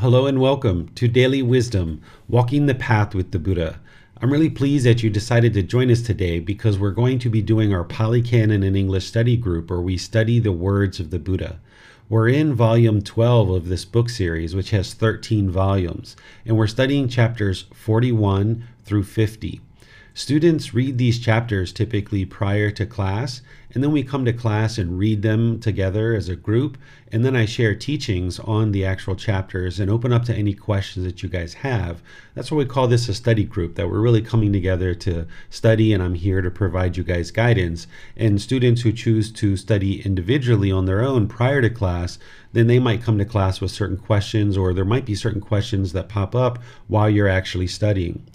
Hello and welcome to Daily Wisdom Walking the Path with the Buddha. I'm really pleased that you decided to join us today because we're going to be doing our Pali Canon and English study group where we study the words of the Buddha. We're in volume 12 of this book series, which has 13 volumes, and we're studying chapters 41 through 50. Students read these chapters typically prior to class, and then we come to class and read them together as a group, and then I share teachings on the actual chapters and open up to any questions that you guys have. That's why we call this a study group, that we're really coming together to study, and I'm here to provide you guys guidance. And students who choose to study individually on their own prior to class, then they might come to class with certain questions, or there might be certain questions that pop up while you're actually studying.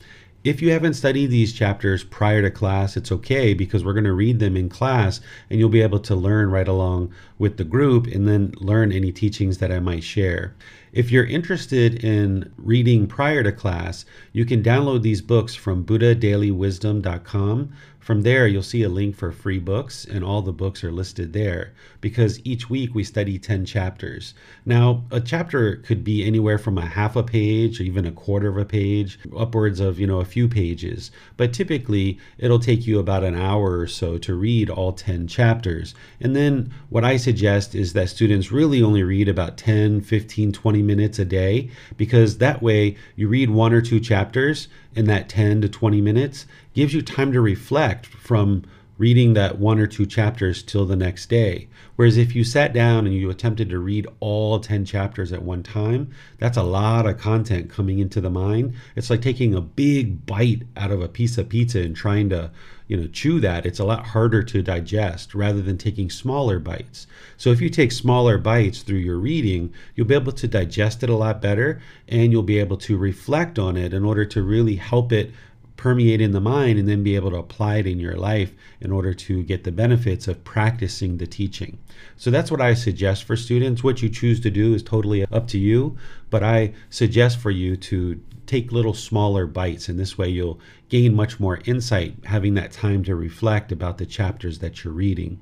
If you haven't studied these chapters prior to class, it's okay because we're going to read them in class and you'll be able to learn right along with the group and then learn any teachings that I might share. If you're interested in reading prior to class, you can download these books from buddhadailywisdom.com from there, you'll see a link for free books, and all the books are listed there because each week we study 10 chapters. Now, a chapter could be anywhere from a half a page, or even a quarter of a page, upwards of, you know, a few pages. But typically, it'll take you about an hour or so to read all 10 chapters. And then what I suggest is that students really only read about 10, 15, 20 minutes a day because that way you read one or two chapters in that 10 to 20 minutes gives you time to reflect from reading that one or two chapters till the next day. Whereas if you sat down and you attempted to read all 10 chapters at one time, that's a lot of content coming into the mind. It's like taking a big bite out of a piece of pizza and trying to, you know, chew that. It's a lot harder to digest rather than taking smaller bites. So if you take smaller bites through your reading, you'll be able to digest it a lot better and you'll be able to reflect on it in order to really help it permeate in the mind and then be able to apply it in your life in order to get the benefits of practicing the teaching. So that's what I suggest for students. What you choose to do is totally up to you, but I suggest for you to take little smaller bites and this way you'll gain much more insight having that time to reflect about the chapters that you're reading.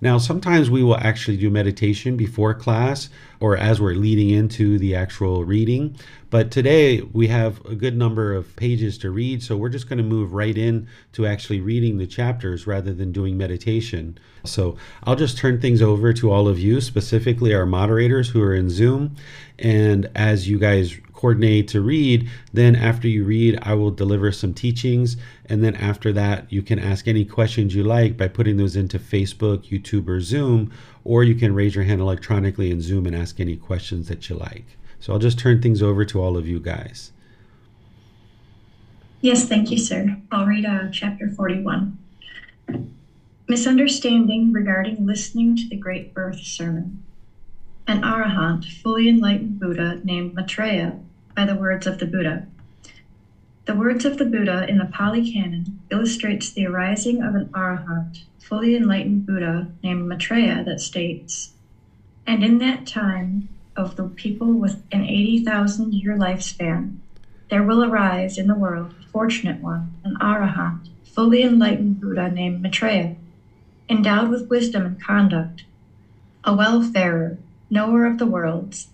Now, sometimes we will actually do meditation before class or as we're leading into the actual reading. But today we have a good number of pages to read, so we're just going to move right in to actually reading the chapters rather than doing meditation. So I'll just turn things over to all of you, specifically our moderators who are in Zoom. And as you guys coordinate to read. Then, after you read, I will deliver some teachings. And then, after that, you can ask any questions you like by putting those into Facebook, YouTube, or Zoom. Or you can raise your hand electronically in Zoom and ask any questions that you like. So, I'll just turn things over to all of you guys. Yes, thank you, sir. I'll read uh, chapter 41. Misunderstanding regarding listening to the Great Birth Sermon. An arahant, fully enlightened Buddha named Maitreya by the words of the Buddha. The words of the Buddha in the Pali Canon illustrates the arising of an arahant, fully enlightened Buddha named Maitreya that states, And in that time of the people with an 80,000 year lifespan, there will arise in the world a fortunate one, an arahant, fully enlightened Buddha named Maitreya, endowed with wisdom and conduct, a well-farer, knower of the worlds,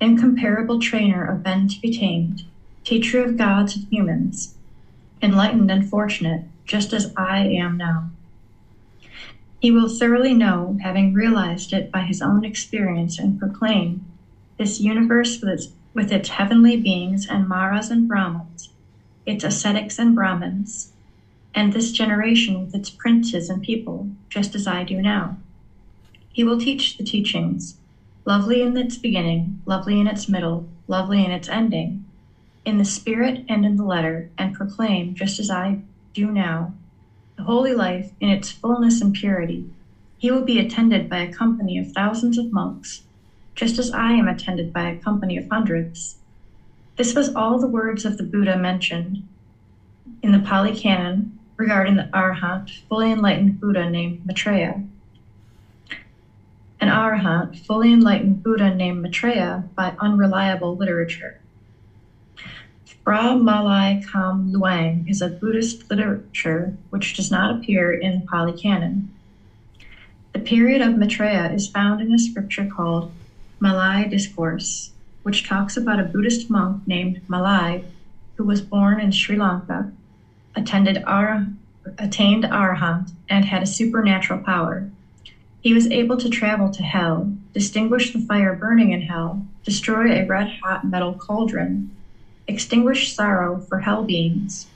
incomparable trainer of men to be tamed, teacher of gods and humans, enlightened and fortunate, just as I am now. He will thoroughly know, having realized it by his own experience, and proclaim this universe with its, with its heavenly beings and Maras and Brahmins, its ascetics and Brahmins, and this generation with its princes and people, just as I do now. He will teach the teachings, lovely in its beginning, lovely in its middle, lovely in its ending, in the spirit and in the letter, and proclaim, just as I do now, the holy life in its fullness and purity. He will be attended by a company of thousands of monks, just as I am attended by a company of hundreds. This was all the words of the Buddha mentioned in the Pali Canon regarding the Arhat, fully enlightened Buddha named Maitreya. An Arhat, fully enlightened Buddha named Maitreya by unreliable literature. Phra Malai Kam Luang is a Buddhist literature which does not appear in the Pali Canon. The period of Maitreya is found in a scripture called Malai Discourse, which talks about a Buddhist monk named Malai who was born in Sri Lanka, attended Ar- attained Arhat, and had a supernatural power. He was able to travel to hell, distinguish the fire burning in hell, destroy a red hot metal cauldron, extinguish sorrow for hell beings,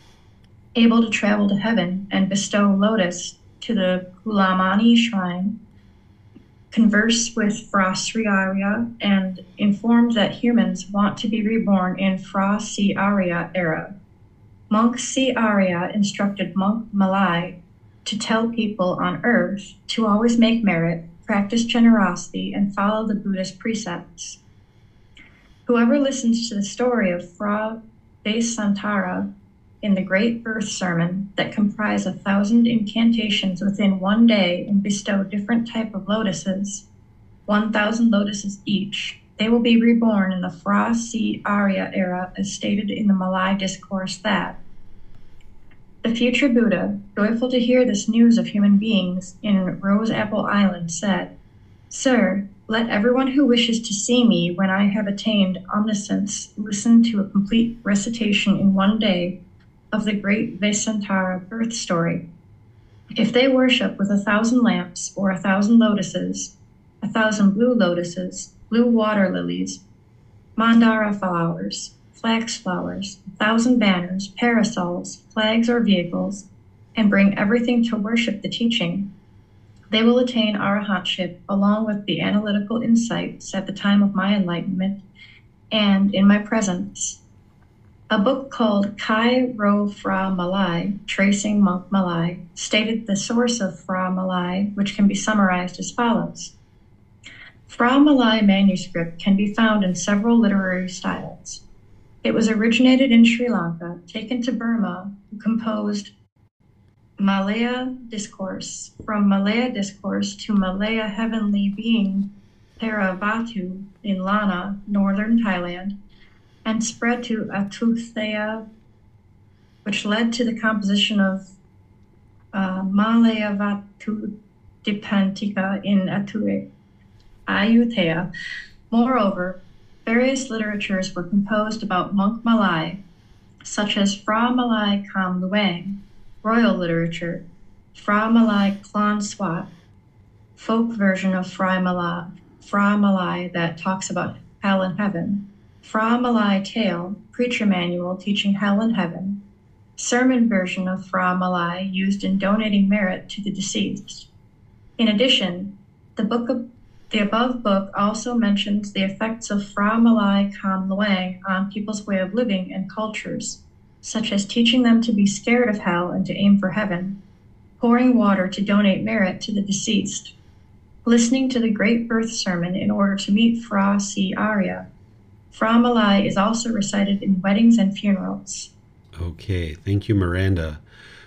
able to travel to heaven and bestow lotus to the Kulamani shrine, converse with Fra Sri and informed that humans want to be reborn in Fra Arya era. Monk Si Arya instructed Monk Malai to tell people on earth to always make merit, practice generosity, and follow the Buddhist precepts. Whoever listens to the story of Fra Vesantara in the Great Birth Sermon that comprise a thousand incantations within one day and bestow different type of lotuses, 1,000 lotuses each, they will be reborn in the Fra Si Arya era as stated in the Malai discourse that the future Buddha, joyful to hear this news of human beings in Rose Apple Island, said, Sir, let everyone who wishes to see me when I have attained omniscience listen to a complete recitation in one day of the great Vesantara birth story. If they worship with a thousand lamps or a thousand lotuses, a thousand blue lotuses, blue water lilies, mandara flowers, flax flowers, a thousand banners, parasols, flags, or vehicles, and bring everything to worship the teaching, they will attain arahantship along with the analytical insights at the time of my enlightenment and in my presence. A book called Kai Ro Fra Malai, Tracing Monk Malai, stated the source of Fra Malai, which can be summarized as follows. Fra Malai manuscript can be found in several literary styles. It was originated in Sri Lanka, taken to Burma, who composed Malaya Discourse, from Malaya Discourse to Malaya Heavenly Being Theravada in Lanna, northern Thailand, and spread to Ayutthaya, which led to the composition of uh, Malayavatu Dipantika in Atu Ayutthaya. Moreover, various literatures were composed about monk Malai, such as Fra Malai Kam Luang, royal literature, Fra Malai Klan Swat, folk version of Fra Malai, Fra Malai that talks about hell and heaven, Fra Malai Tale, preacher manual teaching hell and heaven, sermon version of Fra Malai used in donating merit to the deceased. In addition, the book of the above book also mentions the effects of Fra Malai Kam Luang on people's way of living and cultures such as teaching them to be scared of hell and to aim for heaven, pouring water to donate merit to the deceased, listening to the Great Birth Sermon in order to meet Fra Si Arya. Fra Malai is also recited in weddings and funerals. Okay, thank you, Miranda.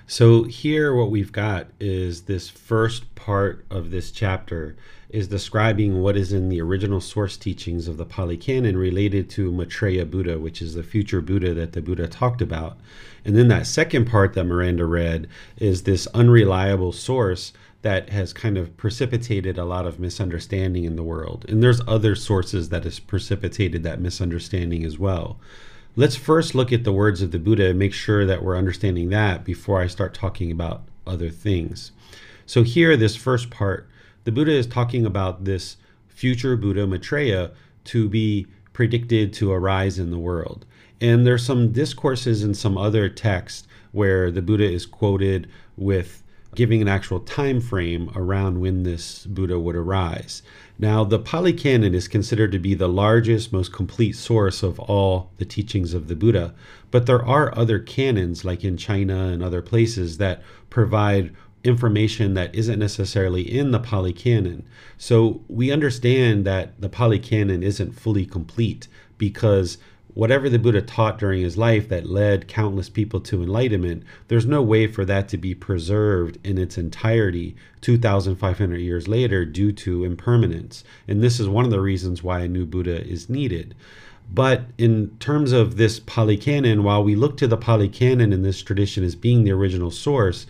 So, here what we've got is this first part of this chapter is describing what is in the original source teachings of the Pali Canon related to Maitreya Buddha, which is the future Buddha that the Buddha talked about. And then that second part that Miranda read is this unreliable source that has kind of precipitated a lot of misunderstanding in the world. And there's other sources that has precipitated that misunderstanding as well. Let's first look at the words of the Buddha and make sure that we're understanding that before I start talking about other things. So, here, this first part the Buddha is talking about this future Buddha Maitreya to be predicted to arise in the world. And there's some discourses in some other texts where the Buddha is quoted with giving an actual time frame around when this Buddha would arise. Now, the Pali Canon is considered to be the largest, most complete source of all the teachings of the Buddha, but there are other canons, like in China and other places, that provide information that isn't necessarily in the Pali Canon. So we understand that the Pali Canon isn't fully complete because whatever the Buddha taught during his life that led countless people to enlightenment, there's no way for that to be preserved in its entirety 2,500 years later due to impermanence. And this is one of the reasons why a new Buddha is needed. But in terms of this Pali Canon, while we look to the Pali Canon in this tradition as being the original source,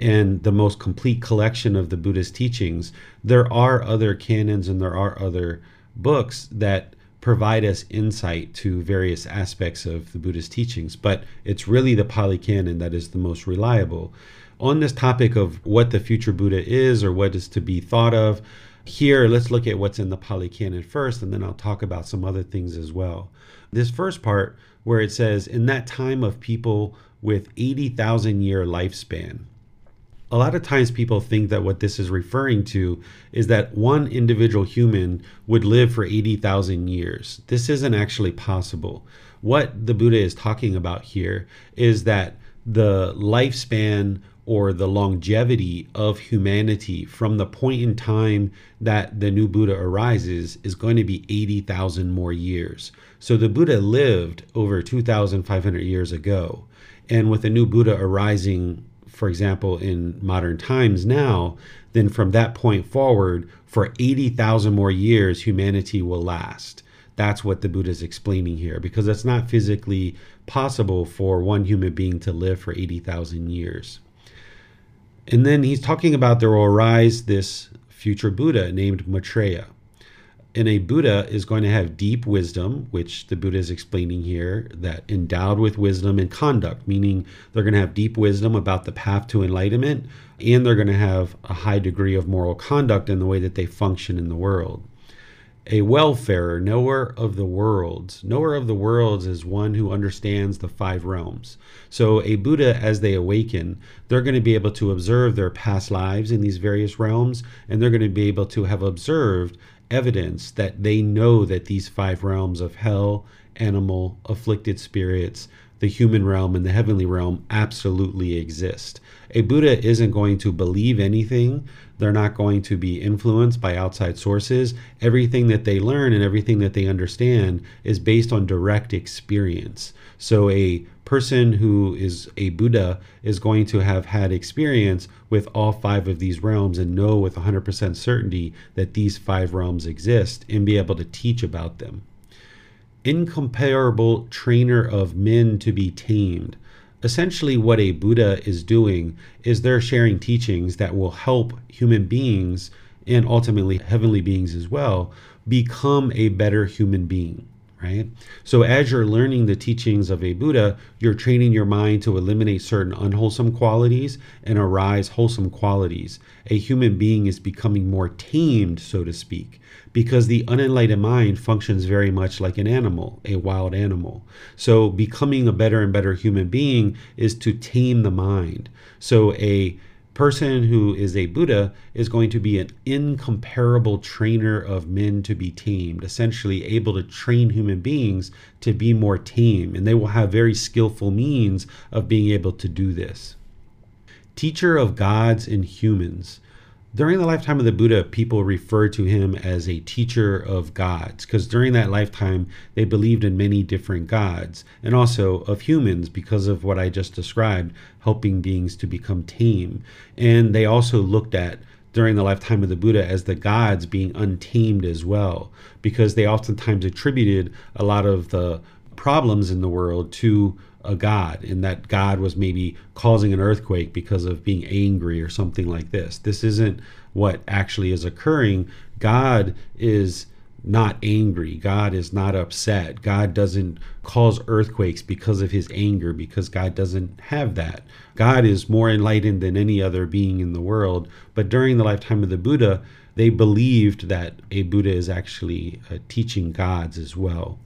and the most complete collection of the Buddhist teachings, there are other canons and there are other books that provide us insight to various aspects of the Buddhist teachings, but it's really the Pali Canon that is the most reliable. On this topic of what the future Buddha is or what is to be thought of, here let's look at what's in the Pali Canon first, and then I'll talk about some other things as well. This first part, where it says, In that time of people with 80,000 year lifespan, a lot of times people think that what this is referring to is that one individual human would live for 80,000 years. This isn't actually possible. What the Buddha is talking about here is that the lifespan or the longevity of humanity from the point in time that the new Buddha arises is going to be 80,000 more years. So the Buddha lived over 2,500 years ago. And with the new Buddha arising for example, in modern times now, then from that point forward, for 80,000 more years, humanity will last. That's what the Buddha is explaining here, because it's not physically possible for one human being to live for 80,000 years. And then he's talking about there will arise this future Buddha named Maitreya and a Buddha is going to have deep wisdom, which the Buddha is explaining here, that endowed with wisdom and conduct, meaning they're going to have deep wisdom about the path to enlightenment, and they're going to have a high degree of moral conduct in the way that they function in the world. A wayfarer, knower of the worlds. Knower of the worlds is one who understands the five realms. So, a Buddha, as they awaken, they're going to be able to observe their past lives in these various realms, and they're going to be able to have observed evidence that they know that these five realms of hell, animal, afflicted spirits, the human realm, and the heavenly realm absolutely exist. A Buddha isn't going to believe anything. They're not going to be influenced by outside sources. Everything that they learn and everything that they understand is based on direct experience. So, a person who is a Buddha is going to have had experience with all five of these realms and know with 100% certainty that these five realms exist and be able to teach about them. Incomparable trainer of men to be tamed. Essentially, what a Buddha is doing is they're sharing teachings that will help human beings and ultimately heavenly beings as well become a better human being right? So as you're learning the teachings of a Buddha, you're training your mind to eliminate certain unwholesome qualities and arise wholesome qualities. A human being is becoming more tamed, so to speak, because the unenlightened mind functions very much like an animal, a wild animal. So becoming a better and better human being is to tame the mind. So a person who is a Buddha is going to be an incomparable trainer of men to be tamed, essentially able to train human beings to be more tame, and they will have very skillful means of being able to do this. Teacher of gods and humans. During the lifetime of the Buddha, people referred to him as a teacher of gods because during that lifetime they believed in many different gods and also of humans because of what I just described, helping beings to become tame. And they also looked at during the lifetime of the Buddha as the gods being untamed as well because they oftentimes attributed a lot of the problems in the world to a god and that god was maybe causing an earthquake because of being angry or something like this. This isn't what actually is occurring. God is not angry. God is not upset. God doesn't cause earthquakes because of his anger because god doesn't have that. God is more enlightened than any other being in the world. But during the lifetime of the buddha they believed that a buddha is actually uh, teaching gods as well.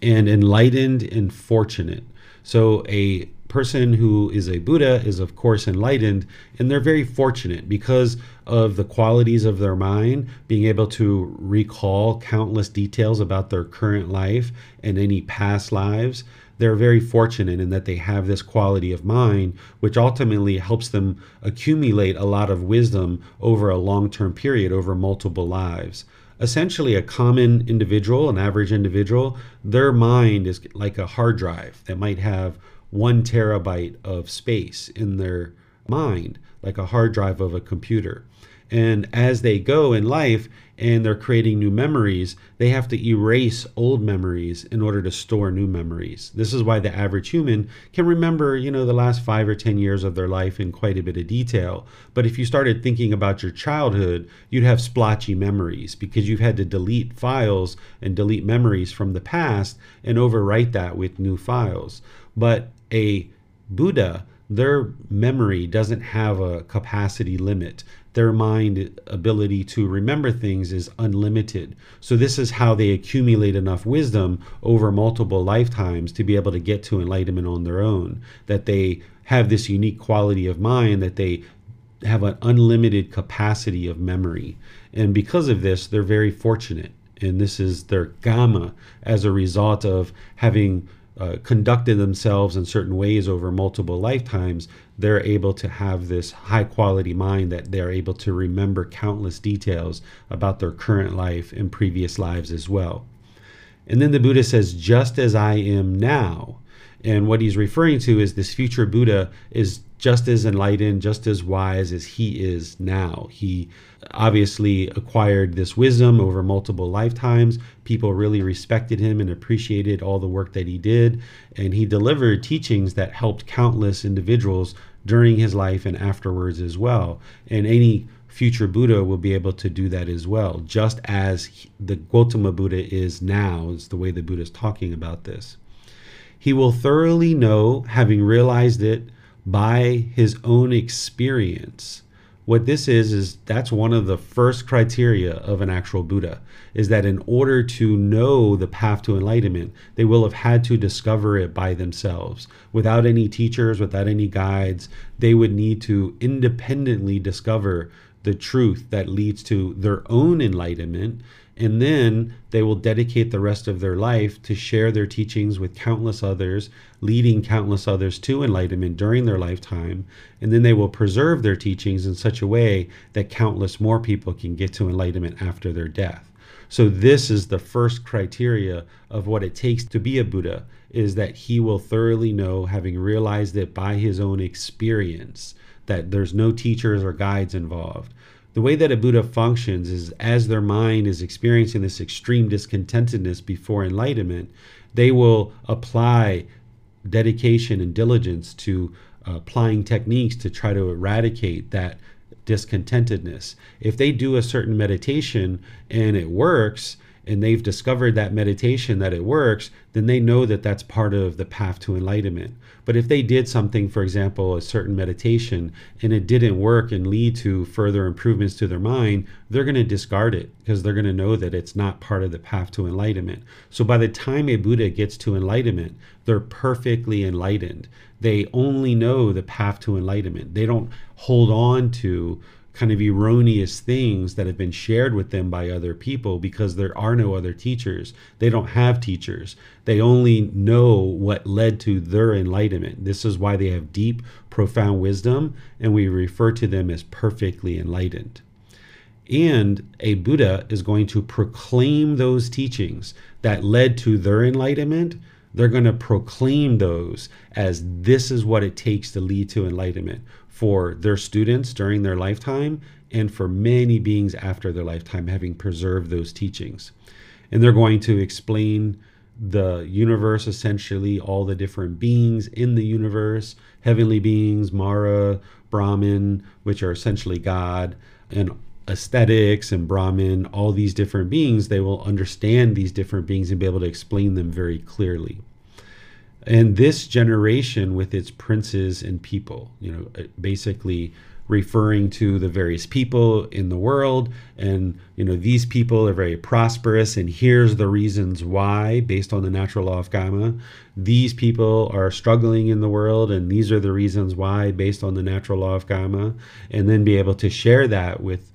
And enlightened and fortunate so a person who is a Buddha is, of course, enlightened, and they're very fortunate because of the qualities of their mind, being able to recall countless details about their current life and any past lives. They're very fortunate in that they have this quality of mind, which ultimately helps them accumulate a lot of wisdom over a long term period, over multiple lives essentially a common individual, an average individual, their mind is like a hard drive that might have one terabyte of space in their mind, like a hard drive of a computer. And as they go in life and they're creating new memories, they have to erase old memories in order to store new memories. This is why the average human can remember, you know, the last five or 10 years of their life in quite a bit of detail. But if you started thinking about your childhood, you'd have splotchy memories because you've had to delete files and delete memories from the past and overwrite that with new files. But a Buddha, their memory doesn't have a capacity limit. Their mind ability to remember things is unlimited. So, this is how they accumulate enough wisdom over multiple lifetimes to be able to get to enlightenment on their own. That they have this unique quality of mind that they have an unlimited capacity of memory. And because of this, they're very fortunate. And this is their Kamma as a result of having uh, conducted themselves in certain ways over multiple lifetimes, they're able to have this high quality mind that they're able to remember countless details about their current life and previous lives as well. And then the Buddha says, just as I am now. And what he's referring to is this future Buddha is just as enlightened, just as wise as he is now. He obviously acquired this wisdom over multiple lifetimes. People really respected him and appreciated all the work that he did. And he delivered teachings that helped countless individuals during his life and afterwards as well. And any future Buddha will be able to do that as well, just as the Gautama Buddha is now, is the way the Buddha is talking about this. He will thoroughly know, having realized it, by his own experience. What this is, is that's one of the first criteria of an actual Buddha, is that in order to know the path to enlightenment, they will have had to discover it by themselves. Without any teachers, without any guides, they would need to independently discover the truth that leads to their own enlightenment and then they will dedicate the rest of their life to share their teachings with countless others, leading countless others to enlightenment during their lifetime. And then they will preserve their teachings in such a way that countless more people can get to enlightenment after their death. So this is the first criteria of what it takes to be a Buddha is that he will thoroughly know having realized it by his own experience that there's no teachers or guides involved the way that a Buddha functions is as their mind is experiencing this extreme discontentedness before enlightenment, they will apply dedication and diligence to uh, applying techniques to try to eradicate that discontentedness. If they do a certain meditation and it works, and they've discovered that meditation that it works, then they know that that's part of the path to enlightenment. But if they did something, for example, a certain meditation, and it didn't work and lead to further improvements to their mind, they're going to discard it because they're going to know that it's not part of the path to enlightenment. So by the time a Buddha gets to enlightenment, they're perfectly enlightened. They only know the path to enlightenment. They don't hold on to kind of erroneous things that have been shared with them by other people because there are no other teachers. They don't have teachers. They only know what led to their enlightenment. This is why they have deep, profound wisdom, and we refer to them as perfectly enlightened. And a Buddha is going to proclaim those teachings that led to their enlightenment. They're going to proclaim those as this is what it takes to lead to enlightenment for their students during their lifetime and for many beings after their lifetime, having preserved those teachings. And they're going to explain the universe essentially, all the different beings in the universe heavenly beings, Mara, Brahman, which are essentially God, and ascetics and Brahman, all these different beings, they will understand these different beings and be able to explain them very clearly. And this generation, with its princes and people, you know, uh, basically referring to the various people in the world and you know these people are very prosperous and here's the reasons why based on the natural law of karma these people are struggling in the world and these are the reasons why based on the natural law of karma and then be able to share that with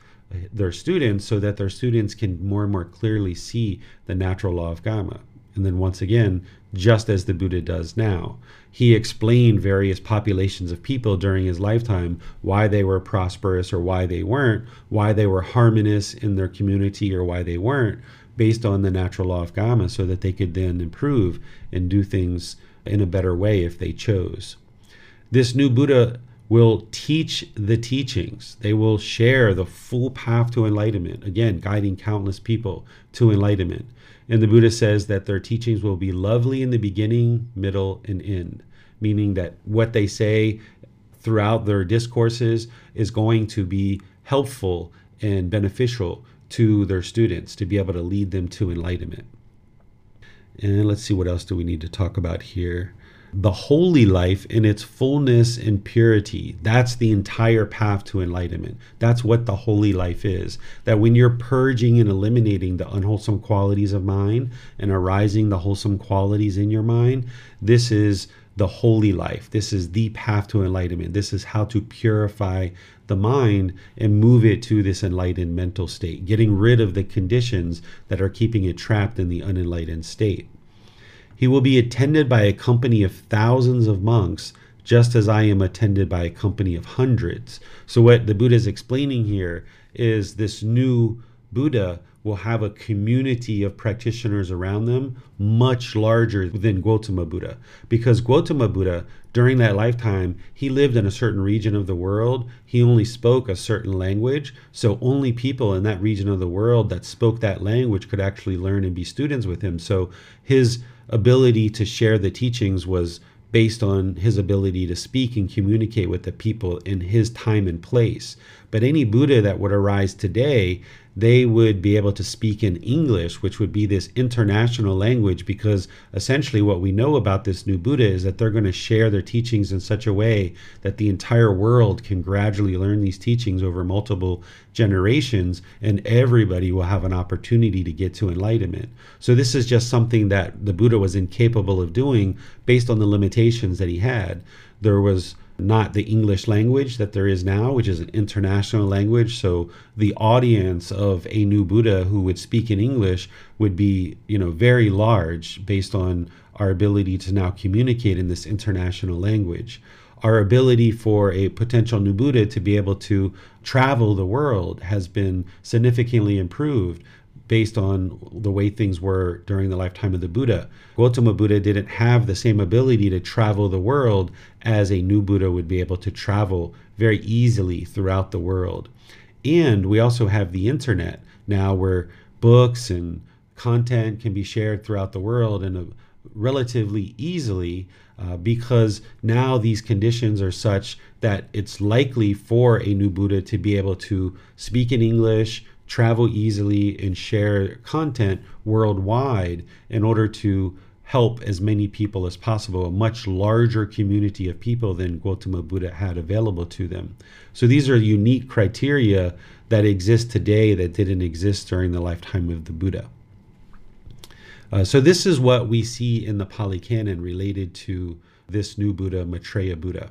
their students so that their students can more and more clearly see the natural law of karma. And then once again just as the buddha does now he explained various populations of people during his lifetime why they were prosperous or why they weren't, why they were harmonious in their community or why they weren't, based on the natural law of karma, so that they could then improve and do things in a better way if they chose. This new Buddha will teach the teachings. They will share the full path to enlightenment, again, guiding countless people to enlightenment. And the Buddha says that their teachings will be lovely in the beginning, middle, and end, meaning that what they say throughout their discourses is going to be helpful and beneficial to their students to be able to lead them to enlightenment. And let's see what else do we need to talk about here the holy life in its fullness and purity. That's the entire path to enlightenment. That's what the holy life is. That when you're purging and eliminating the unwholesome qualities of mind and arising the wholesome qualities in your mind, this is the holy life. This is the path to enlightenment. This is how to purify the mind and move it to this enlightened mental state, getting rid of the conditions that are keeping it trapped in the unenlightened state. He will be attended by a company of thousands of monks, just as I am attended by a company of hundreds. So, what the Buddha is explaining here is this new Buddha will have a community of practitioners around them much larger than Gautama Buddha. Because Gautama Buddha, during that lifetime, he lived in a certain region of the world. He only spoke a certain language. So only people in that region of the world that spoke that language could actually learn and be students with him. So his ability to share the teachings was based on his ability to speak and communicate with the people in his time and place. But any Buddha that would arise today, they would be able to speak in English, which would be this international language, because essentially what we know about this new Buddha is that they're going to share their teachings in such a way that the entire world can gradually learn these teachings over multiple generations, and everybody will have an opportunity to get to enlightenment. So, this is just something that the Buddha was incapable of doing based on the limitations that he had. There was not the English language that there is now, which is an international language. So the audience of a new Buddha who would speak in English would be, you know, very large based on our ability to now communicate in this international language. Our ability for a potential new Buddha to be able to travel the world has been significantly improved based on the way things were during the lifetime of the Buddha. Gautama Buddha didn't have the same ability to travel the world as a new Buddha would be able to travel very easily throughout the world. And we also have the internet now where books and content can be shared throughout the world and uh, relatively easily uh, because now these conditions are such that it's likely for a new Buddha to be able to speak in English, travel easily and share content worldwide in order to help as many people as possible, a much larger community of people than Gautama Buddha had available to them. So these are unique criteria that exist today that didn't exist during the lifetime of the Buddha. Uh, so this is what we see in the Pali Canon related to this new Buddha, Maitreya Buddha.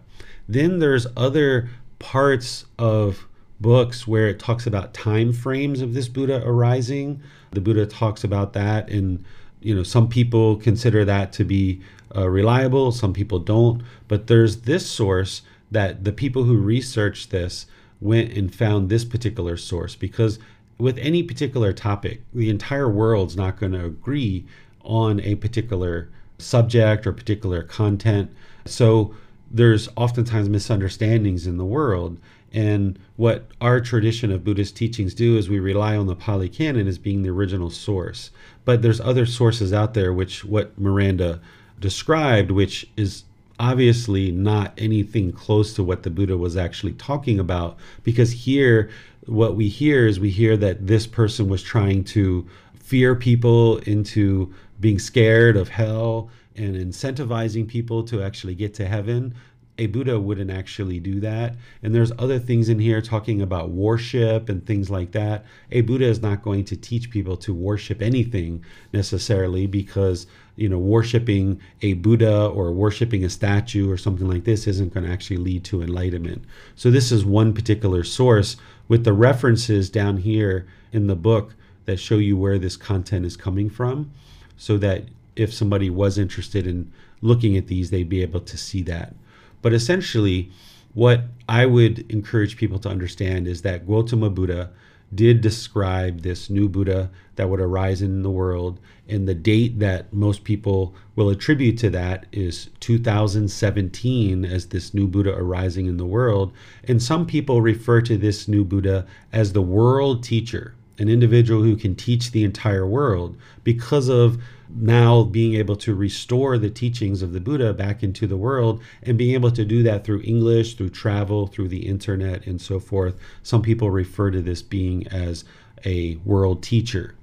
Then there's other parts of books where it talks about time frames of this Buddha arising. The Buddha talks about that, and you know some people consider that to be uh, reliable, some people don't. But there's this source that the people who researched this went and found this particular source because with any particular topic, the entire world's not going to agree on a particular subject or particular content. So there's oftentimes misunderstandings in the world. And what our tradition of Buddhist teachings do is we rely on the Pali Canon as being the original source. But there's other sources out there, which what Miranda described, which is obviously not anything close to what the Buddha was actually talking about. Because here, what we hear is we hear that this person was trying to fear people into being scared of hell and incentivizing people to actually get to heaven, a Buddha wouldn't actually do that. And there's other things in here talking about worship and things like that. A Buddha is not going to teach people to worship anything necessarily because, you know, worshiping a Buddha or worshiping a statue or something like this isn't going to actually lead to enlightenment. So this is one particular source with the references down here in the book that show you where this content is coming from so that if somebody was interested in looking at these, they'd be able to see that. But essentially, what I would encourage people to understand is that Gautama Buddha did describe this new Buddha that would arise in the world. And the date that most people will attribute to that is 2017 as this new Buddha arising in the world. And some people refer to this new Buddha as the world teacher, an individual who can teach the entire world because of now being able to restore the teachings of the Buddha back into the world and being able to do that through English, through travel, through the internet, and so forth. Some people refer to this being as a world teacher.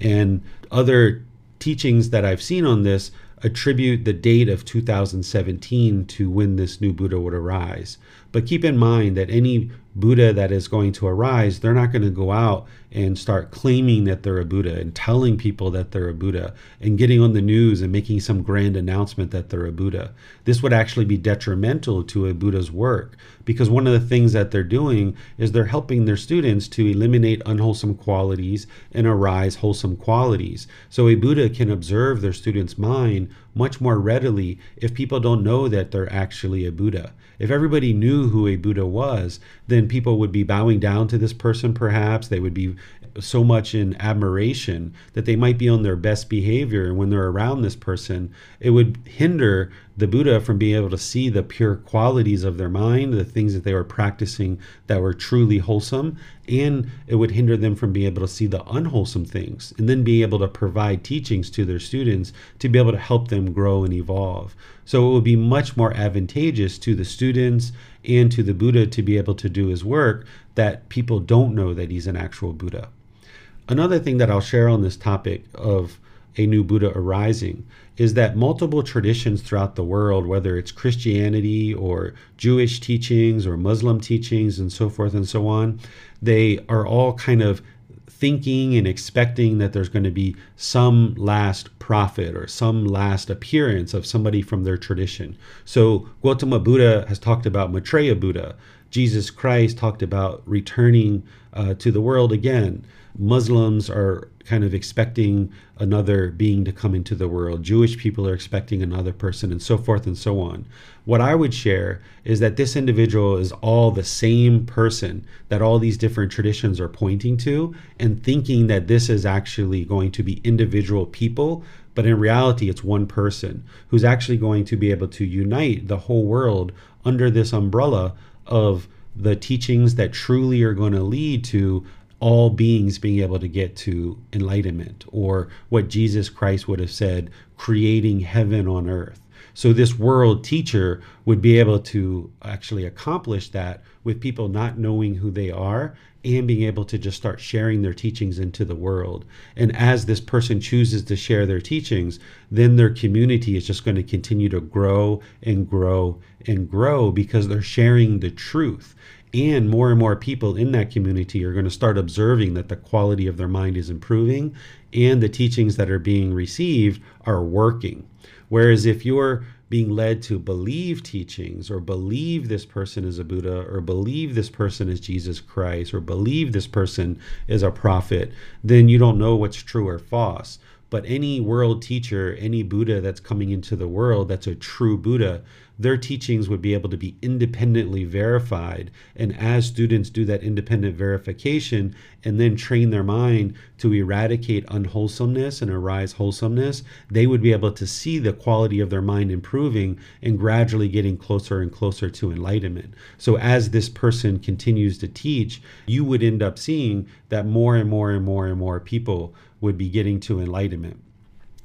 And other teachings that I've seen on this attribute the date of 2017 to when this new Buddha would arise. But keep in mind that any Buddha that is going to arise, they're not going to go out and start claiming that they're a Buddha and telling people that they're a Buddha and getting on the news and making some grand announcement that they're a Buddha. This would actually be detrimental to a Buddha's work because one of the things that they're doing is they're helping their students to eliminate unwholesome qualities and arise wholesome qualities. So a Buddha can observe their student's mind much more readily if people don't know that they're actually a Buddha. If everybody knew who a Buddha was, then people would be bowing down to this person, perhaps. They would be so much in admiration that they might be on their best behavior. And when they're around this person, it would hinder the Buddha from being able to see the pure qualities of their mind, the things that they were practicing that were truly wholesome, and it would hinder them from being able to see the unwholesome things and then be able to provide teachings to their students to be able to help them grow and evolve. So it would be much more advantageous to the students and to the Buddha to be able to do his work that people don't know that he's an actual Buddha. Another thing that I'll share on this topic of a new Buddha arising is that multiple traditions throughout the world, whether it's Christianity or Jewish teachings or Muslim teachings and so forth and so on, they are all kind of thinking and expecting that there's going to be some last prophet or some last appearance of somebody from their tradition. So Gautama Buddha has talked about Maitreya Buddha. Jesus Christ talked about returning uh, to the world again. Muslims are kind of expecting another being to come into the world. Jewish people are expecting another person, and so forth and so on. What I would share is that this individual is all the same person that all these different traditions are pointing to, and thinking that this is actually going to be individual people. But in reality, it's one person who's actually going to be able to unite the whole world under this umbrella of the teachings that truly are going to lead to all beings being able to get to enlightenment, or what Jesus Christ would have said, creating heaven on earth. So, this world teacher would be able to actually accomplish that with people not knowing who they are and being able to just start sharing their teachings into the world. And as this person chooses to share their teachings, then their community is just going to continue to grow and grow and grow because they're sharing the truth and more and more people in that community are going to start observing that the quality of their mind is improving and the teachings that are being received are working. Whereas if you're being led to believe teachings or believe this person is a Buddha or believe this person is Jesus Christ or believe this person is a prophet, then you don't know what's true or false. But any world teacher, any Buddha that's coming into the world that's a true Buddha, their teachings would be able to be independently verified. And as students do that independent verification and then train their mind to eradicate unwholesomeness and arise wholesomeness, they would be able to see the quality of their mind improving and gradually getting closer and closer to enlightenment. So, as this person continues to teach, you would end up seeing that more and more and more and more people would be getting to enlightenment.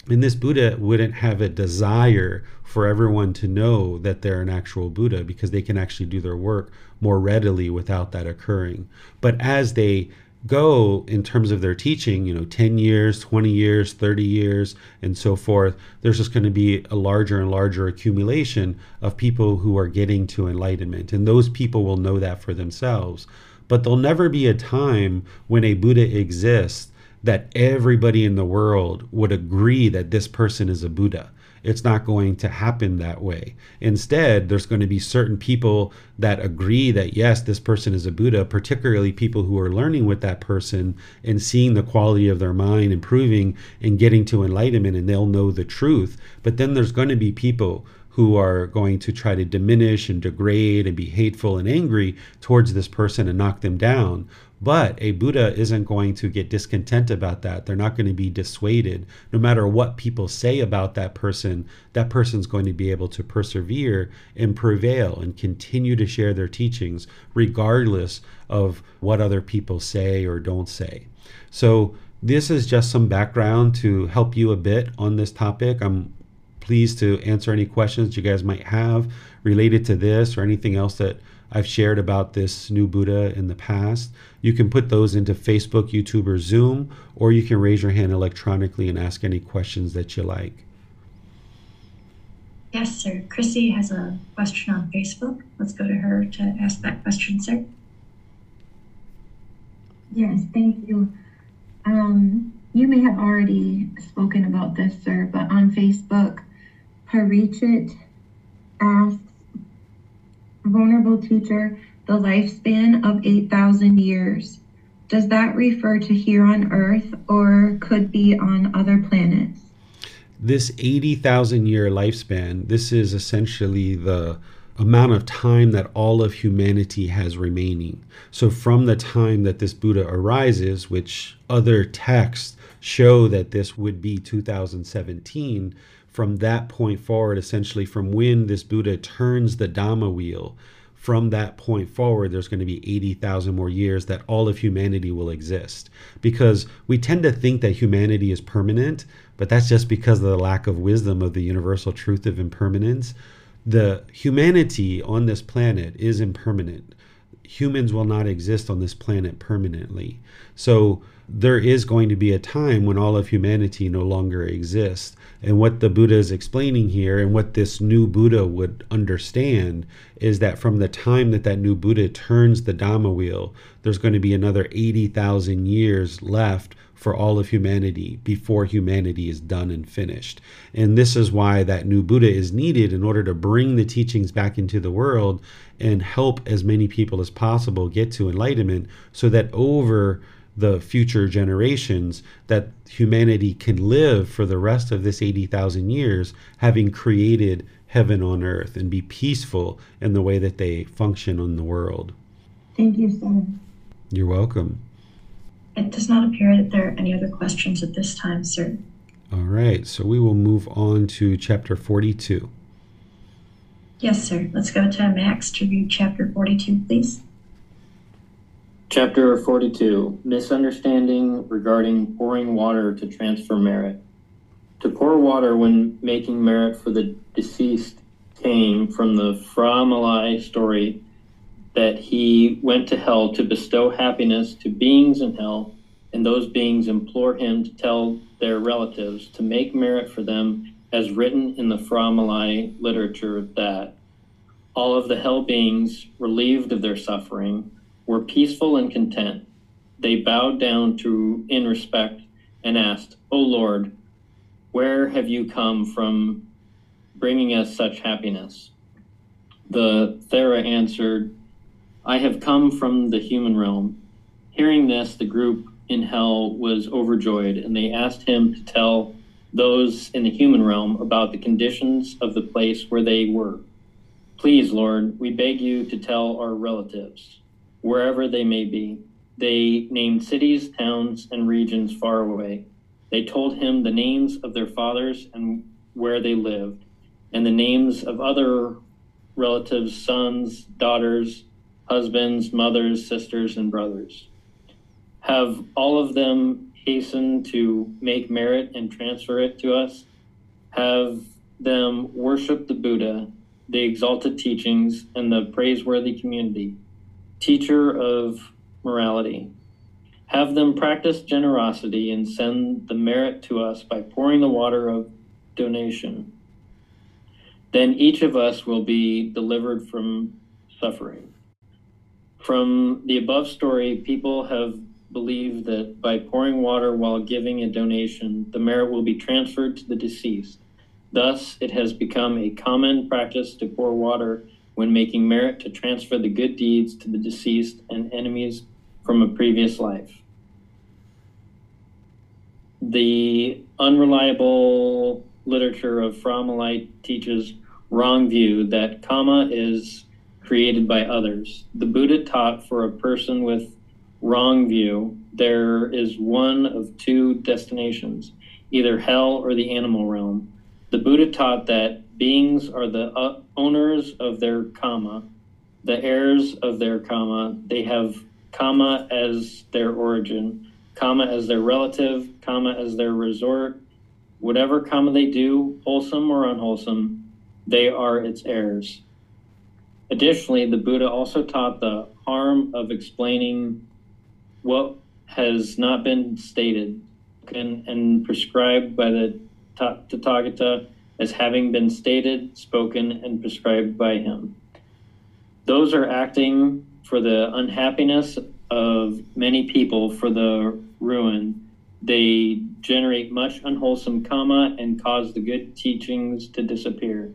And this Buddha wouldn't have a desire for everyone to know that they're an actual Buddha because they can actually do their work more readily without that occurring. But as they go in terms of their teaching, you know, 10 years, 20 years, 30 years, and so forth, there's just going to be a larger and larger accumulation of people who are getting to enlightenment. And those people will know that for themselves. But there'll never be a time when a Buddha exists that everybody in the world would agree that this person is a Buddha it's not going to happen that way. Instead, there's going to be certain people that agree that, yes, this person is a Buddha, particularly people who are learning with that person and seeing the quality of their mind improving and getting to enlightenment, and they'll know the truth. But then there's going to be people who are going to try to diminish and degrade and be hateful and angry towards this person and knock them down. But a Buddha isn't going to get discontent about that. They're not going to be dissuaded. No matter what people say about that person, that person's going to be able to persevere and prevail and continue to share their teachings, regardless of what other people say or don't say. So, this is just some background to help you a bit on this topic. I'm pleased to answer any questions you guys might have related to this or anything else that I've shared about this new Buddha in the past. You can put those into Facebook, YouTube, or Zoom, or you can raise your hand electronically and ask any questions that you like. Yes, sir. Chrissy has a question on Facebook. Let's go to her to ask that question, sir. Yes, thank you. Um, you may have already spoken about this, sir, but on Facebook, Parichit asks, Vulnerable teacher, the lifespan of 8,000 years. Does that refer to here on Earth or could be on other planets? This 80,000 year lifespan, this is essentially the amount of time that all of humanity has remaining. So, from the time that this Buddha arises, which other texts show that this would be 2017, from that point forward, essentially from when this Buddha turns the Dhamma wheel, from that point forward, there's going to be 80,000 more years that all of humanity will exist. Because we tend to think that humanity is permanent, but that's just because of the lack of wisdom of the universal truth of impermanence. The humanity on this planet is impermanent. Humans will not exist on this planet permanently. So there is going to be a time when all of humanity no longer exists. And what the Buddha is explaining here, and what this new Buddha would understand, is that from the time that that new Buddha turns the Dhamma wheel, there's going to be another 80,000 years left for all of humanity before humanity is done and finished. And this is why that new Buddha is needed in order to bring the teachings back into the world and help as many people as possible get to enlightenment so that over the future generations that humanity can live for the rest of this 80,000 years having created heaven on earth and be peaceful in the way that they function in the world. Thank you, sir. You're welcome. It does not appear that there are any other questions at this time, sir. All right, so we will move on to chapter 42. Yes, sir. Let's go to Max to read chapter 42, please. Chapter 42 Misunderstanding regarding pouring water to transfer merit. To pour water when making merit for the deceased came from the Phra Malai story that he went to hell to bestow happiness to beings in hell, and those beings implore him to tell their relatives to make merit for them, as written in the Phra Malai literature that all of the hell beings, relieved of their suffering, were peaceful and content. They bowed down to in respect and asked, O Lord, where have you come from bringing us such happiness? The Thera answered, I have come from the human realm. Hearing this, the group in hell was overjoyed, and they asked him to tell those in the human realm about the conditions of the place where they were. Please, Lord, we beg you to tell our relatives wherever they may be. They named cities, towns, and regions far away. They told him the names of their fathers and where they lived, and the names of other relatives, sons, daughters, husbands, mothers, sisters, and brothers. Have all of them hastened to make merit and transfer it to us? Have them worship the Buddha, the exalted teachings, and the praiseworthy community teacher of morality. Have them practice generosity and send the merit to us by pouring the water of donation. Then each of us will be delivered from suffering. From the above story, people have believed that by pouring water while giving a donation, the merit will be transferred to the deceased. Thus, it has become a common practice to pour water when making merit to transfer the good deeds to the deceased and enemies from a previous life. The unreliable literature of Malai teaches wrong view that karma is created by others. The Buddha taught for a person with wrong view there is one of two destinations, either hell or the animal realm. The Buddha taught that beings are the uh, owners of their karma, the heirs of their karma. They have karma as their origin, karma as their relative, karma as their resort. Whatever karma they do, wholesome or unwholesome, they are its heirs. Additionally, the Buddha also taught the harm of explaining what has not been stated and, and prescribed by the Tathagata as having been stated, spoken, and prescribed by him. Those are acting for the unhappiness of many people for the ruin. They generate much unwholesome karma and cause the good teachings to disappear.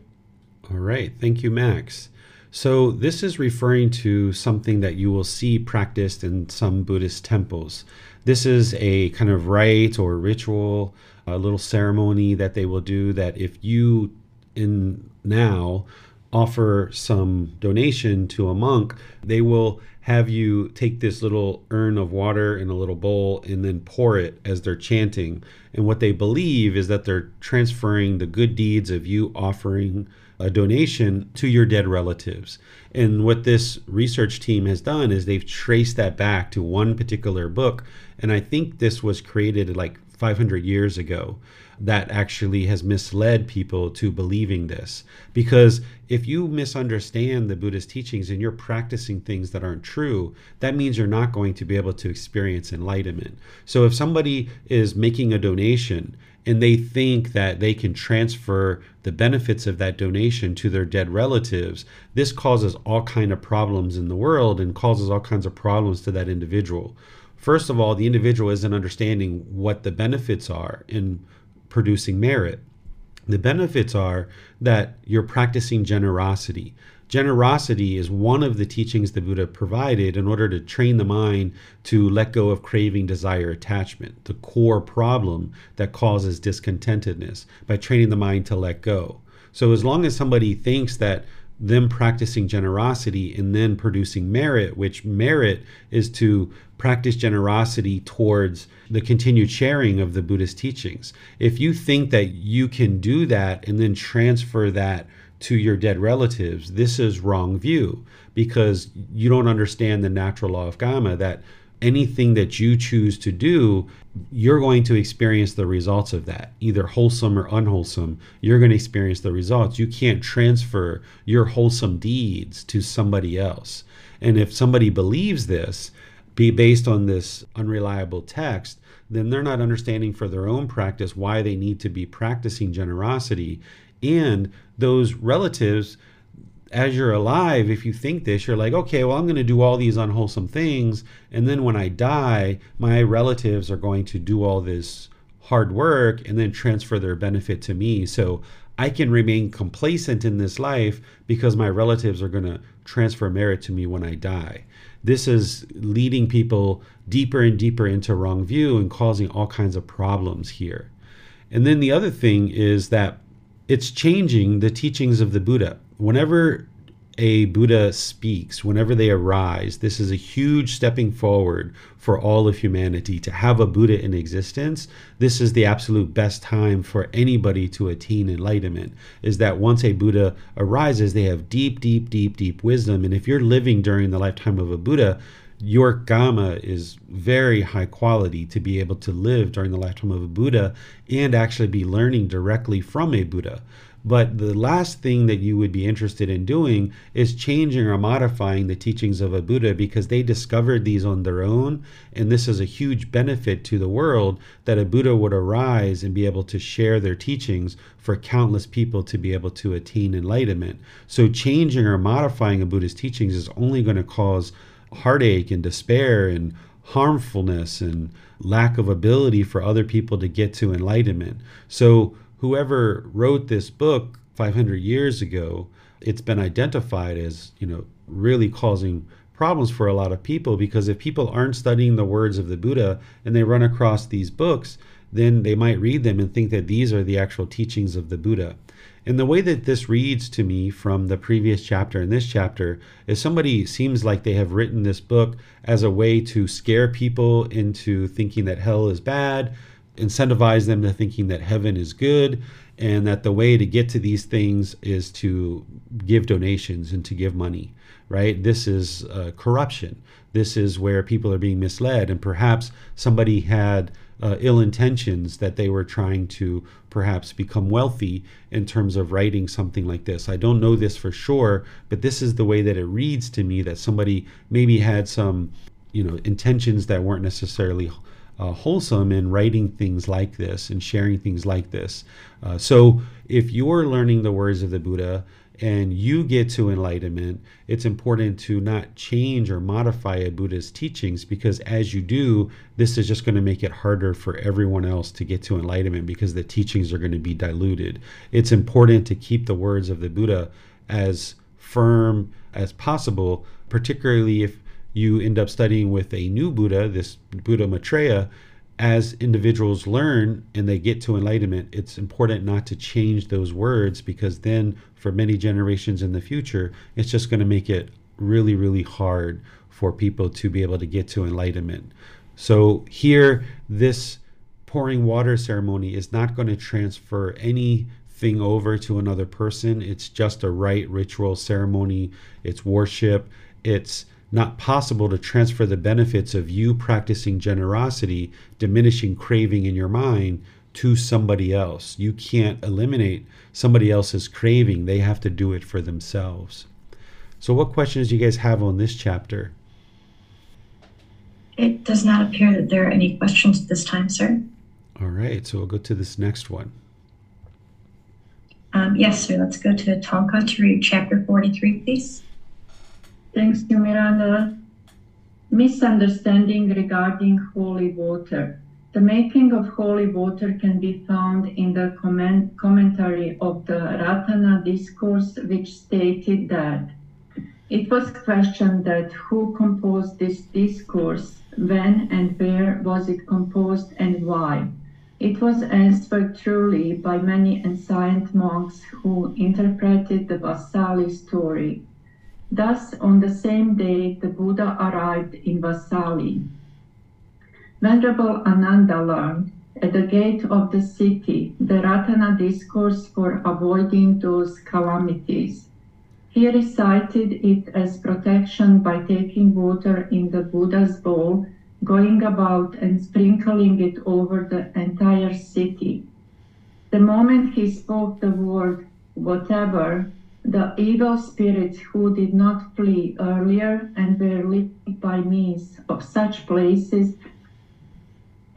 All right. Thank you, Max. So, this is referring to something that you will see practiced in some Buddhist temples. This is a kind of rite or ritual, a little ceremony that they will do that if you in now offer some donation to a monk, they will have you take this little urn of water in a little bowl and then pour it as they're chanting. And what they believe is that they're transferring the good deeds of you offering a donation to your dead relatives. And what this research team has done is they've traced that back to one particular book. And I think this was created like 500 years ago that actually has misled people to believing this. Because if you misunderstand the Buddhist teachings and you're practicing things that aren't true, that means you're not going to be able to experience enlightenment. So if somebody is making a donation and they think that they can transfer the benefits of that donation to their dead relatives this causes all kind of problems in the world and causes all kinds of problems to that individual first of all the individual isn't understanding what the benefits are in producing merit the benefits are that you're practicing generosity Generosity is one of the teachings the Buddha provided in order to train the mind to let go of craving, desire, attachment, the core problem that causes discontentedness, by training the mind to let go. So, as long as somebody thinks that them practicing generosity and then producing merit, which merit is to practice generosity towards the continued sharing of the Buddhist teachings. If you think that you can do that and then transfer that to your dead relatives, this is wrong view because you don't understand the natural law of karma that anything that you choose to do, you're going to experience the results of that, either wholesome or unwholesome. You're going to experience the results. You can't transfer your wholesome deeds to somebody else. And if somebody believes this, be based on this unreliable text, then they're not understanding for their own practice why they need to be practicing generosity. And those relatives as you're alive if you think this you're like okay well i'm going to do all these unwholesome things and then when i die my relatives are going to do all this hard work and then transfer their benefit to me. So i can remain complacent in this life because my relatives are going to transfer merit to me when i die this is leading people deeper and deeper into wrong view and causing all kinds of problems here and then the other thing is that it's changing the teachings of the Buddha. Whenever a Buddha speaks, whenever they arise, this is a huge stepping forward for all of humanity. To have a Buddha in existence, this is the absolute best time for anybody to attain enlightenment. Is that once a Buddha arises, they have deep, deep, deep, deep wisdom. And if you're living during the lifetime of a Buddha, your karma is very high quality to be able to live during the lifetime of a Buddha and actually be learning directly from a Buddha. But the last thing that you would be interested in doing is changing or modifying the teachings of a Buddha because they discovered these on their own. And this is a huge benefit to the world that a Buddha would arise and be able to share their teachings for countless people to be able to attain enlightenment. So, changing or modifying a Buddha's teachings is only going to cause heartache and despair and harmfulness and lack of ability for other people to get to enlightenment. So, whoever wrote this book 500 years ago, it's been identified as, you know, really causing problems for a lot of people because if people aren't studying the words of the Buddha and they run across these books, then they might read them and think that these are the actual teachings of the Buddha. And the way that this reads to me from the previous chapter and this chapter is somebody seems like they have written this book as a way to scare people into thinking that hell is bad, incentivize them to thinking that heaven is good, and that the way to get to these things is to give donations and to give money, right? This is uh, corruption. This is where people are being misled, and perhaps somebody had uh, ill intentions that they were trying to perhaps become wealthy in terms of writing something like this. I don't know this for sure, but this is the way that it reads to me that somebody maybe had some, you know, intentions that weren't necessarily uh, wholesome in writing things like this and sharing things like this. Uh, so if you're learning the words of the Buddha, and you get to enlightenment, it's important to not change or modify a Buddha's teachings because as you do, this is just going to make it harder for everyone else to get to enlightenment because the teachings are going to be diluted. It's important to keep the words of the Buddha as firm as possible, particularly if you end up studying with a new Buddha, this Buddha Maitreya, as individuals learn and they get to enlightenment, it's important not to change those words because then for many generations in the future, it's just going to make it really, really hard for people to be able to get to enlightenment. So here, this pouring water ceremony is not going to transfer anything over to another person. It's just a rite, ritual, ceremony. It's worship. It's not possible to transfer the benefits of you practicing generosity, diminishing craving in your mind to somebody else. You can't eliminate somebody else's craving, they have to do it for themselves. So, what questions do you guys have on this chapter? It does not appear that there are any questions at this time, sir. All right, so we'll go to this next one. Um, yes, sir. Let's go to Tonka to read chapter 43, please. Thanks to Miranda. Misunderstanding regarding holy water. The making of holy water can be found in the comment, commentary of the Ratana discourse, which stated that it was questioned that who composed this discourse, when and where was it composed, and why. It was answered truly by many ancient monks who interpreted the Vesali story. Thus, on the same day, the Buddha arrived in Vesali. Venerable Ananda learned at the gate of the city the Ratana discourse for avoiding those calamities. He recited it as protection by taking water in the Buddha's bowl, going about and sprinkling it over the entire city. The moment he spoke the word whatever, the evil spirits who did not flee earlier and were living by means of such places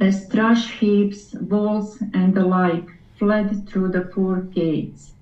as trash heaps, walls, and the like fled through the four gates.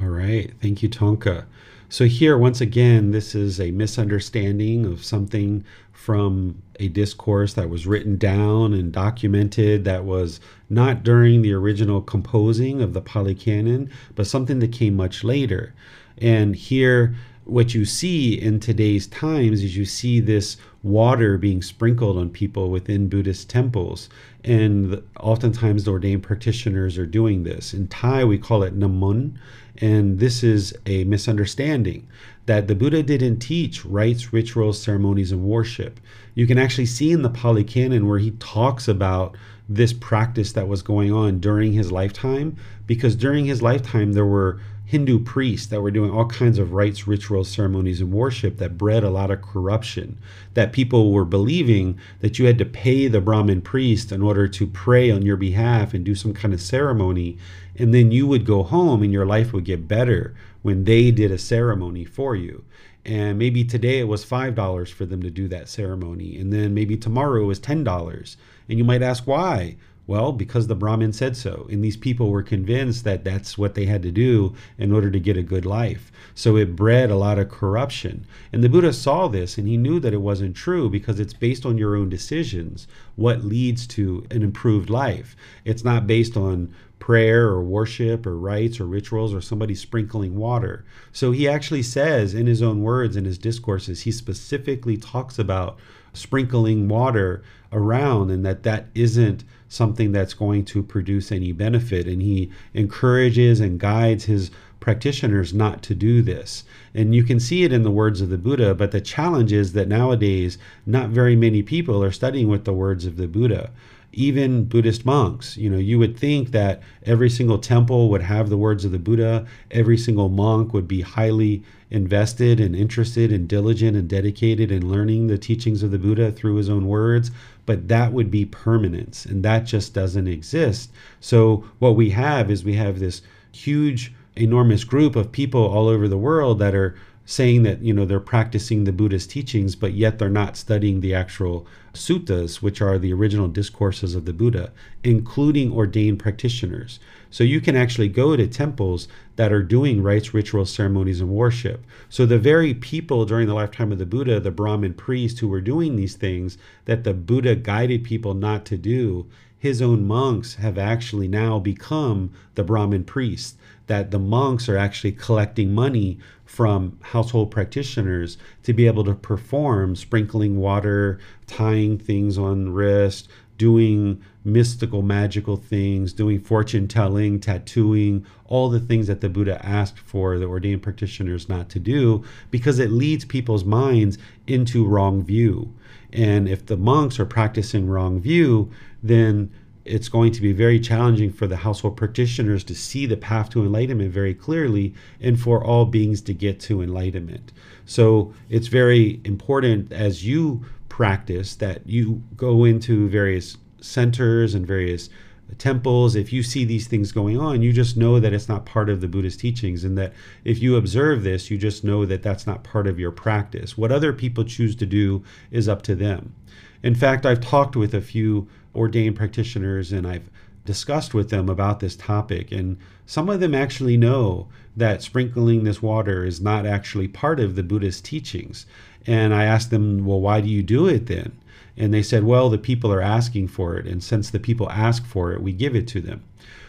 All right. Thank you, Tonka. So, here, once again, this is a misunderstanding of something from a discourse that was written down and documented that was not during the original composing of the Pali Canon, but something that came much later. And here, what you see in today's times is you see this water being sprinkled on people within Buddhist temples. And oftentimes the ordained practitioners are doing this. In Thai, we call it namun. And this is a misunderstanding that the Buddha didn't teach rites, rituals, ceremonies, and worship. You can actually see in the Pali Canon where he talks about this practice that was going on during his lifetime, because during his lifetime there were Hindu priests that were doing all kinds of rites, rituals, ceremonies, and worship that bred a lot of corruption. That people were believing that you had to pay the Brahmin priest in order to pray on your behalf and do some kind of ceremony, and then you would go home and your life would get better when they did a ceremony for you. And maybe today it was $5 for them to do that ceremony, and then maybe tomorrow it was $10. And you might ask why? Well, because the Brahmin said so. And these people were convinced that that's what they had to do in order to get a good life. So it bred a lot of corruption. And the Buddha saw this and he knew that it wasn't true because it's based on your own decisions what leads to an improved life. It's not based on prayer or worship or rites or rituals or somebody sprinkling water. So he actually says in his own words in his discourses, he specifically talks about sprinkling water around and that that isn't something that's going to produce any benefit. And he encourages and guides his practitioners not to do this. And you can see it in the words of the Buddha, but the challenge is that nowadays, not very many people are studying with the words of the Buddha. Even Buddhist monks, you know, you would think that every single temple would have the words of the Buddha, every single monk would be highly invested and interested and diligent and dedicated in learning the teachings of the Buddha through his own words but that would be permanence and that just doesn't exist. So what we have is we have this huge enormous group of people all over the world that are saying that you know they're practicing the buddhist teachings but yet they're not studying the actual suttas which are the original discourses of the buddha including ordained practitioners so you can actually go to temples that are doing rites, rituals, ceremonies, and worship. So the very people during the lifetime of the Buddha, the Brahmin priests who were doing these things that the Buddha guided people not to do, his own monks have actually now become the Brahmin priests. That the monks are actually collecting money from household practitioners to be able to perform sprinkling water, tying things on wrist, doing mystical, magical things, doing fortune telling, tattooing, all the things that the Buddha asked for the ordained practitioners not to do because it leads people's minds into wrong view. And if the monks are practicing wrong view, then it's going to be very challenging for the household practitioners to see the path to enlightenment very clearly and for all beings to get to enlightenment. So it's very important as you practice that you go into various centers and various uh, temples, if you see these things going on, you just know that it's not part of the Buddhist teachings, and that if you observe this, you just know that that's not part of your practice. What other people choose to do is up to them. In fact, I've talked with a few ordained practitioners and I've discussed with them about this topic, and some of them actually know that sprinkling this water is not actually part of the Buddhist teachings. And I asked them, well, why do you do it then? And they said, well, the people are asking for it. And since the people ask for it, we give it to them.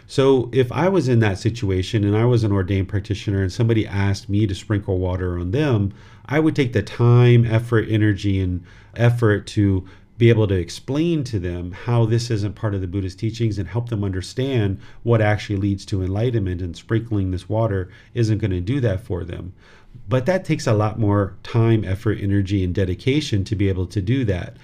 So if I was in that situation and I was an ordained practitioner and somebody asked me to sprinkle water on them, I would take the time, effort, energy, and effort to be able to explain to them how this isn't part of the Buddhist teachings and help them understand what actually leads to enlightenment and sprinkling this water isn't going to do that for them. But that takes a lot more time, effort, energy, and dedication to be able to do that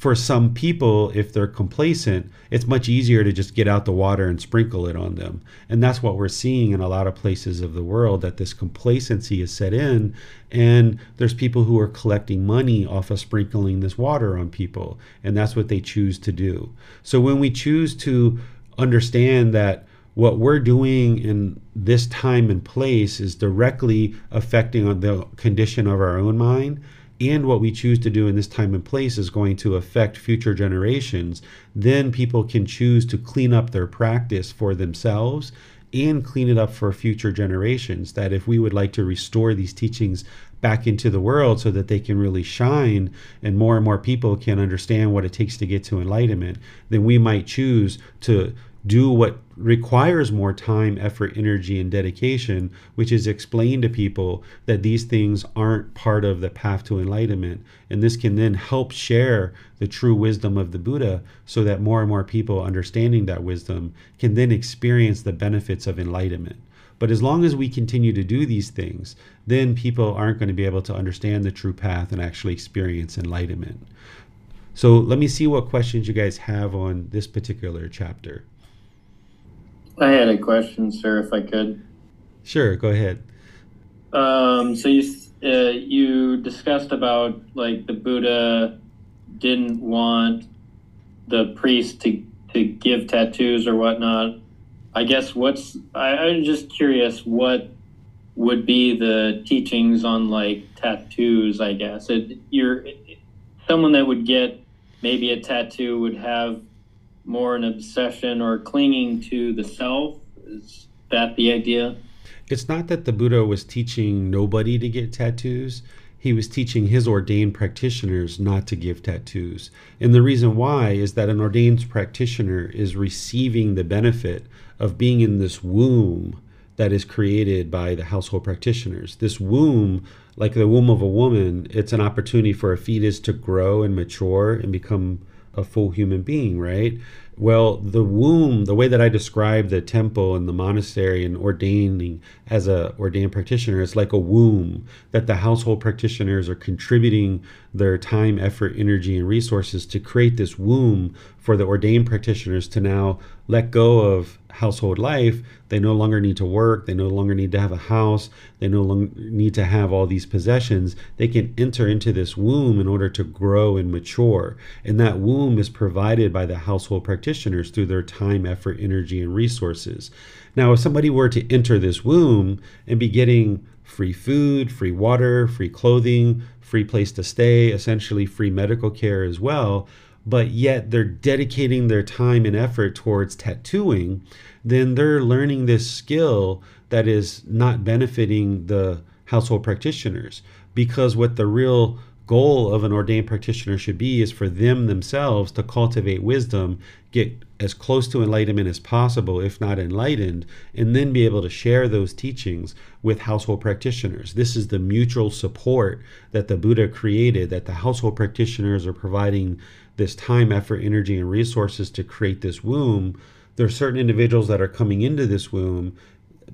for some people, if they're complacent, it's much easier to just get out the water and sprinkle it on them. And that's what we're seeing in a lot of places of the world that this complacency is set in. And there's people who are collecting money off of sprinkling this water on people. And that's what they choose to do. So when we choose to understand that what we're doing in this time and place is directly affecting the condition of our own mind and what we choose to do in this time and place is going to affect future generations, then people can choose to clean up their practice for themselves and clean it up for future generations. That if we would like to restore these teachings back into the world so that they can really shine and more and more people can understand what it takes to get to enlightenment, then we might choose to do what requires more time, effort, energy, and dedication, which is explain to people that these things aren't part of the path to enlightenment. And this can then help share the true wisdom of the Buddha so that more and more people understanding that wisdom can then experience the benefits of enlightenment. But as long as we continue to do these things, then people aren't going to be able to understand the true path and actually experience enlightenment. So let me see what questions you guys have on this particular chapter. I had a question, sir, if I could. Sure, go ahead. Um, so you uh, you discussed about like the Buddha didn't want the priest to to give tattoos or whatnot. I guess what's I, I'm just curious what would be the teachings on like tattoos. I guess it, you're someone that would get maybe a tattoo would have more an obsession or clinging to the self. Is that the idea? It's not that the Buddha was teaching nobody to get tattoos. He was teaching his ordained practitioners not to give tattoos. And the reason why is that an ordained practitioner is receiving the benefit of being in this womb that is created by the household practitioners. This womb, like the womb of a woman, it's an opportunity for a fetus to grow and mature and become a full human being, right? Well, the womb, the way that I describe the temple and the monastery and ordaining as a ordained practitioner, is like a womb that the household practitioners are contributing their time, effort, energy, and resources to create this womb for the ordained practitioners to now let go of household life. They no longer need to work. They no longer need to have a house. They no longer need to have all these possessions. They can enter into this womb in order to grow and mature. And that womb is provided by the household practitioners through their time, effort, energy, and resources. Now, if somebody were to enter this womb and be getting free food, free water, free clothing, free place to stay, essentially free medical care as well, but yet they're dedicating their time and effort towards tattooing, then they're learning this skill that is not benefiting the household practitioners. Because what the real goal of an ordained practitioner should be is for them themselves to cultivate wisdom, get as close to enlightenment as possible, if not enlightened, and then be able to share those teachings with household practitioners. This is the mutual support that the Buddha created, that the household practitioners are providing this time, effort, energy, and resources to create this womb. There are certain individuals that are coming into this womb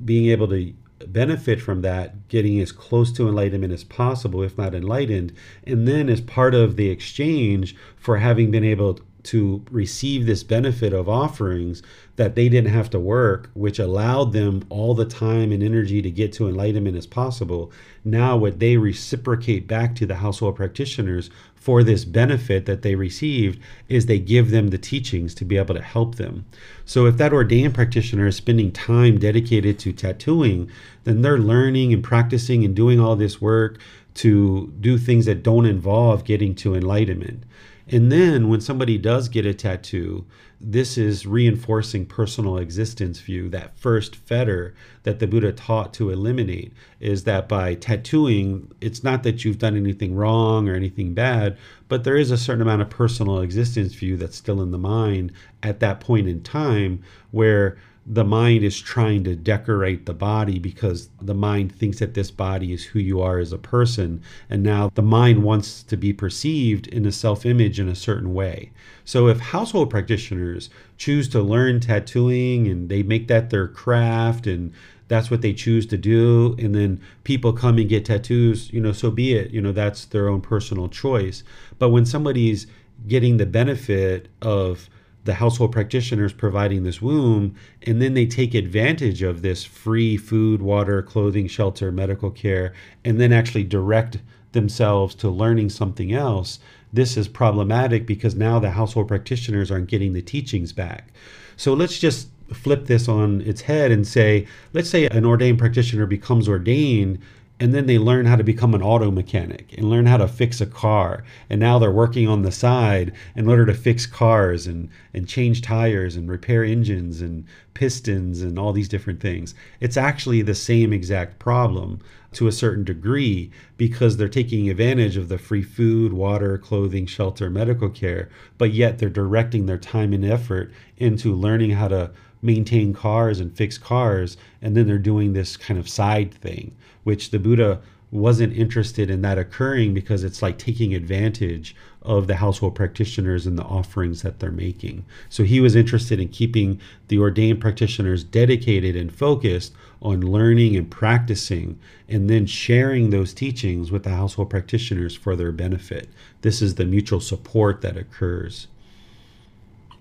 being able to benefit from that, getting as close to enlightenment as possible, if not enlightened. And then, as part of the exchange for having been able to receive this benefit of offerings that they didn't have to work, which allowed them all the time and energy to get to enlightenment as possible. Now, what they reciprocate back to the household practitioners for this benefit that they received is they give them the teachings to be able to help them. So, if that ordained practitioner is spending time dedicated to tattooing, then they're learning and practicing and doing all this work to do things that don't involve getting to enlightenment. And then when somebody does get a tattoo, this is reinforcing personal existence view. That first fetter that the Buddha taught to eliminate is that by tattooing, it's not that you've done anything wrong or anything bad, but there is a certain amount of personal existence view that's still in the mind at that point in time where the mind is trying to decorate the body because the mind thinks that this body is who you are as a person. And now the mind wants to be perceived in a self image in a certain way. So if household practitioners choose to learn tattooing and they make that their craft and that's what they choose to do and then people come and get tattoos you know so be it you know that's their own personal choice but when somebody's getting the benefit of the household practitioners providing this womb, and then they take advantage of this free food, water, clothing, shelter, medical care, and then actually direct themselves to learning something else. This is problematic because now the household practitioners aren't getting the teachings back. So let's just flip this on its head and say, let's say an ordained practitioner becomes ordained and then they learn how to become an auto mechanic and learn how to fix a car. And now they're working on the side in order to fix cars and and change tires and repair engines and pistons and all these different things. It's actually the same exact problem to a certain degree because they're taking advantage of the free food water clothing shelter medical care but yet they're directing their time and effort into learning how to maintain cars and fix cars and then they're doing this kind of side thing which the buddha wasn't interested in that occurring because it's like taking advantage of the household practitioners and the offerings that they're making. So he was interested in keeping the ordained practitioners dedicated and focused on learning and practicing and then sharing those teachings with the household practitioners for their benefit. This is the mutual support that occurs.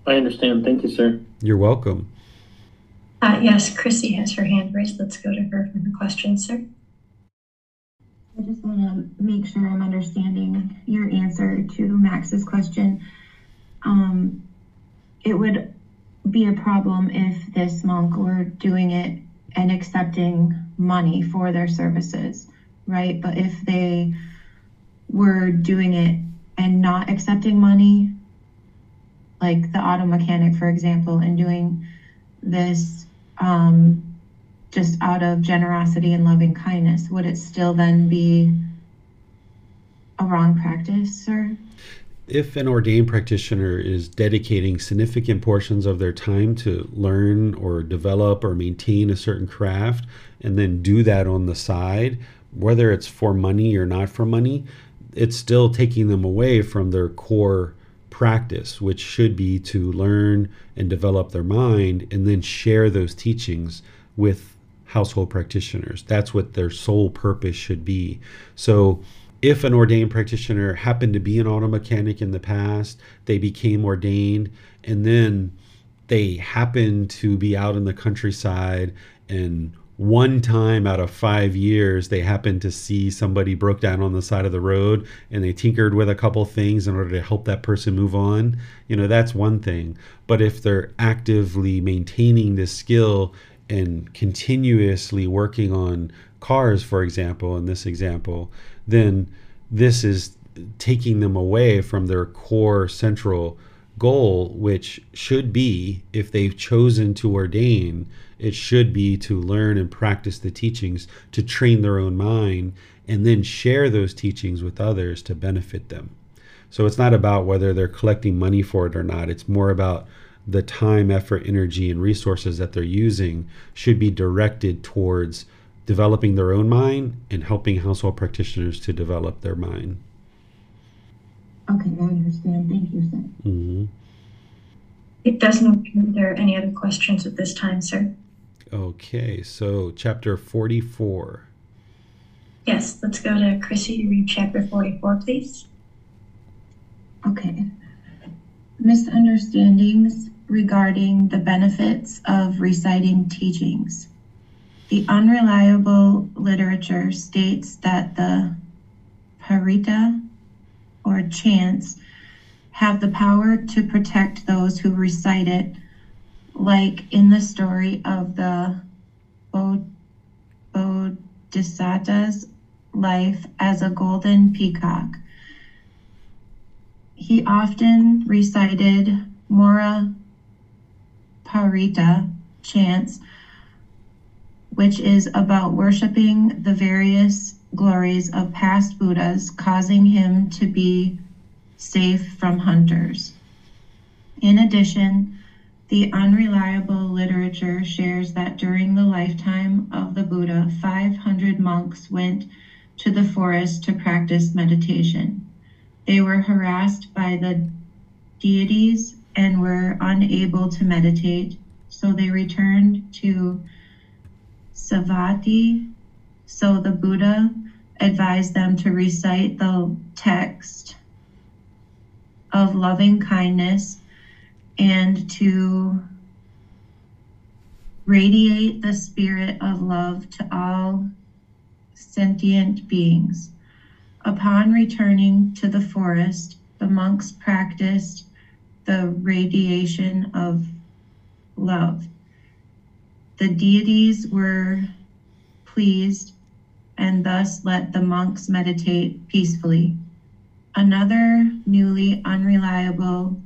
I understand. Thank you, sir. You're welcome. Uh, yes, Chrissy has her hand raised. Let's go to her for her question, sir. I just want to make sure I'm understanding your answer to Max's question. Um, it would be a problem if this monk were doing it and accepting money for their services, right? But if they were doing it and not accepting money, like the auto mechanic, for example, and doing this um, just out of generosity and loving kindness, would it still then be a wrong practice, sir? If an ordained practitioner is dedicating significant portions of their time to learn or develop or maintain a certain craft and then do that on the side, whether it's for money or not for money, it's still taking them away from their core practice, which should be to learn and develop their mind and then share those teachings with household practitioners. That's what their sole purpose should be. So, if an ordained practitioner happened to be an auto mechanic in the past, they became ordained, and then they happened to be out in the countryside and one time out of five years they happened to see somebody broke down on the side of the road and they tinkered with a couple things in order to help that person move on. You know that's one thing. But if they're actively maintaining this skill and continuously working on cars for example in this example then this is taking them away from their core central goal which should be if they've chosen to ordain it should be to learn and practice the teachings to train their own mind and then share those teachings with others to benefit them. So it's not about whether they're collecting money for it or not. It's more about the time, effort, energy, and resources that they're using should be directed towards developing their own mind and helping household practitioners to develop their mind. Okay, I understand. Thank you, sir. Mm-hmm. It doesn't appear there are any other questions at this time, sir. Okay, so chapter 44. Yes, let's go to Chrissy to read chapter 44, please. Okay. Misunderstandings regarding the benefits of reciting teachings. The unreliable literature states that the parita or chants have the power to protect those who recite it like in the story of the Bodhisattva's life as a golden peacock. He often recited Mora Parita chants, which is about worshiping the various glories of past Buddhas, causing him to be safe from hunters. In addition, the unreliable literature shares that during the lifetime of the Buddha, 500 monks went to the forest to practice meditation. They were harassed by the deities and were unable to meditate, so they returned to Savatthi. So the Buddha advised them to recite the text of loving kindness and to radiate the spirit of love to all sentient beings. Upon returning to the forest, the monks practiced the radiation of love. The deities were pleased and thus let the monks meditate peacefully. Another newly unreliable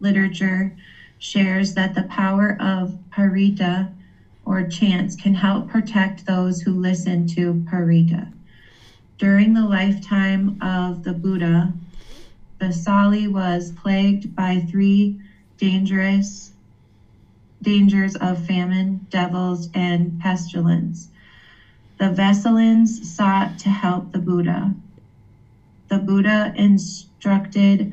literature shares that the power of parita or chants can help protect those who listen to parita. During the lifetime of the Buddha, Vesali was plagued by three dangerous dangers of famine, devils, and pestilence. The Vesalins sought to help the Buddha. The Buddha instructed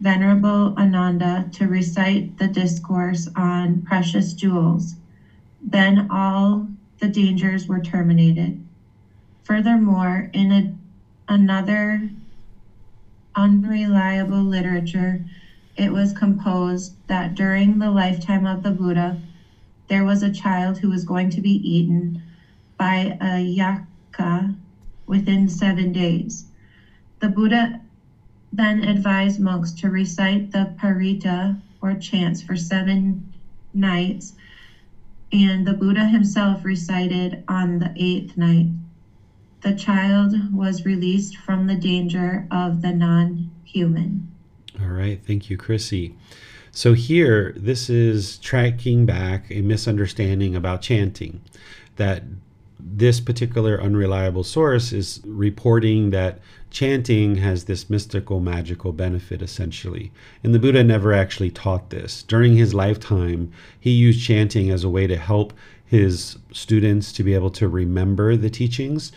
Venerable Ananda to recite the discourse on precious jewels. Then all the dangers were terminated. Furthermore, in a, another unreliable literature, it was composed that during the lifetime of the Buddha, there was a child who was going to be eaten by a yaka within seven days. The Buddha then advised monks to recite the parita or chants for seven nights, and the Buddha himself recited on the eighth night. The child was released from the danger of the non human. All right. Thank you, Chrissy. So here, this is tracking back a misunderstanding about chanting. That this particular unreliable source is reporting that chanting has this mystical, magical benefit, essentially. And the Buddha never actually taught this. During his lifetime, he used chanting as a way to help his students to be able to remember the teachings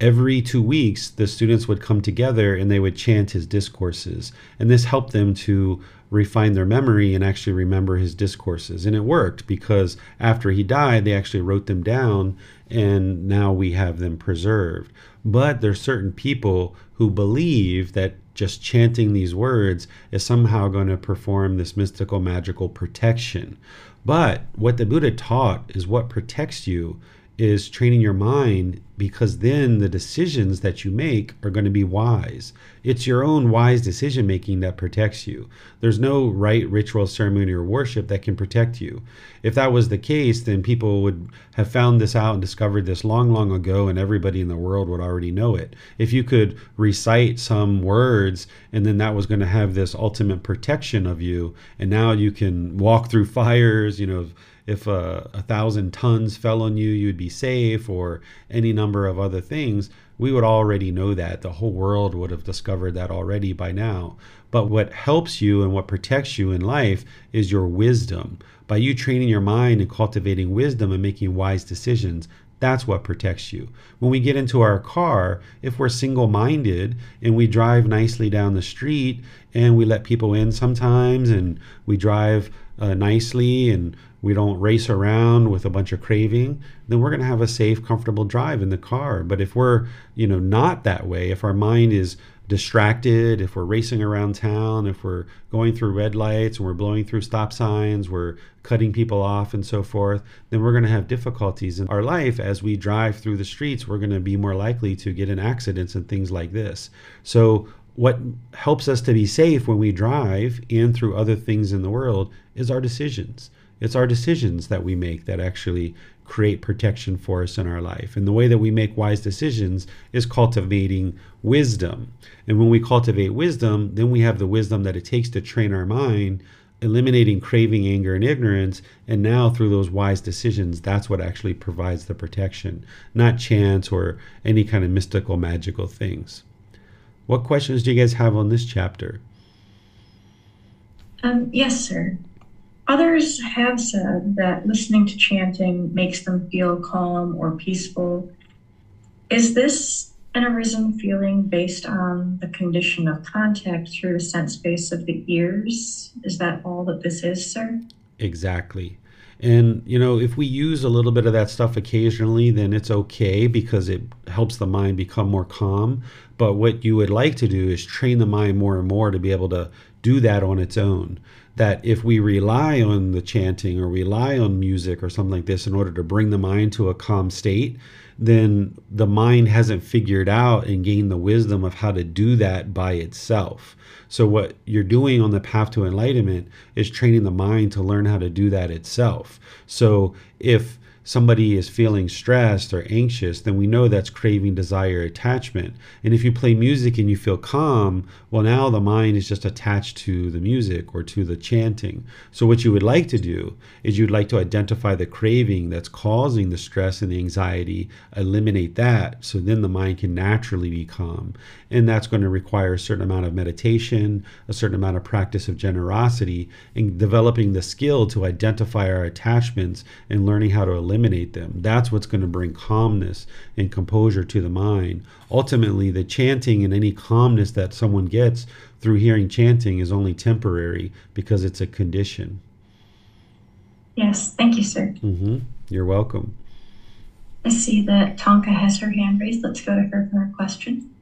every two weeks, the students would come together and they would chant his discourses. And this helped them to refine their memory and actually remember his discourses. And it worked because after he died, they actually wrote them down and now we have them preserved. But there's certain people who believe that just chanting these words is somehow going to perform this mystical, magical protection. But what the Buddha taught is what protects you is training your mind because then the decisions that you make are going to be wise. It's your own wise decision making that protects you. There's no right ritual, ceremony, or worship that can protect you. If that was the case, then people would have found this out and discovered this long, long ago, and everybody in the world would already know it. If you could recite some words and then that was going to have this ultimate protection of you, and now you can walk through fires, you know if a, a thousand tons fell on you, you'd be safe, or any number of other things, we would already know that. The whole world would have discovered that already by now. But what helps you and what protects you in life is your wisdom. By you training your mind and cultivating wisdom and making wise decisions, that's what protects you. When we get into our car, if we're single minded and we drive nicely down the street and we let people in sometimes and we drive uh, nicely and we don't race around with a bunch of craving, then we're going to have a safe, comfortable drive in the car. But if we're, you know, not that way, if our mind is distracted, if we're racing around town, if we're going through red lights and we're blowing through stop signs, we're cutting people off and so forth, then we're going to have difficulties in our life as we drive through the streets. We're going to be more likely to get in accidents and things like this. So, what helps us to be safe when we drive and through other things in the world is our decisions. It's our decisions that we make that actually create protection for us in our life. And the way that we make wise decisions is cultivating wisdom. And when we cultivate wisdom, then we have the wisdom that it takes to train our mind, eliminating craving, anger, and ignorance. And now, through those wise decisions, that's what actually provides the protection, not chance or any kind of mystical, magical things. What questions do you guys have on this chapter? Um, yes, sir. Others have said that listening to chanting makes them feel calm or peaceful. Is this an arisen feeling based on the condition of contact through the sense base of the ears? Is that all that this is, sir? Exactly. And, you know, if we use a little bit of that stuff occasionally, then it's okay because it helps the mind become more calm. But what you would like to do is train the mind more and more to be able to do that on its own that if we rely on the chanting or rely on music or something like this in order to bring the mind to a calm state, then the mind hasn't figured out and gained the wisdom of how to do that by itself. So, what you're doing on the path to enlightenment is training the mind to learn how to do that itself. So, if somebody is feeling stressed or anxious, then we know that's craving, desire, attachment. And if you play music and you feel calm, well, now the mind is just attached to the music or to the chanting. So, what you would like to do is you'd like to identify the craving that's causing the stress and the anxiety, eliminate that, so then the mind can naturally be calm. And that's going to require a certain amount of meditation, a certain amount of practice of generosity, and developing the skill to identify our attachments and learning how to eliminate eliminate them. That's what's going to bring calmness and composure to the mind. Ultimately, the chanting and any calmness that someone gets through hearing chanting is only temporary because it's a condition. Yes, thank you, sir. Mm-hmm. You're welcome. I see that Tonka has her hand raised. Let's go to her for a question.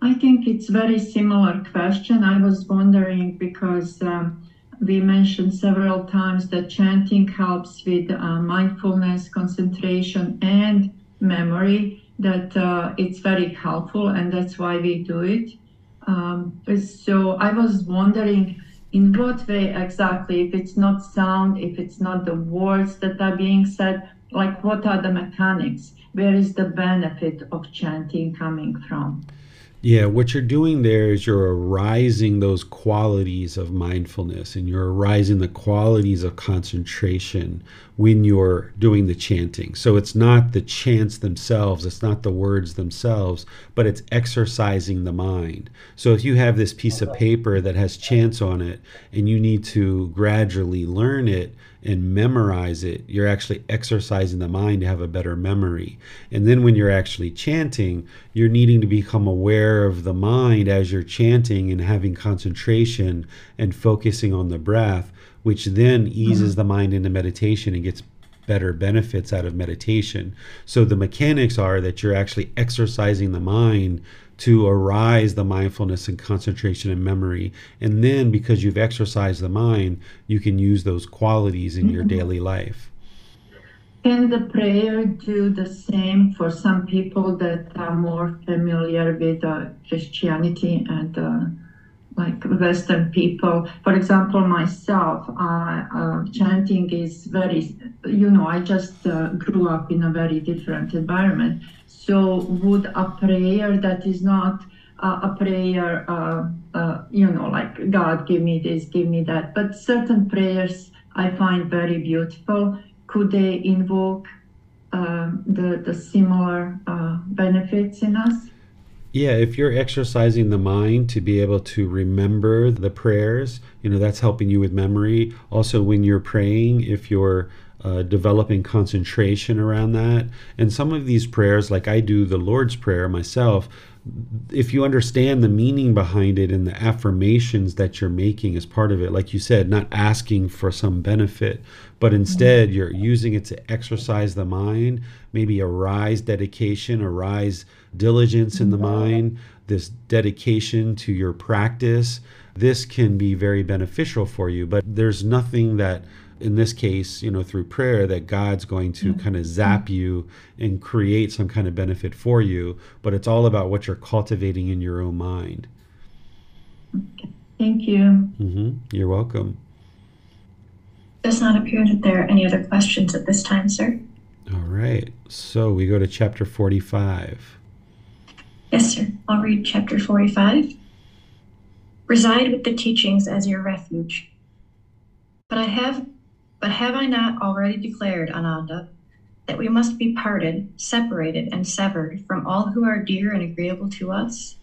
I think it's very similar question. I was wondering because um, we mentioned several times that chanting helps with uh, mindfulness, concentration, and memory. That uh, it's very helpful, and that's why we do it. Um, so I was wondering in what way exactly, if it's not sound, if it's not the words that are being said, like what are the mechanics? Where is the benefit of chanting coming from? Yeah, what you're doing there is you're arising those qualities of mindfulness and you're arising the qualities of concentration when you're doing the chanting. So it's not the chants themselves, it's not the words themselves, but it's exercising the mind. So if you have this piece of paper that has chants on it and you need to gradually learn it, and memorize it, you're actually exercising the mind to have a better memory. And then when you're actually chanting, you're needing to become aware of the mind as you're chanting and having concentration and focusing on the breath, which then eases mm-hmm. the mind into meditation and gets better benefits out of meditation. So the mechanics are that you're actually exercising the mind to arise the mindfulness and concentration and memory. And then, because you've exercised the mind, you can use those qualities in mm-hmm. your daily life. Can the prayer do the same for some people that are more familiar with uh, Christianity and uh, like Western people? For example, myself, uh, uh chanting is very, you know, I just uh, grew up in a very different environment. So would a prayer that is not a prayer, uh, uh, you know, like God, give me this, give me that, but certain prayers I find very beautiful. Could they invoke uh, the the similar uh, benefits in us? Yeah, if you're exercising the mind to be able to remember the prayers, you know, that's helping you with memory. Also, when you're praying, if you're uh, developing concentration around that. And some of these prayers, like I do the Lord's Prayer myself, if you understand the meaning behind it and the affirmations that you're making as part of it, like you said, not asking for some benefit, but instead you're using it to exercise the mind, maybe arise dedication, arise diligence in the mind, this dedication to your practice. This can be very beneficial for you, but there's nothing that in this case, you know, through prayer, that God's going to mm-hmm. kind of zap you and create some kind of benefit for you. But it's all about what you're cultivating in your own mind. Thank you. Mm-hmm. You're welcome. Does not appear that there are any other questions at this time, sir. All right. So we go to chapter 45. Yes, sir. I'll read chapter 45. Reside with the teachings as your refuge. But I have but have I not already declared, Ananda, that we must be parted, separated, and severed from all who are dear and agreeable to us?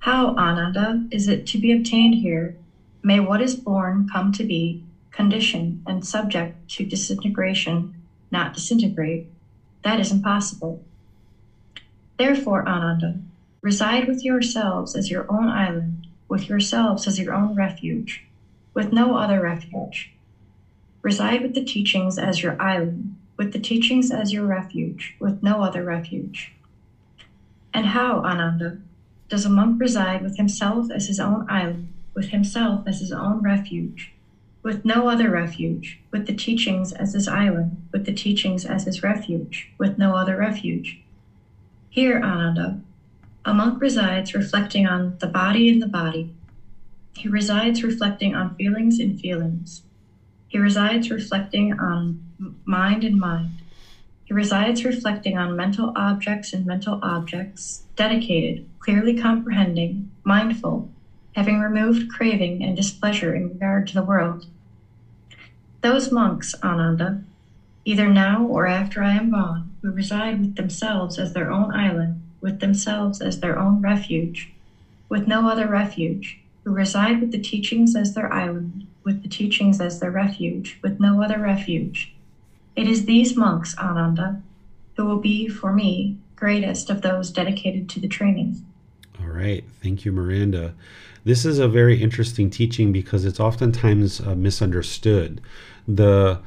How, Ananda, is it to be obtained here? May what is born come to be, conditioned and subject to disintegration, not disintegrate? That is impossible. Therefore, Ananda, reside with yourselves as your own island, with yourselves as your own refuge, with no other refuge Reside with the teachings as your island, with the teachings as your refuge, with no other refuge. And how, Ananda, does a monk reside with himself as his own island, with himself as his own refuge, with no other refuge, with the teachings as his island, with the teachings as his refuge, with no other refuge? Here, Ananda, a monk resides reflecting on the body in the body. He resides reflecting on feelings in feelings. He resides reflecting on mind and mind. He resides reflecting on mental objects and mental objects, dedicated, clearly comprehending, mindful, having removed craving and displeasure in regard to the world. Those monks, Ananda, either now or after I am gone, who reside with themselves as their own island, with themselves as their own refuge, with no other refuge, who reside with the teachings as their island, with the teachings as their refuge, with no other refuge. It is these monks, Ananda, who will be, for me, greatest of those dedicated to the training. All right. Thank you, Miranda. This is a very interesting teaching because it's oftentimes uh, misunderstood. The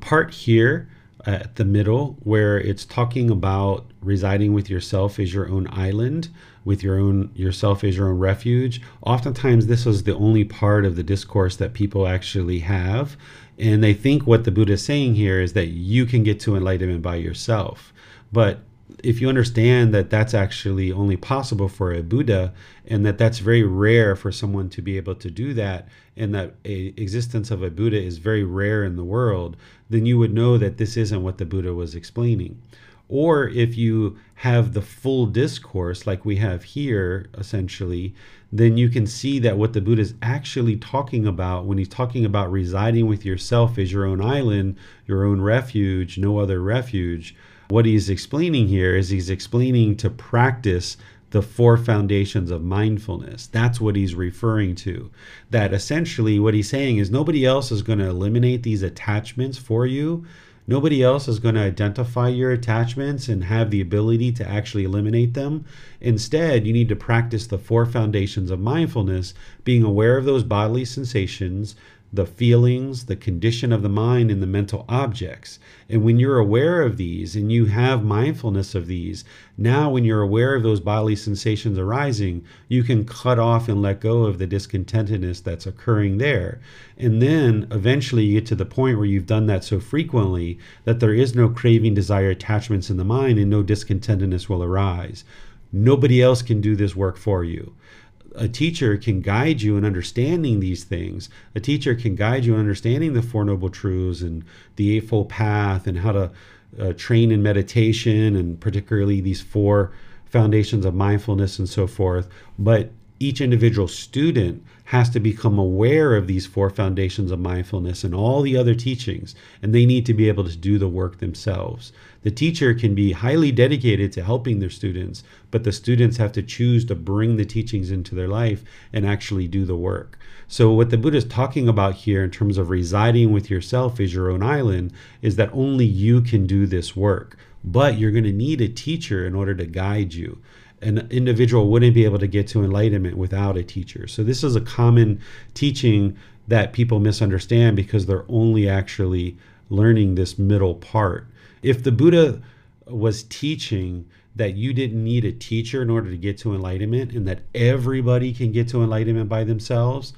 part here at the middle where it's talking about residing with yourself as your own island with your own yourself as your own refuge. Oftentimes this is the only part of the discourse that people actually have. And they think what the buddha is saying here is that you can get to enlightenment by yourself. But if you understand that that's actually only possible for a Buddha and that that's very rare for someone to be able to do that and that a existence of a Buddha is very rare in the world, then you would know that this isn't what the Buddha was explaining. Or if you have the full discourse like we have here, essentially, then you can see that what the Buddha is actually talking about when he's talking about residing with yourself as your own island, your own refuge, no other refuge what he's explaining here is he's explaining to practice the four foundations of mindfulness. That's what he's referring to. That essentially what he's saying is nobody else is going to eliminate these attachments for you. Nobody else is going to identify your attachments and have the ability to actually eliminate them. Instead, you need to practice the four foundations of mindfulness, being aware of those bodily sensations, the feelings, the condition of the mind, and the mental objects. And when you're aware of these and you have mindfulness of these, now when you're aware of those bodily sensations arising, you can cut off and let go of the discontentedness that's occurring there. And then eventually you get to the point where you've done that so frequently that there is no craving, desire, attachments in the mind, and no discontentedness will arise. Nobody else can do this work for you a teacher can guide you in understanding these things. A teacher can guide you in understanding the Four Noble Truths and the Eightfold Path and how to uh, train in meditation and particularly these four foundations of mindfulness and so forth. But each individual student has to become aware of these four foundations of mindfulness and all the other teachings, and they need to be able to do the work themselves. The teacher can be highly dedicated to helping their students, but the students have to choose to bring the teachings into their life and actually do the work. So, what the Buddha is talking about here in terms of residing with yourself as your own island is that only you can do this work, but you're going to need a teacher in order to guide you an individual wouldn't be able to get to enlightenment without a teacher. So this is a common teaching that people misunderstand because they're only actually learning this middle part. If the Buddha was teaching that you didn't need a teacher in order to get to enlightenment and that everybody can get to enlightenment by themselves,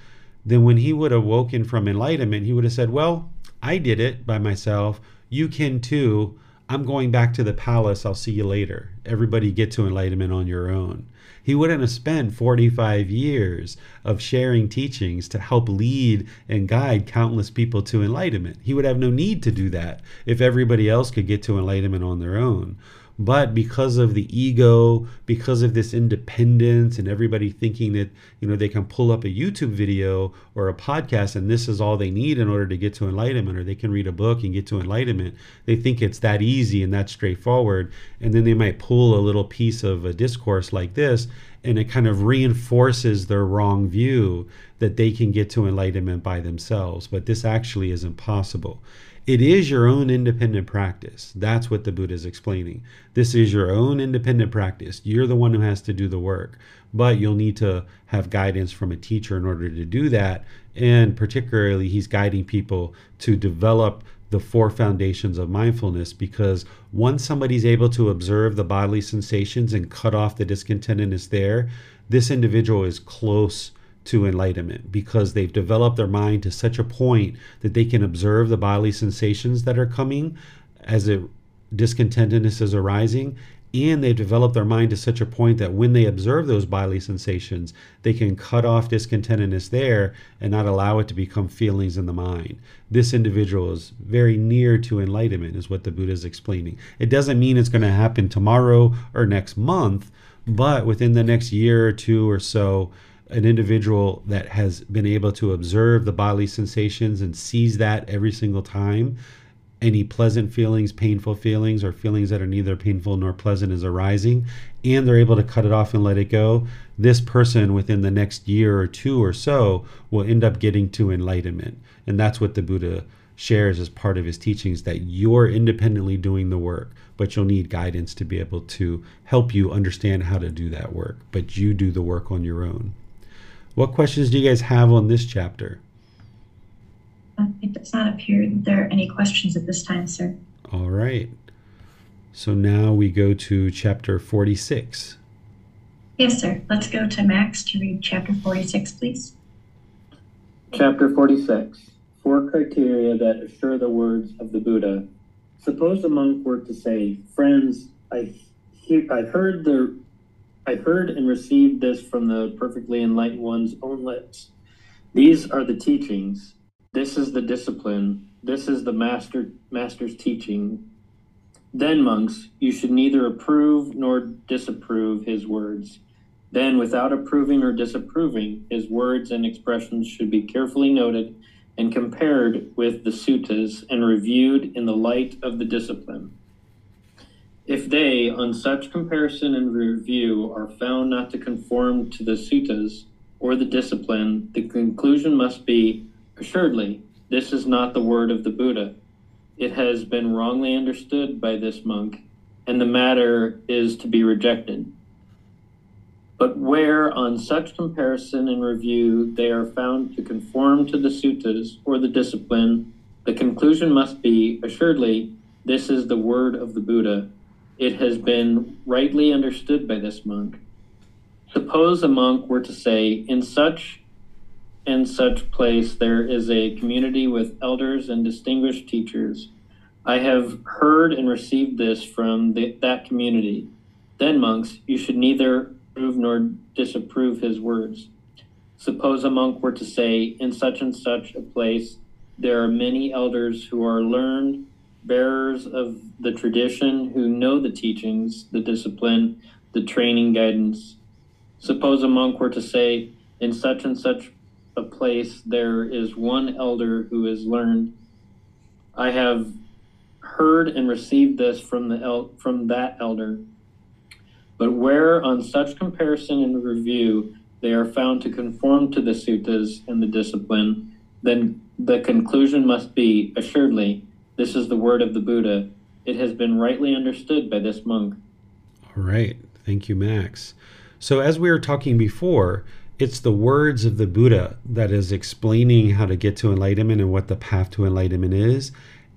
then when he would have woken from enlightenment, he would have said, Well, I did it by myself. You can too. I'm going back to the palace. I'll see you later. Everybody get to enlightenment on your own. He wouldn't have spent 45 years of sharing teachings to help lead and guide countless people to enlightenment. He would have no need to do that if everybody else could get to enlightenment on their own. But because of the ego, because of this independence and everybody thinking that, you know, they can pull up a YouTube video or a podcast and this is all they need in order to get to enlightenment or they can read a book and get to enlightenment, they think it's that easy and that straightforward. And then they might pull a little piece of a discourse like this and it kind of reinforces their wrong view that they can get to enlightenment by themselves. But this actually isn't possible. It is your own independent practice. That's what the Buddha is explaining. This is your own independent practice. You're the one who has to do the work, but you'll need to have guidance from a teacher in order to do that. And particularly, he's guiding people to develop the four foundations of mindfulness because once somebody's able to observe the bodily sensations and cut off the discontentedness there, this individual is close to enlightenment because they've developed their mind to such a point that they can observe the bodily sensations that are coming as a discontentedness is arising and they've developed their mind to such a point that when they observe those bodily sensations, they can cut off discontentedness there and not allow it to become feelings in the mind. This individual is very near to enlightenment, is what the Buddha is explaining. It doesn't mean it's going to happen tomorrow or next month, but within the next year or two or so, an individual that has been able to observe the bodily sensations and sees that every single time any pleasant feelings, painful feelings, or feelings that are neither painful nor pleasant is arising, and they're able to cut it off and let it go, this person within the next year or two or so will end up getting to enlightenment. And that's what the Buddha shares as part of his teachings that you're independently doing the work, but you'll need guidance to be able to help you understand how to do that work. But you do the work on your own. What questions do you guys have on this chapter? Uh, it does not appear that there are any questions at this time, sir. All right. So now we go to chapter 46. Yes, sir. Let's go to Max to read chapter 46, please. Chapter 46 Four criteria that assure the words of the Buddha. Suppose a monk were to say, Friends, I, he- I heard the I heard and received this from the perfectly enlightened one's own lips. These are the teachings. This is the discipline. This is the master master's teaching. Then, monks, you should neither approve nor disapprove his words. Then, without approving or disapproving, his words and expressions should be carefully noted and compared with the suttas and reviewed in the light of the discipline. If they, on such comparison and review, are found not to conform to the suttas or the discipline, the conclusion must be assuredly, this is not the word of the Buddha. It has been wrongly understood by this monk, and the matter is to be rejected. But where, on such comparison and review, they are found to conform to the suttas or the discipline, the conclusion must be assuredly, this is the word of the Buddha. It has been rightly understood by this monk. Suppose a monk were to say, In such and such place there is a community with elders and distinguished teachers. I have heard and received this from the, that community. Then, monks, you should neither approve nor disapprove his words. Suppose a monk were to say, In such and such a place there are many elders who are learned, bearers of the tradition, who know the teachings, the discipline, the training guidance. Suppose a monk were to say, In such and such a place there is one elder who is learned. I have heard and received this from the el- from that elder. But where on such comparison and review they are found to conform to the suttas and the discipline, then the conclusion must be assuredly this is the word of the Buddha. It has been rightly understood by this monk. All right. Thank you, Max. So, as we were talking before, it's the words of the Buddha that is explaining how to get to enlightenment and what the path to enlightenment is.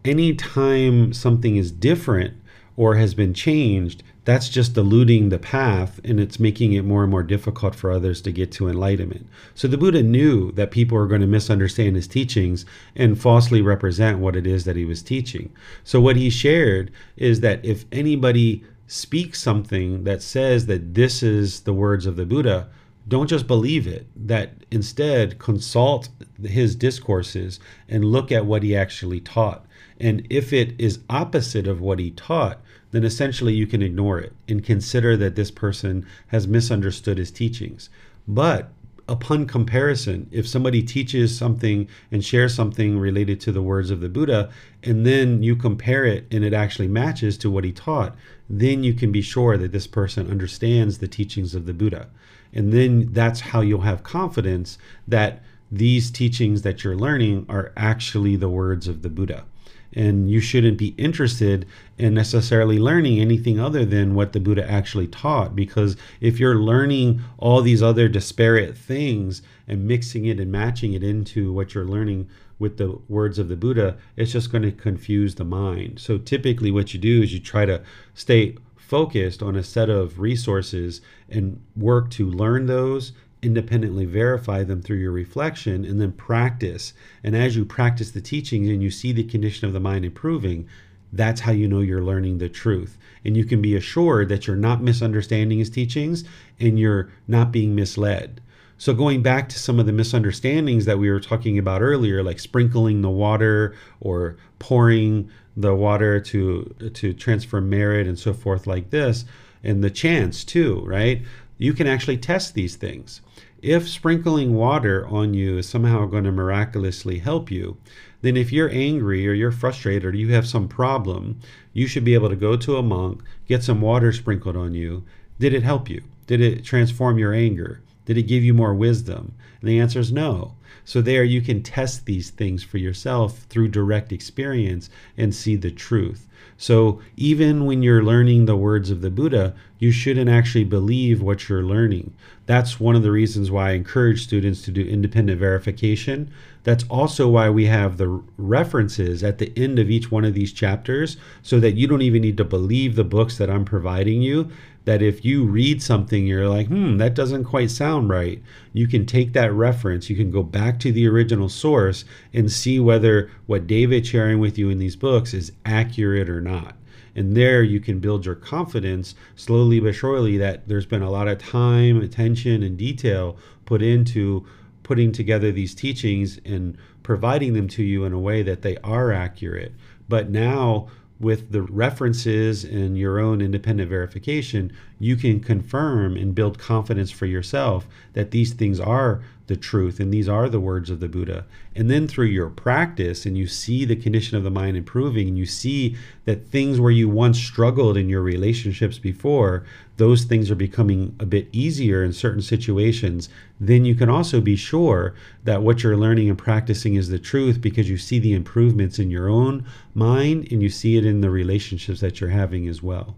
Anytime something is different or has been changed, that's just diluting the path and it's making it more and more difficult for others to get to enlightenment. So the Buddha knew that people are going to misunderstand his teachings and falsely represent what it is that he was teaching. So what he shared is that if anybody speaks something that says that this is the words of the Buddha, don't just believe it, that instead consult his discourses and look at what he actually taught. And if it is opposite of what he taught, then essentially you can ignore it and consider that this person has misunderstood his teachings. But upon comparison, if somebody teaches something and shares something related to the words of the Buddha, and then you compare it and it actually matches to what he taught, then you can be sure that this person understands the teachings of the Buddha. And then that's how you'll have confidence that these teachings that you're learning are actually the words of the Buddha and you shouldn't be interested in necessarily learning anything other than what the Buddha actually taught. Because if you're learning all these other disparate things and mixing it and matching it into what you're learning with the words of the Buddha, it's just going to confuse the mind. So typically, what you do is you try to stay focused on a set of resources and work to learn those independently verify them through your reflection and then practice. And as you practice the teachings and you see the condition of the mind improving, that's how you know you're learning the truth. And you can be assured that you're not misunderstanding his teachings and you're not being misled. So, going back to some of the misunderstandings that we were talking about earlier, like sprinkling the water or pouring the water to to transfer merit and so forth like this and the chants too right you can actually test these things if sprinkling water on you is somehow going to miraculously help you, then if you're angry or you're frustrated or you have some problem, you should be able to go to a monk, get some water sprinkled on you. Did it help you? Did it transform your anger? Did it give you more wisdom? And the answer is no. So, there you can test these things for yourself through direct experience and see the truth. So, even when you're learning the words of the Buddha, you shouldn't actually believe what you're learning. That's one of the reasons why I encourage students to do independent verification. That's also why we have the references at the end of each one of these chapters so that you don't even need to believe the books that I'm providing you that if you read something, you're like, hmm, that doesn't quite sound right, you can take that reference, you can go back to the original source and see whether what David's sharing with you in these books is accurate or not. And there you can build your confidence slowly but surely that there's been a lot of time, attention, and detail put into putting together these teachings and providing them to you in a way that they are accurate. But now with the references and your own independent verification, you can confirm and build confidence for yourself that these things are the truth and these are the words of the Buddha. And then through your practice, and you see the condition of the mind improving, and you see that things where you once struggled in your relationships before, those things are becoming a bit easier in certain situations, then you can also be sure that what you're learning and practicing is the truth because you see the improvements in your own mind and you see it in the relationships that you're having as well.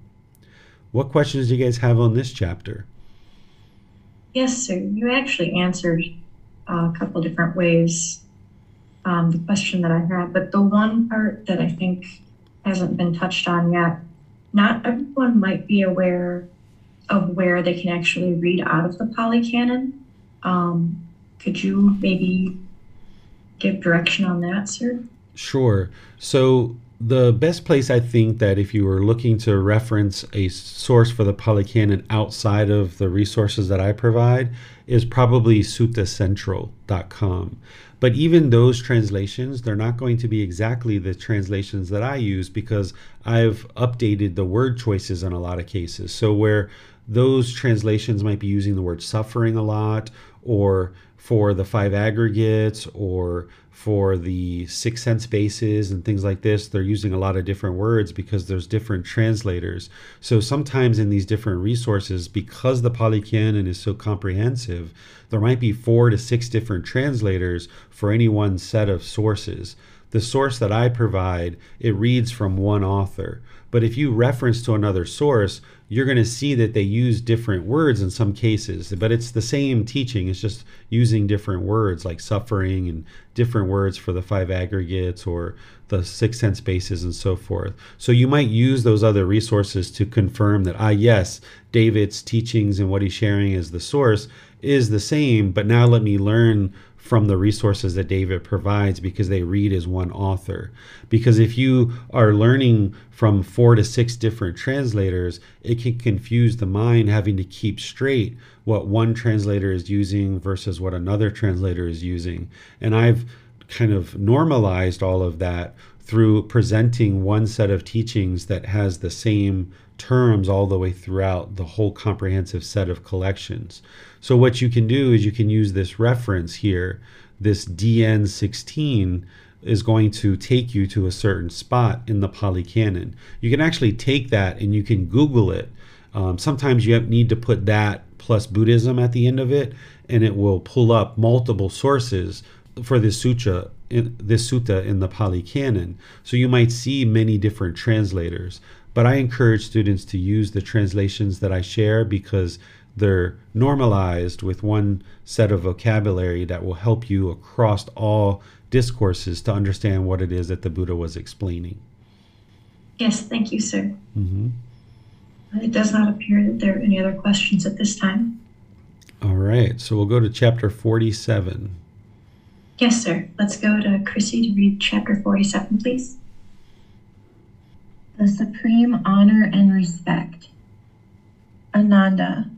What questions do you guys have on this chapter? Yes, sir. You actually answered a couple different ways um, the question that I had, but the one part that I think hasn't been touched on yet, not everyone might be aware of where they can actually read out of the Pali Canon. Um, could you maybe give direction on that, sir? Sure. So the best place I think that if you were looking to reference a source for the Pali Canon outside of the resources that I provide is probably suttacentral.com. But even those translations, they're not going to be exactly the translations that I use because I've updated the word choices in a lot of cases. So where those translations might be using the word suffering a lot or for the five aggregates or for the six sense bases and things like this, they're using a lot of different words because there's different translators. So sometimes in these different resources, because the Pali is so comprehensive, there might be four to six different translators for any one set of sources. The source that I provide, it reads from one author. But if you reference to another source, you're going to see that they use different words in some cases, but it's the same teaching. It's just using different words like suffering and different words for the five aggregates or the six sense bases and so forth. So you might use those other resources to confirm that, ah, yes, David's teachings and what he's sharing as the source is the same, but now let me learn from the resources that David provides because they read as one author. Because if you are learning from four to six different translators, it can confuse the mind having to keep straight what one translator is using versus what another translator is using. And I've kind of normalized all of that through presenting one set of teachings that has the same terms all the way throughout the whole comprehensive set of collections. So what you can do is you can use this reference here, this DN16 is going to take you to a certain spot in the Pali Canon. You can actually take that and you can Google it. Um, sometimes you need to put that plus Buddhism at the end of it, and it will pull up multiple sources for this sutra in this sutta in the Pali Canon. So you might see many different translators. But I encourage students to use the translations that I share because they're normalized with one set of vocabulary that will help you across all discourses to understand what it is that the Buddha was explaining. Yes, thank you, sir. Mm-hmm. It does not appear that there are any other questions at this time. All right, so we'll go to chapter 47. Yes, sir. Let's go to Chrissy to read chapter 47, please. The supreme honor and respect. Ananda,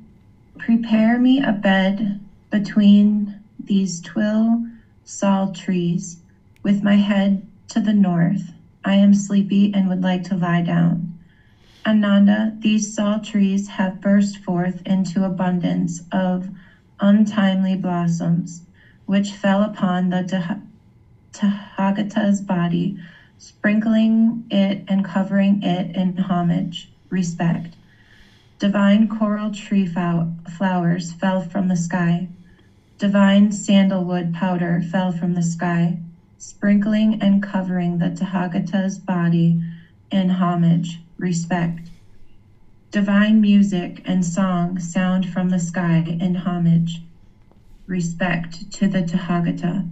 Prepare me a bed between these twill sal trees, with my head to the north. I am sleepy and would like to lie down. Ananda, these sal trees have burst forth into abundance of untimely blossoms, which fell upon the Tathagata's body, sprinkling it and covering it in homage, respect. Divine coral tree flowers fell from the sky. Divine sandalwood powder fell from the sky, sprinkling and covering the Tathagata's body in homage, respect. Divine music and song sound from the sky in homage, respect to the Tathagata.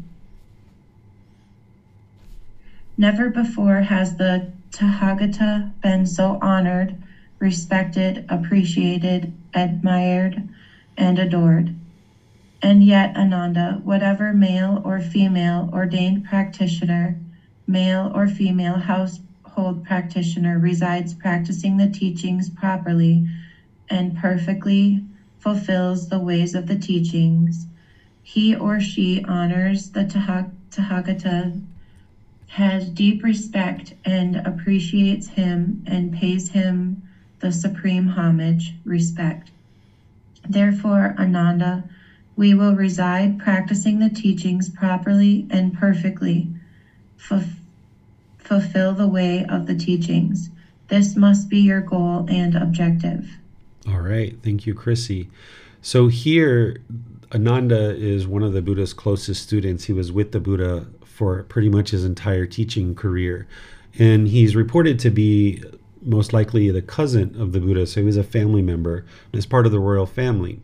Never before has the Tathagata been so honored, respected, appreciated, admired, and adored. And yet, Ananda, whatever male or female ordained practitioner, male or female household practitioner resides practicing the teachings properly and perfectly fulfills the ways of the teachings, he or she honors the Tathagata has deep respect and appreciates him and pays him the supreme homage, respect. Therefore, Ananda, we will reside practicing the teachings properly and perfectly, fulfill the way of the teachings. This must be your goal and objective. All right. Thank you, Chrissy. So here, Ananda is one of the Buddha's closest students. He was with the Buddha for pretty much his entire teaching career. And he's reported to be most likely the cousin of the Buddha, so he was a family member as part of the royal family.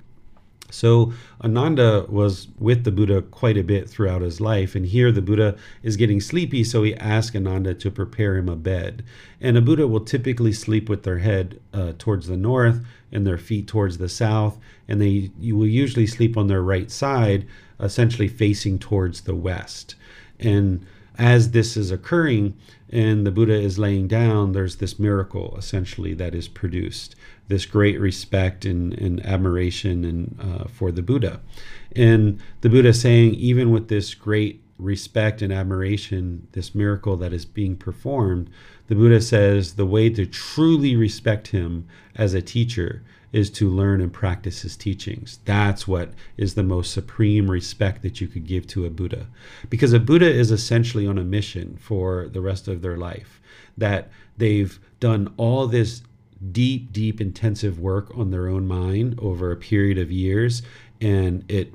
So Ananda was with the Buddha quite a bit throughout his life, and here the Buddha is getting sleepy, so he asks Ananda to prepare him a bed. And a Buddha will typically sleep with their head uh, towards the north and their feet towards the south, and they you will usually sleep on their right side, essentially facing towards the west. And as this is occurring and the Buddha is laying down, there's this miracle essentially that is produced, this great respect and, and admiration and, uh, for the Buddha. And the Buddha saying, even with this great respect and admiration, this miracle that is being performed, the Buddha says the way to truly respect him as a teacher is to learn and practice his teachings. That's what is the most supreme respect that you could give to a Buddha. Because a Buddha is essentially on a mission for the rest of their life, that they've done all this deep, deep, intensive work on their own mind over a period of years, and it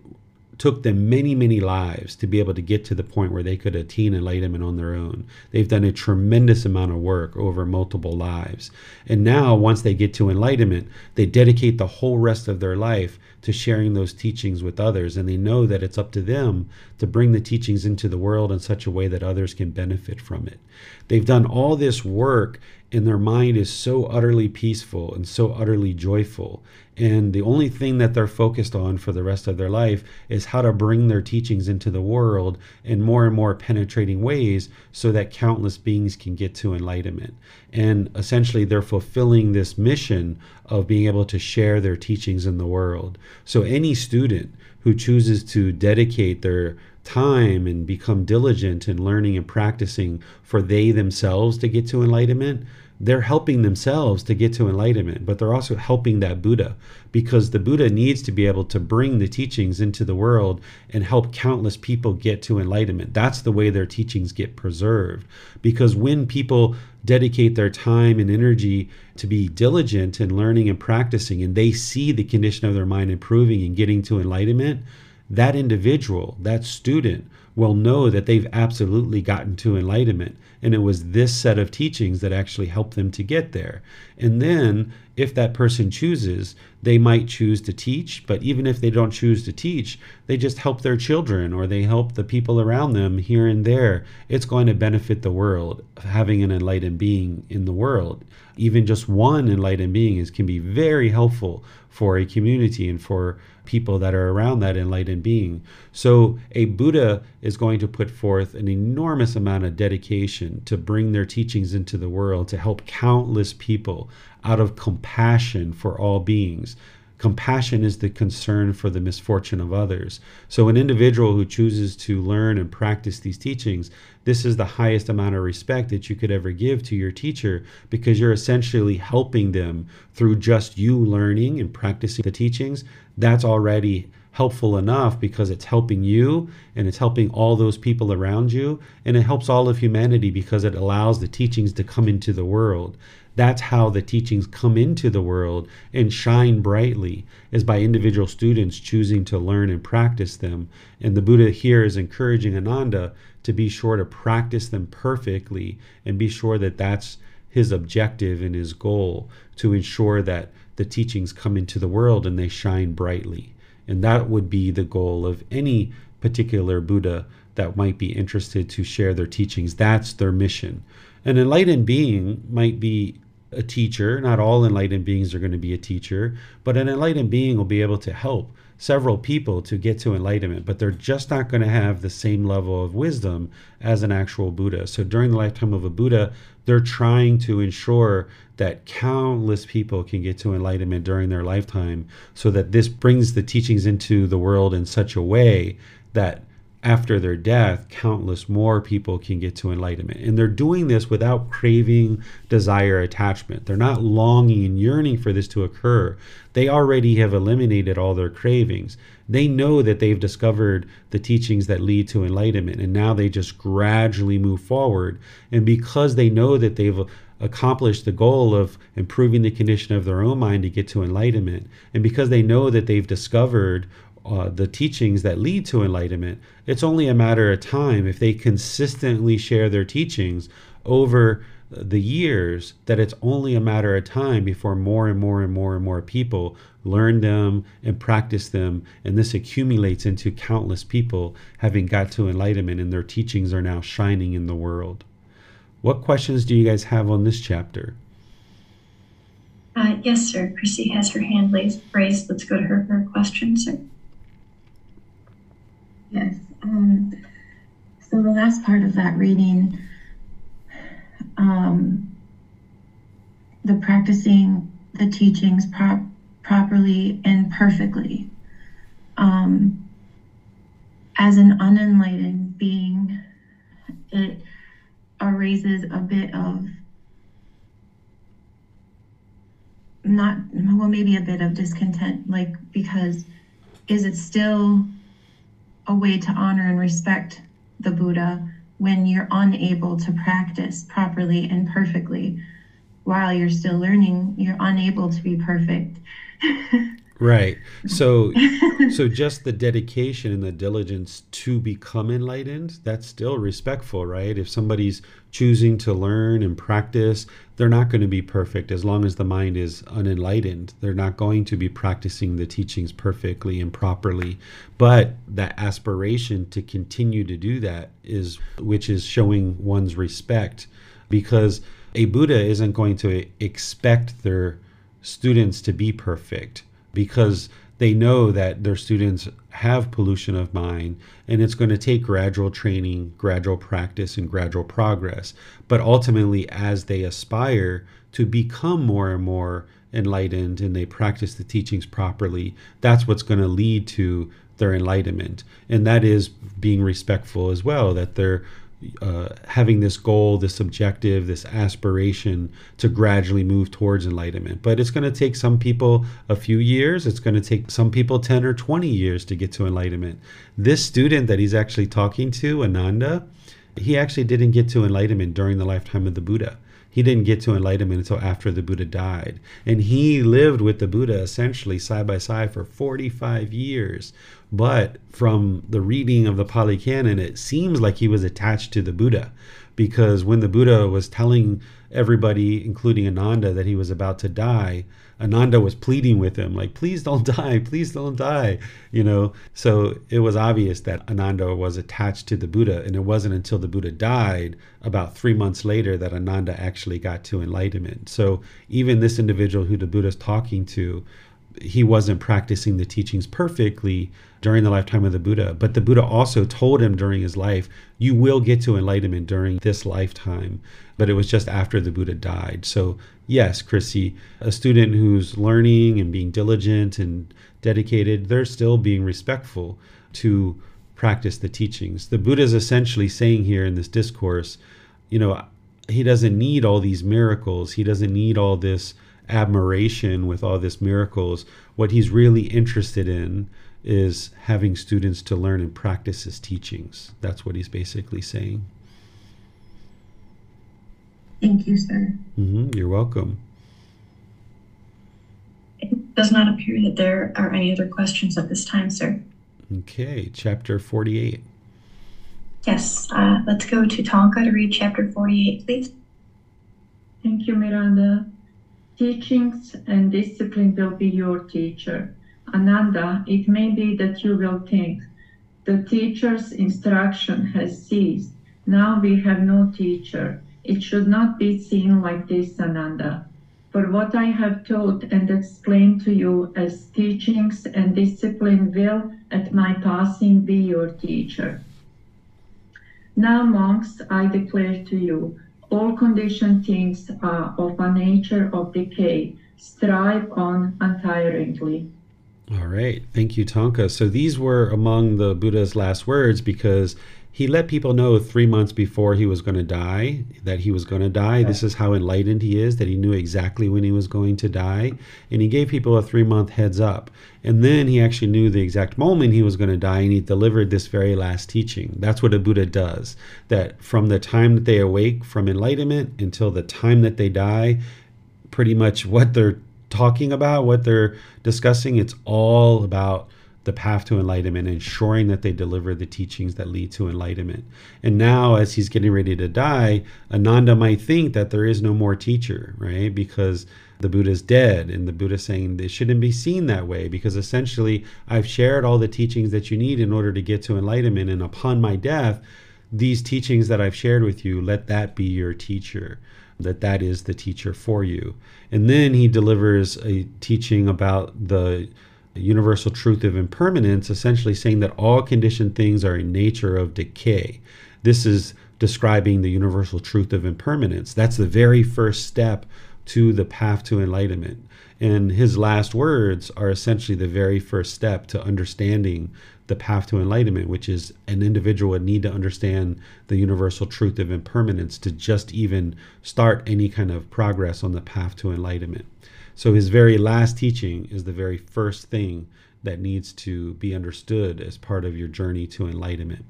took them many, many lives to be able to get to the point where they could attain enlightenment on their own. They've done a tremendous amount of work over multiple lives. And now, once they get to enlightenment, they dedicate the whole rest of their life to sharing those teachings with others. And they know that it's up to them to bring the teachings into the world in such a way that others can benefit from it. They've done all this work and their mind is so utterly peaceful and so utterly joyful. And the only thing that they're focused on for the rest of their life is how to bring their teachings into the world in more and more penetrating ways so that countless beings can get to enlightenment. And essentially, they're fulfilling this mission of being able to share their teachings in the world. So, any student who chooses to dedicate their time and become diligent in learning and practicing for they themselves to get to enlightenment, they're helping themselves to get to enlightenment, but they're also helping that Buddha because the Buddha needs to be able to bring the teachings into the world and help countless people get to enlightenment. That's the way their teachings get preserved. Because when people dedicate their time and energy to be diligent in learning and practicing, and they see the condition of their mind improving and getting to enlightenment, that individual, that student, will know that they've absolutely gotten to enlightenment. And it was this set of teachings that actually helped them to get there. And then, if that person chooses, they might choose to teach. But even if they don't choose to teach, they just help their children or they help the people around them here and there. It's going to benefit the world, having an enlightened being in the world. Even just one enlightened being is, can be very helpful for a community and for people that are around that enlightened being. So, a Buddha is going to put forth an enormous amount of dedication to bring their teachings into the world to help countless people out of compassion for all beings. Compassion is the concern for the misfortune of others. So, an individual who chooses to learn and practice these teachings, this is the highest amount of respect that you could ever give to your teacher because you're essentially helping them through just you learning and practicing the teachings. That's already helpful enough because it's helping you and it's helping all those people around you and it helps all of humanity because it allows the teachings to come into the world. That's how the teachings come into the world and shine brightly is by individual students choosing to learn and practice them. And the buddha here is encouraging ananda to be sure to practice them perfectly and be sure that that's his objective and his goal to ensure that the teachings come into the world and they shine brightly. And that would be the goal of any particular Buddha that might be interested to share their teachings. That's their mission. An enlightened being might be a teacher. Not all enlightened beings are going to be a teacher, but an enlightened being will be able to help several people to get to enlightenment, but they're just not going to have the same level of wisdom as an actual Buddha. So during the lifetime of a Buddha, they're trying to ensure that countless people can get to enlightenment during their lifetime so that this brings the teachings into the world in such a way that after their death, countless more people can get to enlightenment. And they're doing this without craving, desire, attachment. They're not longing and yearning for this to occur. They already have eliminated all their cravings. They know that they've discovered the teachings that lead to enlightenment, and now they just gradually move forward. And because they know that they've accomplished the goal of improving the condition of their own mind to get to enlightenment, and because they know that they've discovered uh, the teachings that lead to enlightenment, it's only a matter of time if they consistently share their teachings over the years that it's only a matter of time before more and more and more and more people learn them and practice them and this accumulates into countless people having got to enlightenment and their teachings are now shining in the world. What questions do you guys have on this chapter? Uh, yes sir. Chrissy has her hand raised. Let's go to her for a question sir Yes. Um, so the last part of that reading, um, the practicing the teachings prop- properly and perfectly. Um, as an unenlightened being, it raises a bit of not well maybe a bit of discontent like because is it still a way to honor and respect the Buddha when you're unable to practice properly and perfectly. While you're still learning you're unable to be perfect right. So so just the dedication and the diligence to become enlightened that's still respectful right? If somebody's choosing to learn and practice they're not going to be perfect. As long as the mind is unenlightened they're not going to be practicing the teachings perfectly and properly. But that aspiration to continue to do that is which is showing one's respect because a buddha isn't going to expect their students to be perfect because they know that their students have pollution of mind and it's going to take gradual training, gradual practice, and gradual progress. But ultimately, as they aspire to become more and more enlightened and they practice the teachings properly, that's what's going to lead to their enlightenment. And that is being respectful as well, that they're uh, having this goal, this objective, this aspiration to gradually move towards enlightenment. But it's going to take some people a few years. It's going to take some people 10 or 20 years to get to enlightenment. This student that he's actually talking to, Ananda, he actually didn't get to enlightenment during the lifetime of the Buddha. He didn't get to enlightenment until after the Buddha died. And he lived with the Buddha essentially side by side for 45 years. But from the reading of the Pali Canon, it seems like he was attached to the Buddha because when the Buddha was telling everybody, including Ananda, that he was about to die, Ananda was pleading with him, like, please don't die, please don't die, you know. So it was obvious that Ananda was attached to the Buddha, and it wasn't until the Buddha died, about three months later, that Ananda actually got to enlightenment. So even this individual who the Buddha is talking to, he wasn't practicing the teachings perfectly during the lifetime of the Buddha. But the Buddha also told him during his life, you will get to enlightenment during this lifetime. But it was just after the Buddha died. So, yes, Chrissy, a student who's learning and being diligent and dedicated, they're still being respectful to practice the teachings. The Buddha is essentially saying here in this discourse, you know, he doesn't need all these miracles, he doesn't need all this admiration with all this miracles. What he's really interested in is having students to learn and practice his teachings. That's what he's basically saying. Thank you, sir. hmm You're welcome. It does not appear that there are any other questions at this time, sir. Okay, chapter 48. Yes, uh, let's go to Tonka to read chapter 48, please. Thank you, Miranda. Teachings and discipline will be your teacher. Ananda, it may be that you will think, the teacher's instruction has ceased. Now we have no teacher. It should not be seen like this, Ananda. For what I have taught and explained to you as teachings and discipline will, at my passing, be your teacher. Now, monks, I declare to you, all conditioned things are of a nature of decay. Strive on untiringly. All right. Thank you, Tonka. So these were among the Buddha's last words because he let people know three months before he was going to die that he was going to die. This is how enlightened he is, that he knew exactly when he was going to die. And he gave people a three month heads up. And then he actually knew the exact moment he was going to die and he delivered this very last teaching. That's what a Buddha does. That from the time that they awake from enlightenment until the time that they die, pretty much what they're talking about, what they're discussing, it's all about the path to enlightenment, ensuring that they deliver the teachings that lead to enlightenment. And now, as he's getting ready to die, Ananda might think that there is no more teacher, right? Because the Buddha's dead, and the Buddha saying they shouldn't be seen that way because essentially I've shared all the teachings that you need in order to get to enlightenment, and upon my death, these teachings that I've shared with you, let that be your teacher that that is the teacher for you. And then he delivers a teaching about the universal truth of impermanence, essentially saying that all conditioned things are in nature of decay. This is describing the universal truth of impermanence. That's the very first step to the path to enlightenment. And his last words are essentially the very first step to understanding the path to enlightenment, which is an individual would need to understand the universal truth of impermanence to just even start any kind of progress on the path to enlightenment. So his very last teaching is the very first thing that needs to be understood as part of your journey to enlightenment.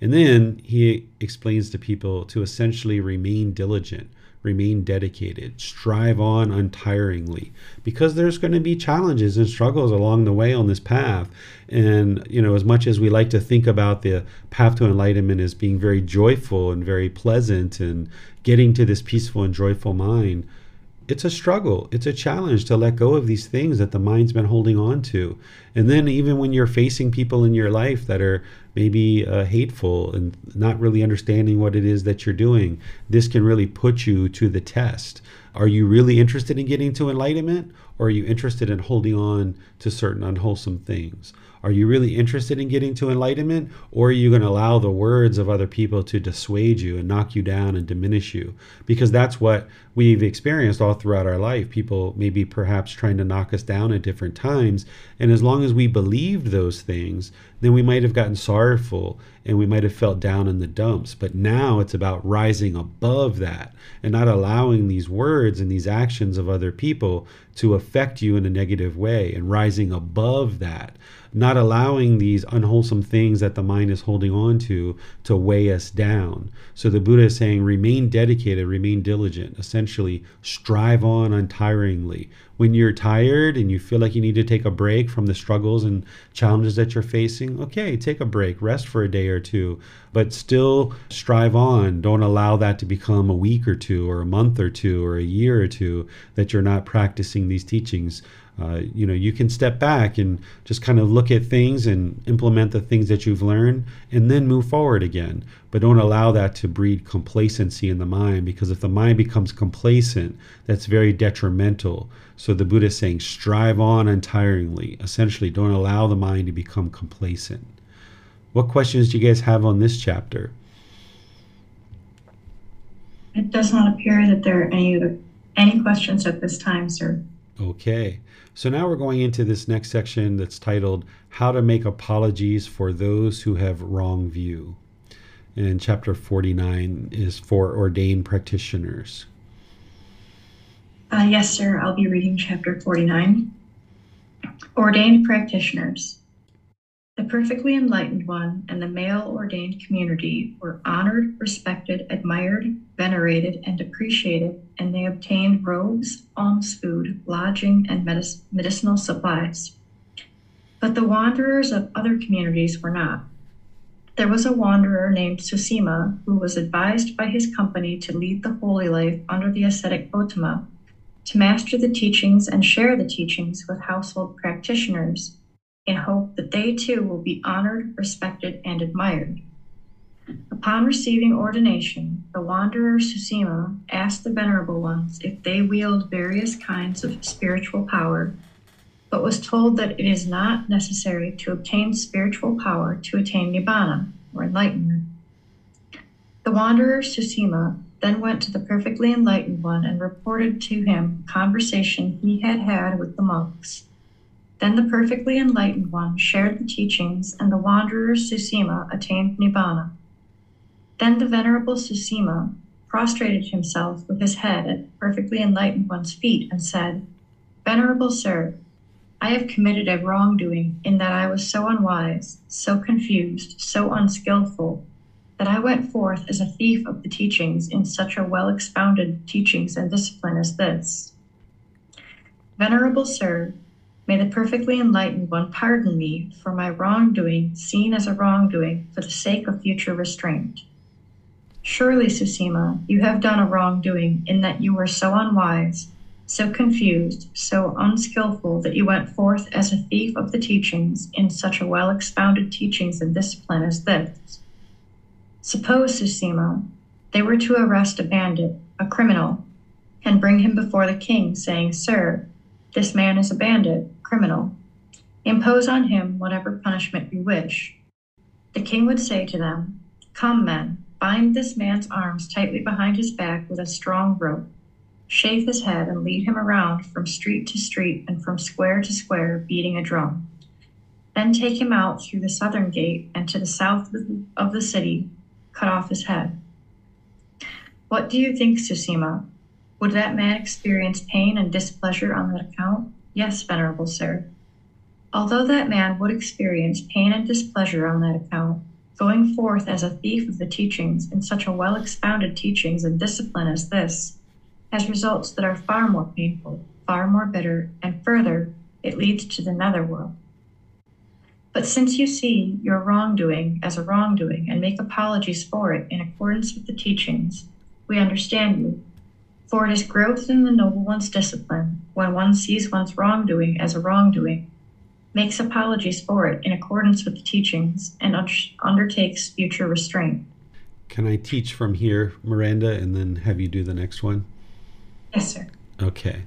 And then he explains to people to essentially remain diligent remain dedicated, strive on untiringly, because there's going to be challenges and struggles along the way on this path. And, you know, as much as we like to think about the path to enlightenment as being very joyful and very pleasant and getting to this peaceful and joyful mind, it's a struggle. It's a challenge to let go of these things that the mind's been holding on to. And then, even when you're facing people in your life that are maybe uh, hateful and not really understanding what it is that you're doing, this can really put you to the test. Are you really interested in getting to enlightenment, or are you interested in holding on to certain unwholesome things? Are you really interested in getting to enlightenment, or are you going to allow the words of other people to dissuade you and knock you down and diminish you? Because that's what we've experienced all throughout our life. People maybe perhaps trying to knock us down at different times. And as long as we believed those things, then we might have gotten sorrowful and we might have felt down in the dumps. But now it's about rising above that and not allowing these words and these actions of other people to affect you in a negative way and rising above that not allowing these unwholesome things that the mind is holding on to to weigh us down. So the Buddha is saying, remain dedicated, remain diligent, essentially, strive on untiringly. When you're tired and you feel like you need to take a break from the struggles and challenges that you're facing, okay, take a break, rest for a day or two, but still strive on. Don't allow that to become a week or two, or a month or two, or a year or two that you're not practicing these teachings. Uh, you know, you can step back and just kind of look at things and implement the things that you've learned and then move forward again. But don't allow that to breed complacency in the mind because if the mind becomes complacent, that's very detrimental. So the Buddha is saying, strive on untiringly. Essentially, don't allow the mind to become complacent. What questions do you guys have on this chapter? It does not appear that there are any any questions at this time, sir. Okay. So now we're going into this next section that's titled How to Make Apologies for Those Who Have Wrong View. And chapter 49 is for ordained practitioners. Uh, yes, sir. I'll be reading chapter 49. Ordained practitioners. The perfectly enlightened one and the male ordained community were honored, respected, admired, venerated, and appreciated, and they obtained robes, alms food, lodging, and medic- medicinal supplies. But the wanderers of other communities were not. There was a wanderer named Susima who was advised by his company to lead the holy life under the ascetic Gotama, to master the teachings and share the teachings with household practitioners in hope that they too will be honored, respected, and admired. Upon receiving ordination, the wanderer Susima asked the venerable ones if they wield various kinds of spiritual power, but was told that it is not necessary to obtain spiritual power to attain nibbana, or enlightenment. The wanderer Susima then went to the perfectly enlightened one and reported to him conversation he had had with the monks. Then the perfectly enlightened one shared the teachings, and the wanderer Susima attained Nibbana. Then the venerable Susima prostrated himself with his head at the perfectly enlightened one's feet and said, Venerable sir, I have committed a wrongdoing in that I was so unwise, so confused, so unskillful, that I went forth as a thief of the teachings in such a well expounded teachings and discipline as this. Venerable sir, May the perfectly enlightened one pardon me for my wrongdoing, seen as a wrongdoing, for the sake of future restraint. Surely, Susima, you have done a wrongdoing in that you were so unwise, so confused, so unskillful that you went forth as a thief of the teachings in such a well expounded teachings and discipline as this. Suppose, Susima, they were to arrest a bandit, a criminal, and bring him before the king, saying, Sir, this man is a bandit, criminal. Impose on him whatever punishment you wish. The king would say to them, Come, men, bind this man's arms tightly behind his back with a strong rope. Shave his head and lead him around from street to street and from square to square, beating a drum. Then take him out through the southern gate and to the south of the city, cut off his head. What do you think, Susima? Would that man experience pain and displeasure on that account? Yes, venerable sir. Although that man would experience pain and displeasure on that account, going forth as a thief of the teachings in such a well expounded teachings and discipline as this, has results that are far more painful, far more bitter, and further, it leads to the netherworld. But since you see your wrongdoing as a wrongdoing and make apologies for it in accordance with the teachings, we understand you for it is growth in the noble one's discipline, when one sees one's wrongdoing as a wrongdoing, makes apologies for it in accordance with the teachings, and undertakes future restraint. Can I teach from here, Miranda, and then have you do the next one? Yes, sir. Okay.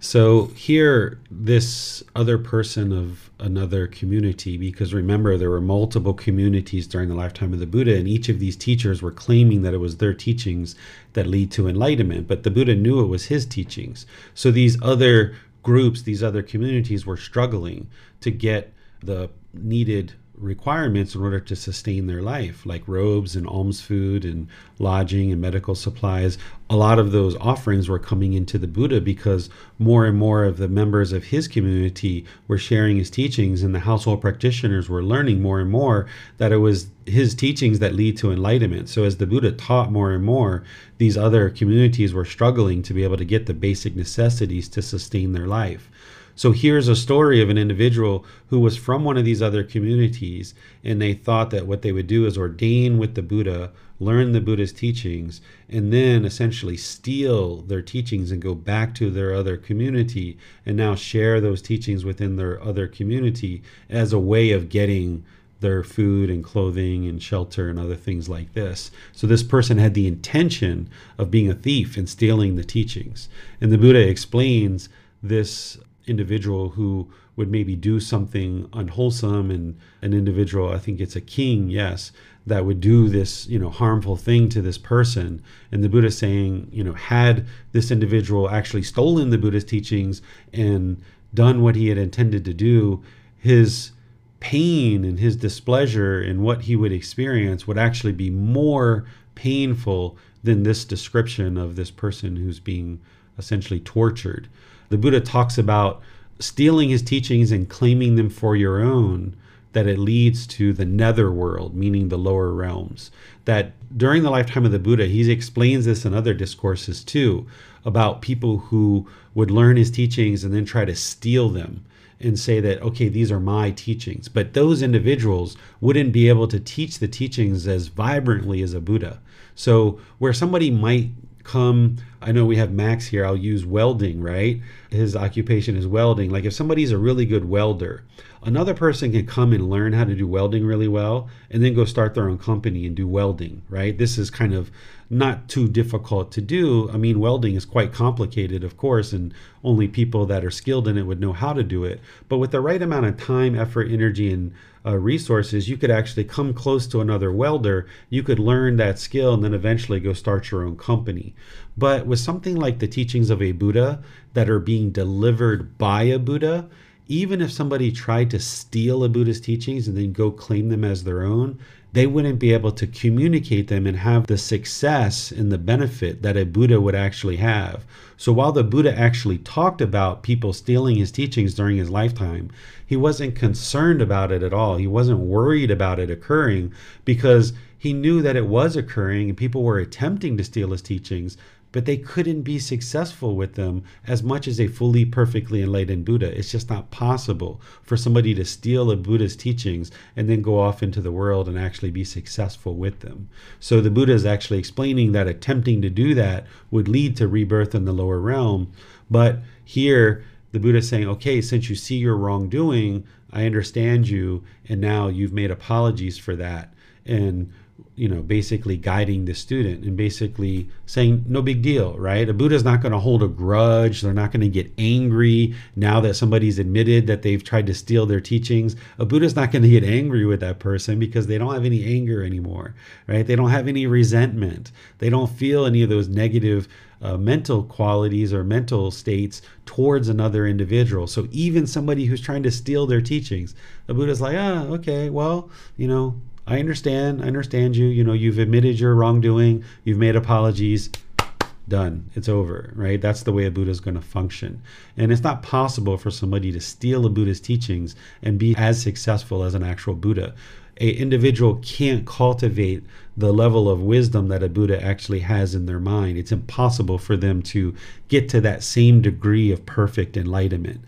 So here, this other person of another community, because remember, there were multiple communities during the lifetime of the Buddha, and each of these teachers were claiming that it was their teachings that lead to enlightenment. But the Buddha knew it was his teachings. So these other groups, these other communities were struggling to get the needed requirements in order to sustain their life, like robes and alms food and lodging and medical supplies. A lot of those offerings were coming into the Buddha because more and more of the members of his community were sharing his teachings, and the household practitioners were learning more and more that it was his teachings that lead to enlightenment. So, as the Buddha taught more and more, these other communities were struggling to be able to get the basic necessities to sustain their life. So here's a story of an individual who was from one of these other communities, and they thought that what they would do is ordain with the Buddha, learn the Buddha's teachings, and then essentially steal their teachings and go back to their other community and now share those teachings within their other community as a way of getting their food and clothing and shelter and other things like this. So this person had the intention of being a thief and stealing the teachings. And the Buddha explains this individual who would maybe do something unwholesome and an individual i think it's a king yes that would do this you know harmful thing to this person. And the buddha saying you know had this individual actually stolen the buddha's teachings and done what he had intended to do his pain and his displeasure and what he would experience would actually be more painful than this description of this person who's being essentially tortured the Buddha talks about stealing his teachings and claiming them for your own that it leads to the nether world, meaning the lower realms. That during the lifetime of the Buddha, he explains this in other discourses too about people who would learn his teachings and then try to steal them and say that, okay, these are my teachings. But those individuals wouldn't be able to teach the teachings as vibrantly as a Buddha. So, where somebody might come, I know we have Max here, I'll use welding, right? His occupation is welding. Like if somebody's a really good welder, another person can come and learn how to do welding really well and then go start their own company and do welding, right? This is kind of not too difficult to do. I mean, welding is quite complicated, of course, and only people that are skilled in it would know how to do it. But with the right amount of time, effort, energy, and uh, resources, you could actually come close to another welder. You could learn that skill and then eventually go start your own company. But with something like the teachings of a Buddha that are being delivered by a Buddha, even if somebody tried to steal a Buddha's teachings and then go claim them as their own, they wouldn't be able to communicate them and have the success and the benefit that a Buddha would actually have. So while the Buddha actually talked about people stealing his teachings during his lifetime, he wasn't concerned about it at all. He wasn't worried about it occurring because he knew that it was occurring and people were attempting to steal his teachings but they couldn't be successful with them as much as a fully perfectly enlightened Buddha. It's just not possible for somebody to steal a Buddha's teachings and then go off into the world and actually be successful with them. So the Buddha is actually explaining that attempting to do that would lead to rebirth in the lower realm. But here, the Buddha is saying, okay, since you see your wrongdoing, I understand you, and now you've made apologies for that. And you know, basically guiding the student and basically saying, no big deal, right? A Buddha's not going to hold a grudge. They're not going to get angry now that somebody's admitted that they've tried to steal their teachings. A Buddha's not going to get angry with that person because they don't have any anger anymore, right? They don't have any resentment. They don't feel any of those negative uh, mental qualities or mental states towards another individual. So even somebody who's trying to steal their teachings, the Buddha's like, ah, okay, well, you know, I understand. I understand you. You know, you've admitted your wrongdoing. You've made apologies. Done. It's over, right? That's the way a Buddha is going to function. And it's not possible for somebody to steal a Buddha's teachings and be as successful as an actual Buddha. A individual can't cultivate the level of wisdom that a Buddha actually has in their mind. It's impossible for them to get to that same degree of perfect enlightenment.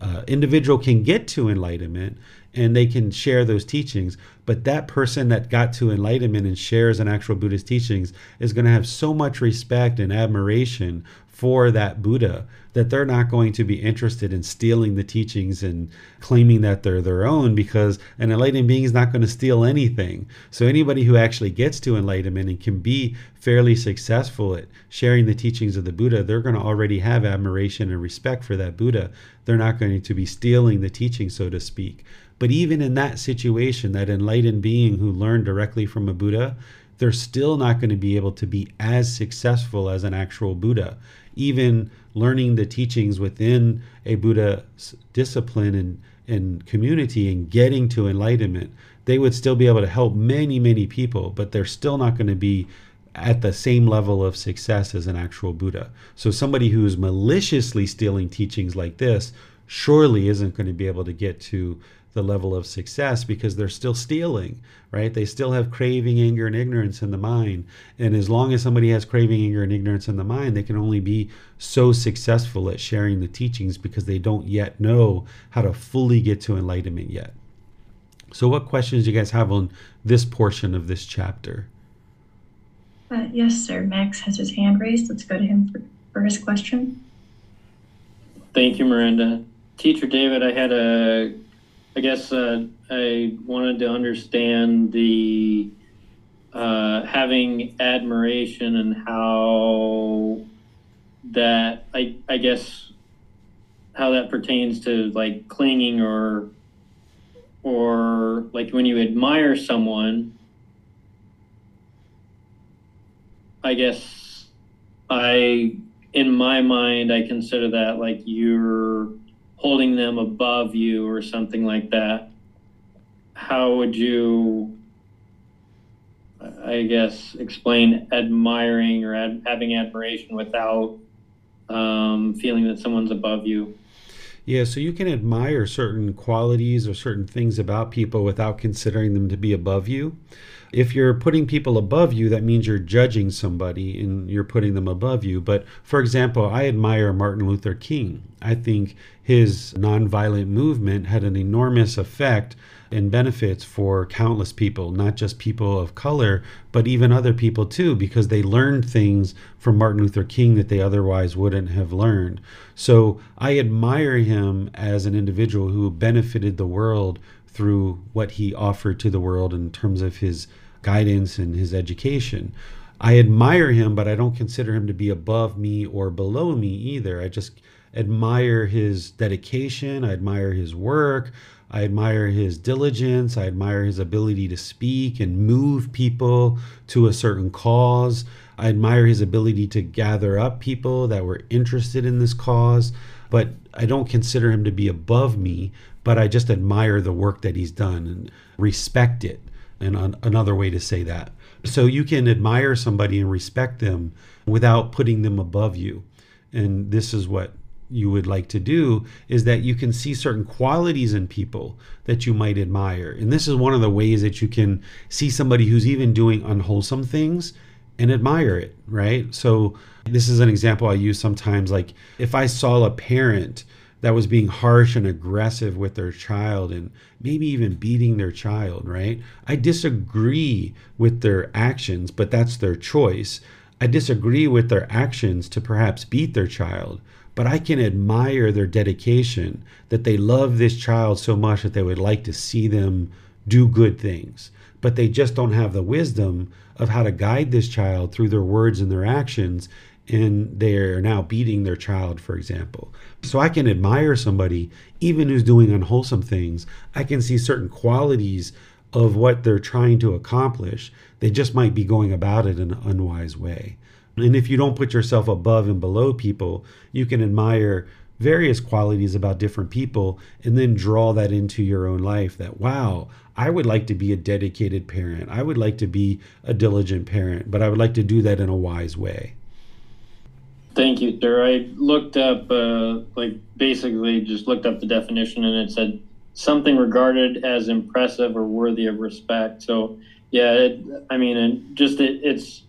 Uh, individual can get to enlightenment and they can share those teachings. But that person that got to enlightenment and shares an actual Buddhist teachings is going to have so much respect and admiration for that Buddha that they're not going to be interested in stealing the teachings and claiming that they're their own because an enlightened being is not going to steal anything. So anybody who actually gets to enlightenment and can be fairly successful at sharing the teachings of the Buddha, they're going to already have admiration and respect for that Buddha. They're not going to be stealing the teaching, so to speak. But even in that situation, that enlightened being who learned directly from a Buddha, they're still not going to be able to be as successful as an actual Buddha. Even learning the teachings within a Buddha discipline and, and community and getting to enlightenment, they would still be able to help many, many people, but they're still not going to be at the same level of success as an actual Buddha. So somebody who's maliciously stealing teachings like this surely isn't going to be able to get to the level of success because they're still stealing, right? They still have craving, anger, and ignorance in the mind. And as long as somebody has craving, anger, and ignorance in the mind, they can only be so successful at sharing the teachings because they don't yet know how to fully get to enlightenment yet. So, what questions do you guys have on this portion of this chapter? Uh, yes, sir. Max has his hand raised. Let's go to him for, for his question. Thank you, Miranda. Teacher David, I had a I guess uh, I wanted to understand the uh, having admiration and how that I I guess how that pertains to like clinging or or like when you admire someone I guess I in my mind I consider that like you're holding them above you or something like that, how would you, I guess, explain admiring or ad- having admiration without um, feeling that someone's above you? Yeah, so you can admire certain qualities or certain things about people without considering them to be above you. If you're putting people above you, that means you're judging somebody and you're putting them above you. But for example, I admire Martin Luther King. I think his nonviolent movement had an enormous effect and benefits for countless people, not just people of color, but even other people too, because they learned things from Martin Luther King that they otherwise wouldn't have learned. So I admire him as an individual who benefited the world through what he offered to the world in terms of his guidance and his education. I admire him, but I don't consider him to be above me or below me either. I just admire his dedication, I admire his work, I admire his diligence, I admire his ability to speak and move people to a certain cause. I admire his ability to gather up people that were interested in this cause, but I don't consider him to be above me, but I just admire the work that he's done and respect it. And another way to say that. So you can admire somebody and respect them without putting them above you. And this is what you would like to do is that you can see certain qualities in people that you might admire. And this is one of the ways that you can see somebody who's even doing unwholesome things and admire it, right? So this is an example I use sometimes like if I saw a parent that was being harsh and aggressive with their child and maybe even beating their child, right? I disagree with their actions, but that's their choice. I disagree with their actions to perhaps beat their child, but I can admire their dedication that they love this child so much that they would like to see them do good things. But they just don't have the wisdom of how to guide this child through their words and their actions. And they're now beating their child, for example. So I can admire somebody, even who's doing unwholesome things. I can see certain qualities of what they're trying to accomplish. They just might be going about it in an unwise way. And if you don't put yourself above and below people, you can admire various qualities about different people and then draw that into your own life that, wow, I would like to be a dedicated parent. I would like to be a diligent parent, but I would like to do that in a wise way. Thank you, sir. I looked up, uh, like, basically just looked up the definition and it said something regarded as impressive or worthy of respect. So, yeah, it, I mean, and just it, it's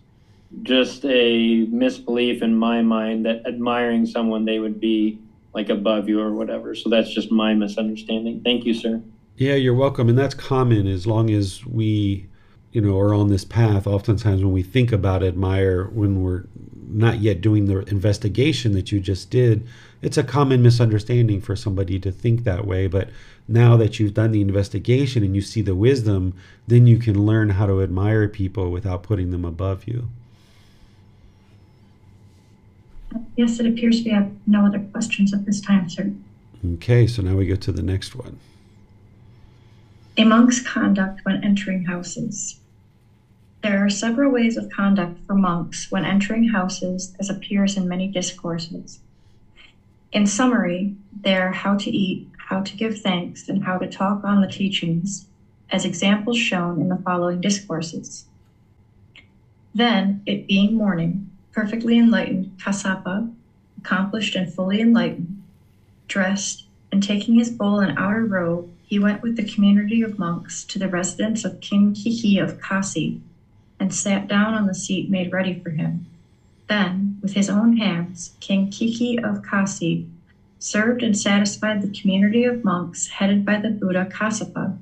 just a misbelief in my mind that admiring someone they would be like above you or whatever. So that's just my misunderstanding. Thank you, sir. Yeah, you're welcome. And that's common as long as we, you know, are on this path. Oftentimes when we think about admire when we're not yet doing the investigation that you just did, it's a common misunderstanding for somebody to think that way. But now that you've done the investigation and you see the wisdom, then you can learn how to admire people without putting them above you. Yes, it appears we have no other questions at this time, sir. Okay, so now we go to the next one. A monk's conduct when entering houses. There are several ways of conduct for monks when entering houses, as appears in many discourses. In summary, they are how to eat, how to give thanks, and how to talk on the teachings, as examples shown in the following discourses. Then, it being morning, perfectly enlightened Kassapa, accomplished and fully enlightened, dressed, and taking his bowl and outer robe, he went with the community of monks to the residence of King Kiki of Kasi, and sat down on the seat made ready for him. Then, with his own hands, King Kiki of Kasi served and satisfied the community of monks headed by the Buddha Kassapa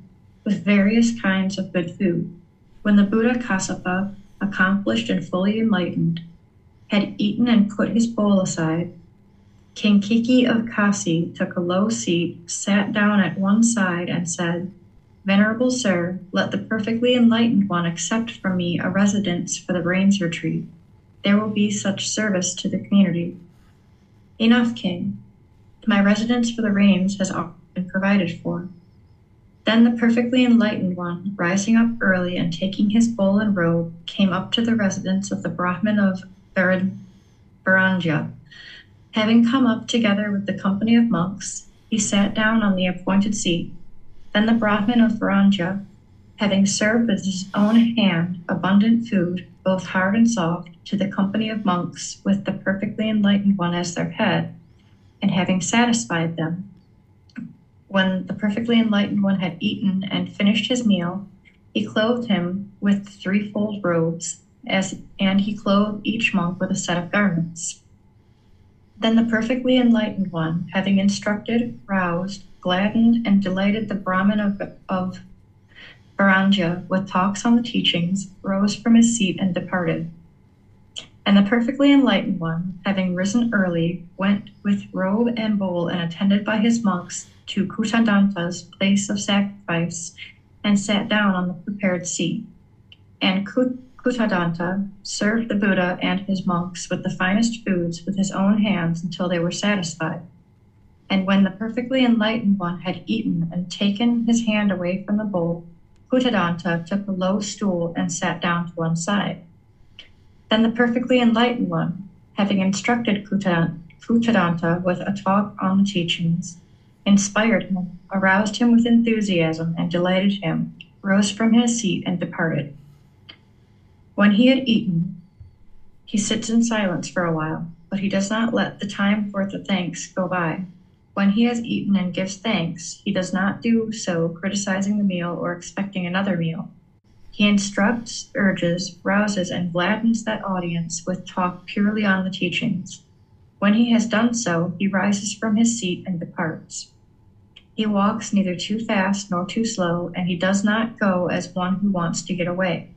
with various kinds of good food. When the Buddha Kassapa, accomplished and fully enlightened, had eaten and put his bowl aside, King Kiki of Kasi took a low seat, sat down at one side, and said, Venerable sir, let the perfectly enlightened one accept from me a residence for the rains retreat. There will be such service to the community. Enough, king. My residence for the rains has been provided for. Then the perfectly enlightened one, rising up early and taking his bowl and robe, came up to the residence of the Brahmin of Varanja. Having come up together with the company of monks, he sat down on the appointed seat. Then the Brahmin of Varanja, having served with his own hand abundant food, both hard and soft, to the company of monks with the perfectly enlightened one as their head, and having satisfied them, When the perfectly enlightened one had eaten and finished his meal, he clothed him with threefold robes, as and he clothed each monk with a set of garments. Then the perfectly enlightened one, having instructed, roused, gladdened, and delighted the Brahmin of, of Varanja with talks on the teachings, rose from his seat and departed. And the perfectly enlightened one, having risen early, went with robe and bowl and attended by his monks to Kutadanta's place of sacrifice and sat down on the prepared seat. And Kutadanta served the Buddha and his monks with the finest foods with his own hands until they were satisfied. And when the perfectly enlightened one had eaten and taken his hand away from the bowl, Kutadanta took a low stool and sat down to one side. Then the perfectly enlightened one, having instructed Kutadanta with a talk on the teachings, inspired him, aroused him with enthusiasm, and delighted him, rose from his seat and departed. When he had eaten, he sits in silence for a while, but he does not let the time for the thanks go by. When he has eaten and gives thanks, he does not do so criticizing the meal or expecting another meal. He instructs, urges, rouses, and gladdens that audience with talk purely on the teachings. When he has done so, he rises from his seat and departs. He walks neither too fast nor too slow, and he does not go as one who wants to get away.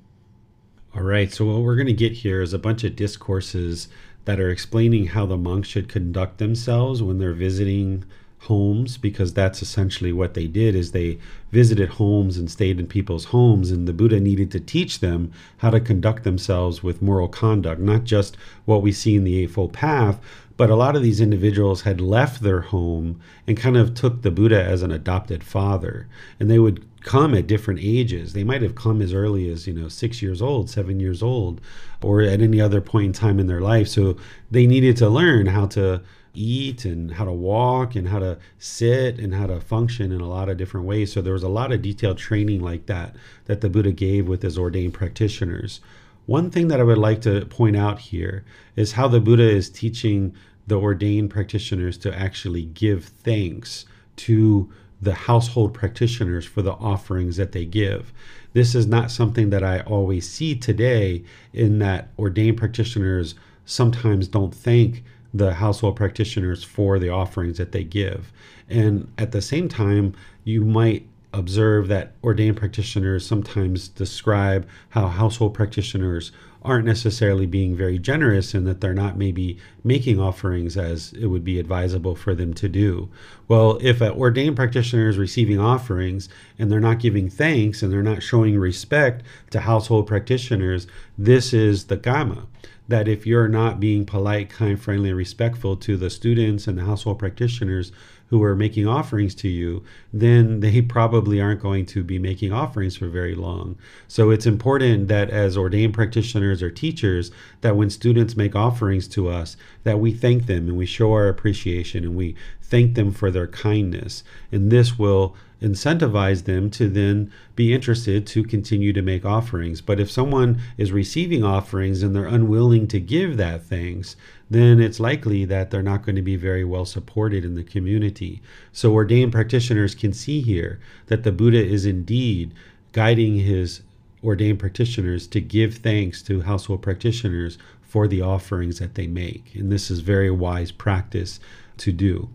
All right, so what we're going to get here is a bunch of discourses that are explaining how the monks should conduct themselves when they're visiting homes because that's essentially what they did is they visited homes and stayed in people's homes and the buddha needed to teach them how to conduct themselves with moral conduct not just what we see in the eightfold path but a lot of these individuals had left their home and kind of took the buddha as an adopted father and they would come at different ages. They might have come as early as, you know, six years old, seven years old, or at any other point in time in their life. So they needed to learn how to eat and how to walk and how to sit and how to function in a lot of different ways. So there was a lot of detailed training like that that the Buddha gave with his ordained practitioners. One thing that I would like to point out here is how the Buddha is teaching the ordained practitioners to actually give thanks to the household practitioners for the offerings that they give. This is not something that I always see today, in that ordained practitioners sometimes don't thank the household practitioners for the offerings that they give. And at the same time, you might observe that ordained practitioners sometimes describe how household practitioners aren't necessarily being very generous and that they're not maybe making offerings as it would be advisable for them to do. Well, if an ordained practitioner is receiving offerings and they're not giving thanks and they're not showing respect to household practitioners, this is the kamma that if you're not being polite, kind, friendly, and respectful to the students and the household practitioners who are making offerings to you, then they probably aren't going to be making offerings for very long. So it's important that as ordained practitioners or teachers, that when students make offerings to us, that we thank them and we show our appreciation and we thank them for their kindness. And this will incentivize them to then be interested to continue to make offerings. But if someone is receiving offerings and they're unwilling to give that thanks, then it's likely that they're not going to be very well supported in the community. So ordained practitioners can see here that the Buddha is indeed guiding his ordained practitioners to give thanks to household practitioners for the offerings that they make. And this is very wise practice to do.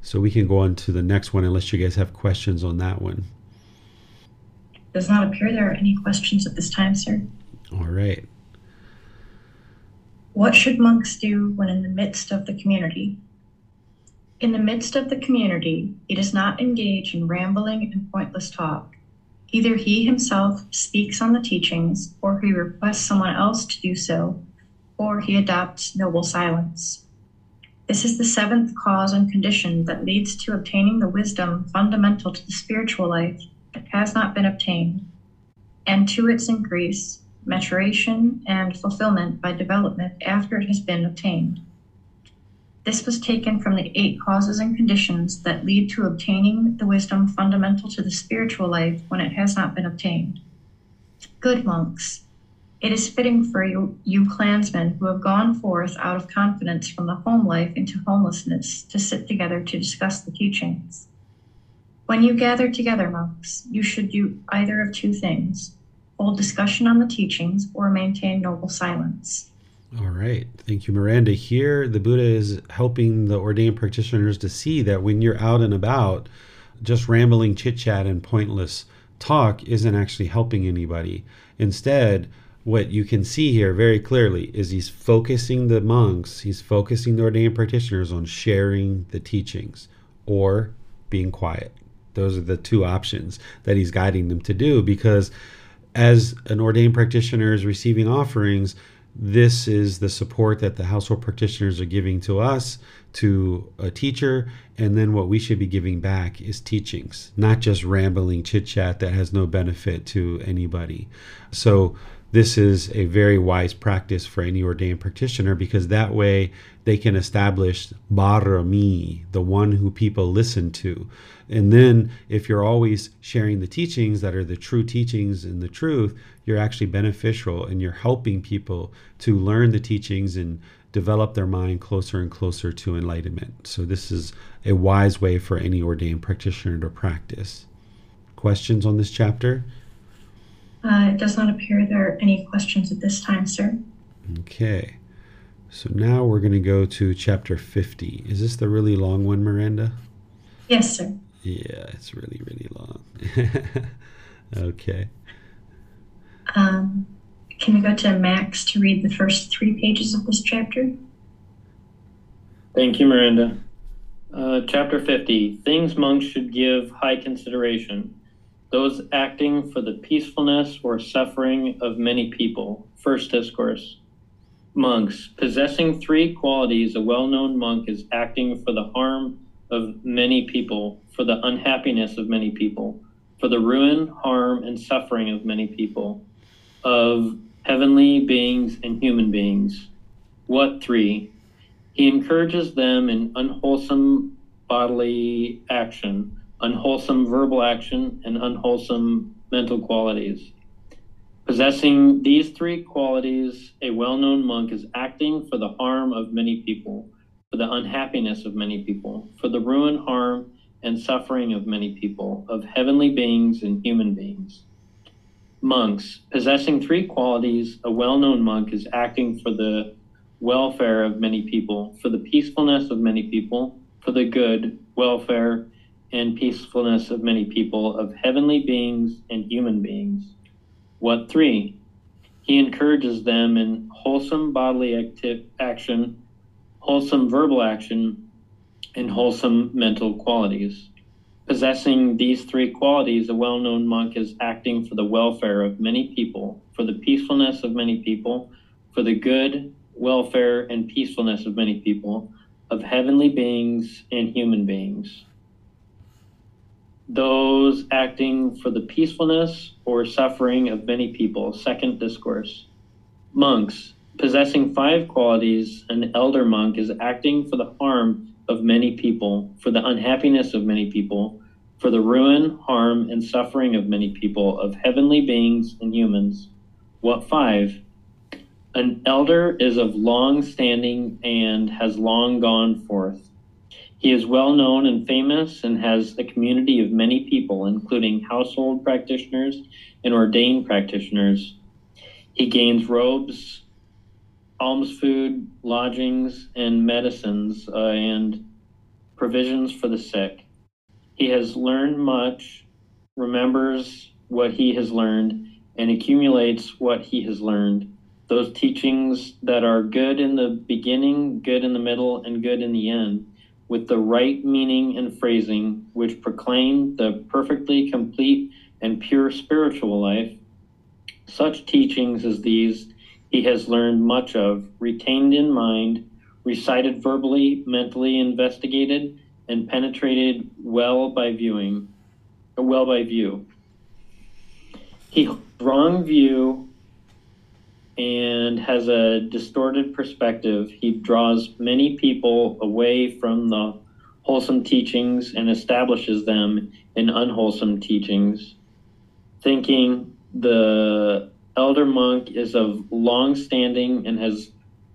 So we can go on to the next one unless you guys have questions on that one. Does not appear there are any questions at this time, sir. All right. What should monks do when in the midst of the community? In the midst of the community, he does not engage in rambling and pointless talk. Either he himself speaks on the teachings, or he requests someone else to do so, or he adopts noble silence. This is the seventh cause and condition that leads to obtaining the wisdom fundamental to the spiritual life that has not been obtained, and to its increase, maturation, and fulfillment by development after it has been obtained. This was taken from the eight causes and conditions that lead to obtaining the wisdom fundamental to the spiritual life when it has not been obtained. Good monks, it is fitting for you, you clansmen who have gone forth out of confidence from the home life into homelessness to sit together to discuss the teachings. When you gather together, monks, you should do either of two things hold discussion on the teachings or maintain noble silence. All right. Thank you, Miranda. Here, the Buddha is helping the ordained practitioners to see that when you're out and about, just rambling chit chat and pointless talk isn't actually helping anybody. Instead, what you can see here very clearly is he's focusing the monks, he's focusing the ordained practitioners on sharing the teachings or being quiet. Those are the two options that he's guiding them to do because as an ordained practitioner is receiving offerings, this is the support that the household practitioners are giving to us, to a teacher, and then what we should be giving back is teachings, not just rambling chit chat that has no benefit to anybody. So, this is a very wise practice for any ordained practitioner because that way they can establish Barami, the one who people listen to. And then, if you're always sharing the teachings that are the true teachings and the truth, you're actually beneficial and you're helping people to learn the teachings and develop their mind closer and closer to enlightenment. So, this is a wise way for any ordained practitioner to practice. Questions on this chapter? Uh, it does not appear there are any questions at this time, sir. Okay. So now we're going to go to chapter 50. Is this the really long one, Miranda? Yes, sir. Yeah, it's really, really long. okay. Um, can we go to Max to read the first three pages of this chapter? Thank you, Miranda. Uh, chapter 50 Things monks should give high consideration. Those acting for the peacefulness or suffering of many people. First discourse. Monks. Possessing three qualities, a well known monk is acting for the harm of many people, for the unhappiness of many people, for the ruin, harm, and suffering of many people, of heavenly beings and human beings. What three? He encourages them in unwholesome bodily action, unwholesome verbal action, and unwholesome mental qualities. Possessing these three qualities, a well known monk is acting for the harm of many people, for the unhappiness of many people, for the ruin, harm, and suffering of many people, of heavenly beings and human beings. Monks. Possessing three qualities, a well known monk is acting for the welfare of many people, for the peacefulness of many people, for the good, welfare, and peacefulness of many people, of heavenly beings and human beings. What three? He encourages them in wholesome bodily acti- action, wholesome verbal action, and wholesome mental qualities. Possessing these three qualities, a well known monk is acting for the welfare of many people, for the peacefulness of many people, for the good, welfare, and peacefulness of many people, of heavenly beings and human beings. Those acting for the peacefulness or suffering of many people. Second discourse. Monks. Possessing five qualities, an elder monk is acting for the harm of many people, for the unhappiness of many people, for the ruin, harm, and suffering of many people, of heavenly beings and humans. What five? An elder is of long standing and has long gone forth. He is well known and famous and has a community of many people, including household practitioners and ordained practitioners. He gains robes, alms food, lodgings, and medicines, uh, and provisions for the sick. He has learned much, remembers what he has learned, and accumulates what he has learned. Those teachings that are good in the beginning, good in the middle, and good in the end, with the right meaning and phrasing, which proclaim the perfectly complete and pure spiritual life. Such teachings as these he has learned much of, retained in mind, recited verbally, mentally investigated, and penetrated well by viewing, well by view. He wrong view and has a distorted perspective. He draws many people away from the wholesome teachings and establishes them in unwholesome teachings, thinking the elder monk is of long standing and has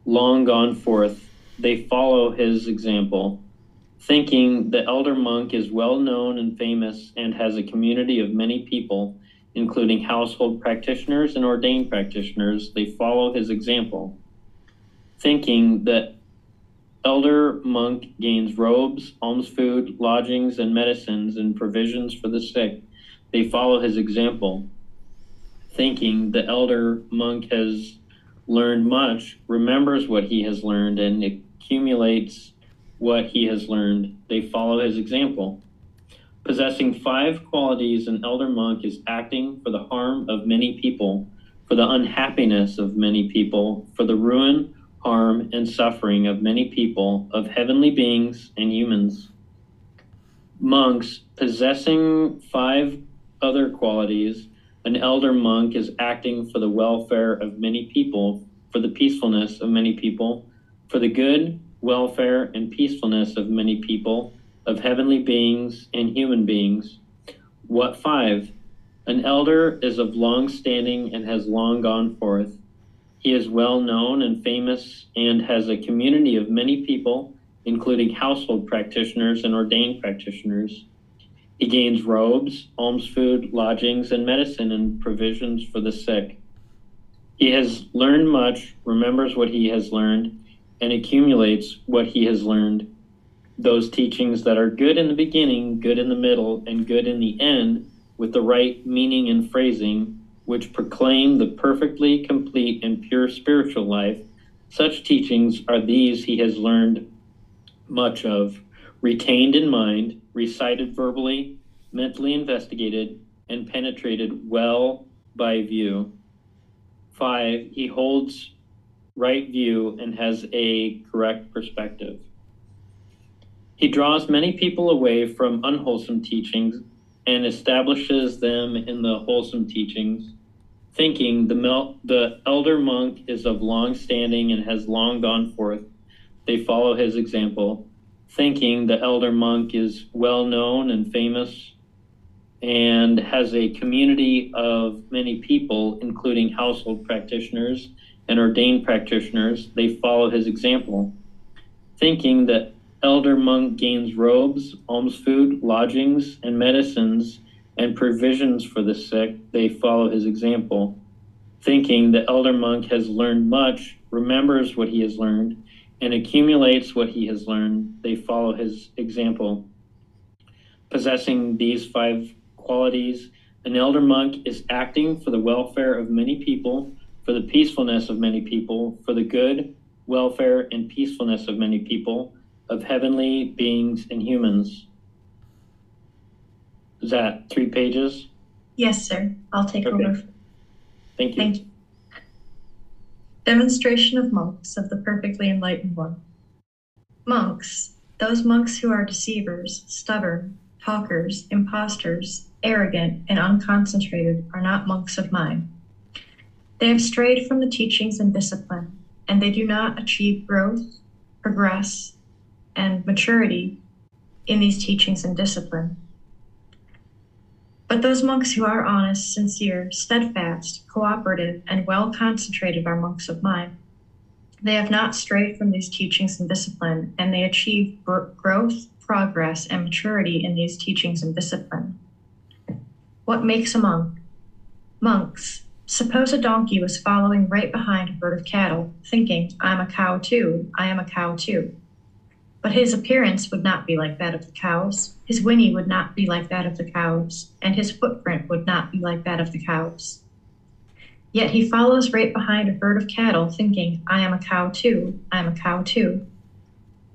long gone forth. They follow his example. thinking the elder monk is well known and famous and has a community of many people, including household practitioners and ordained practitioners. They follow his example, thinking that elder monk gains robes, alms food, lodgings, and medicines and provisions for the sick. They follow his example, thinking the elder monk has learned much, remembers what he has learned, and accumulates what he has learned. They follow his example. Possessing five qualities, an elder monk is acting for the harm of many people, for the unhappiness of many people, for the ruin, harm, and suffering of many people, of heavenly beings and humans. Monks possessing five other qualities, an elder monk is acting for the welfare of many people, for the peacefulness of many people, for the good, welfare, and peacefulness of many people, of heavenly beings and human beings. What five? An elder is of long standing and has long gone forth. He is well known and famous and has a community of many people, including household practitioners and ordained practitioners. He gains robes, alms food, lodgings, and medicine and provisions for the sick. He has learned much, remembers what he has learned, and accumulates what he has learned. Those teachings that are good in the beginning, good in the middle, and good in the end, with the right meaning and phrasing, which proclaim the perfectly complete and pure spiritual life, such teachings are these he has learned much of, retained in mind, recited verbally, mentally investigated, and penetrated well by view. Five, he holds right view and has a correct perspective. He draws many people away from unwholesome teachings and establishes them in the wholesome teachings, thinking the, mel- the elder monk is of long standing and has long gone forth. They follow his example, thinking the elder monk is well known and famous and has a community of many people, including household practitioners and ordained practitioners, they follow his example, thinking that elder monk gains robes, alms food, lodgings, and medicines, and provisions for the sick, they follow his example, thinking the elder monk has learned much, remembers what he has learned, and accumulates what he has learned, they follow his example. Possessing these five qualities, an elder monk is acting for the welfare of many people for the peacefulness of many people, for the good, welfare, and peacefulness of many people, of heavenly beings and humans. Is that three pages? Yes, sir. I'll take Okay. over. Thank you. Thank you. Demonstration of monks of the perfectly enlightened one. Monks, those monks who are deceivers, stubborn, talkers, impostors, arrogant, and unconcentrated, are not monks of mine. They have strayed from the teachings and discipline, and they do not achieve growth, progress, and maturity in these teachings and discipline. But those monks who are honest, sincere, steadfast, cooperative, and well concentrated are monks of mine. They have not strayed from these teachings and discipline, and they achieve gr- growth, progress, and maturity in these teachings and discipline. What makes a monk? Monks. Suppose a donkey was following right behind a herd of cattle, thinking, I'm a cow too, I am a cow too. But his appearance would not be like that of the cows, his whinny would not be like that of the cows, and his footprint would not be like that of the cows. Yet he follows right behind a herd of cattle, thinking, I am a cow too, I am a cow too.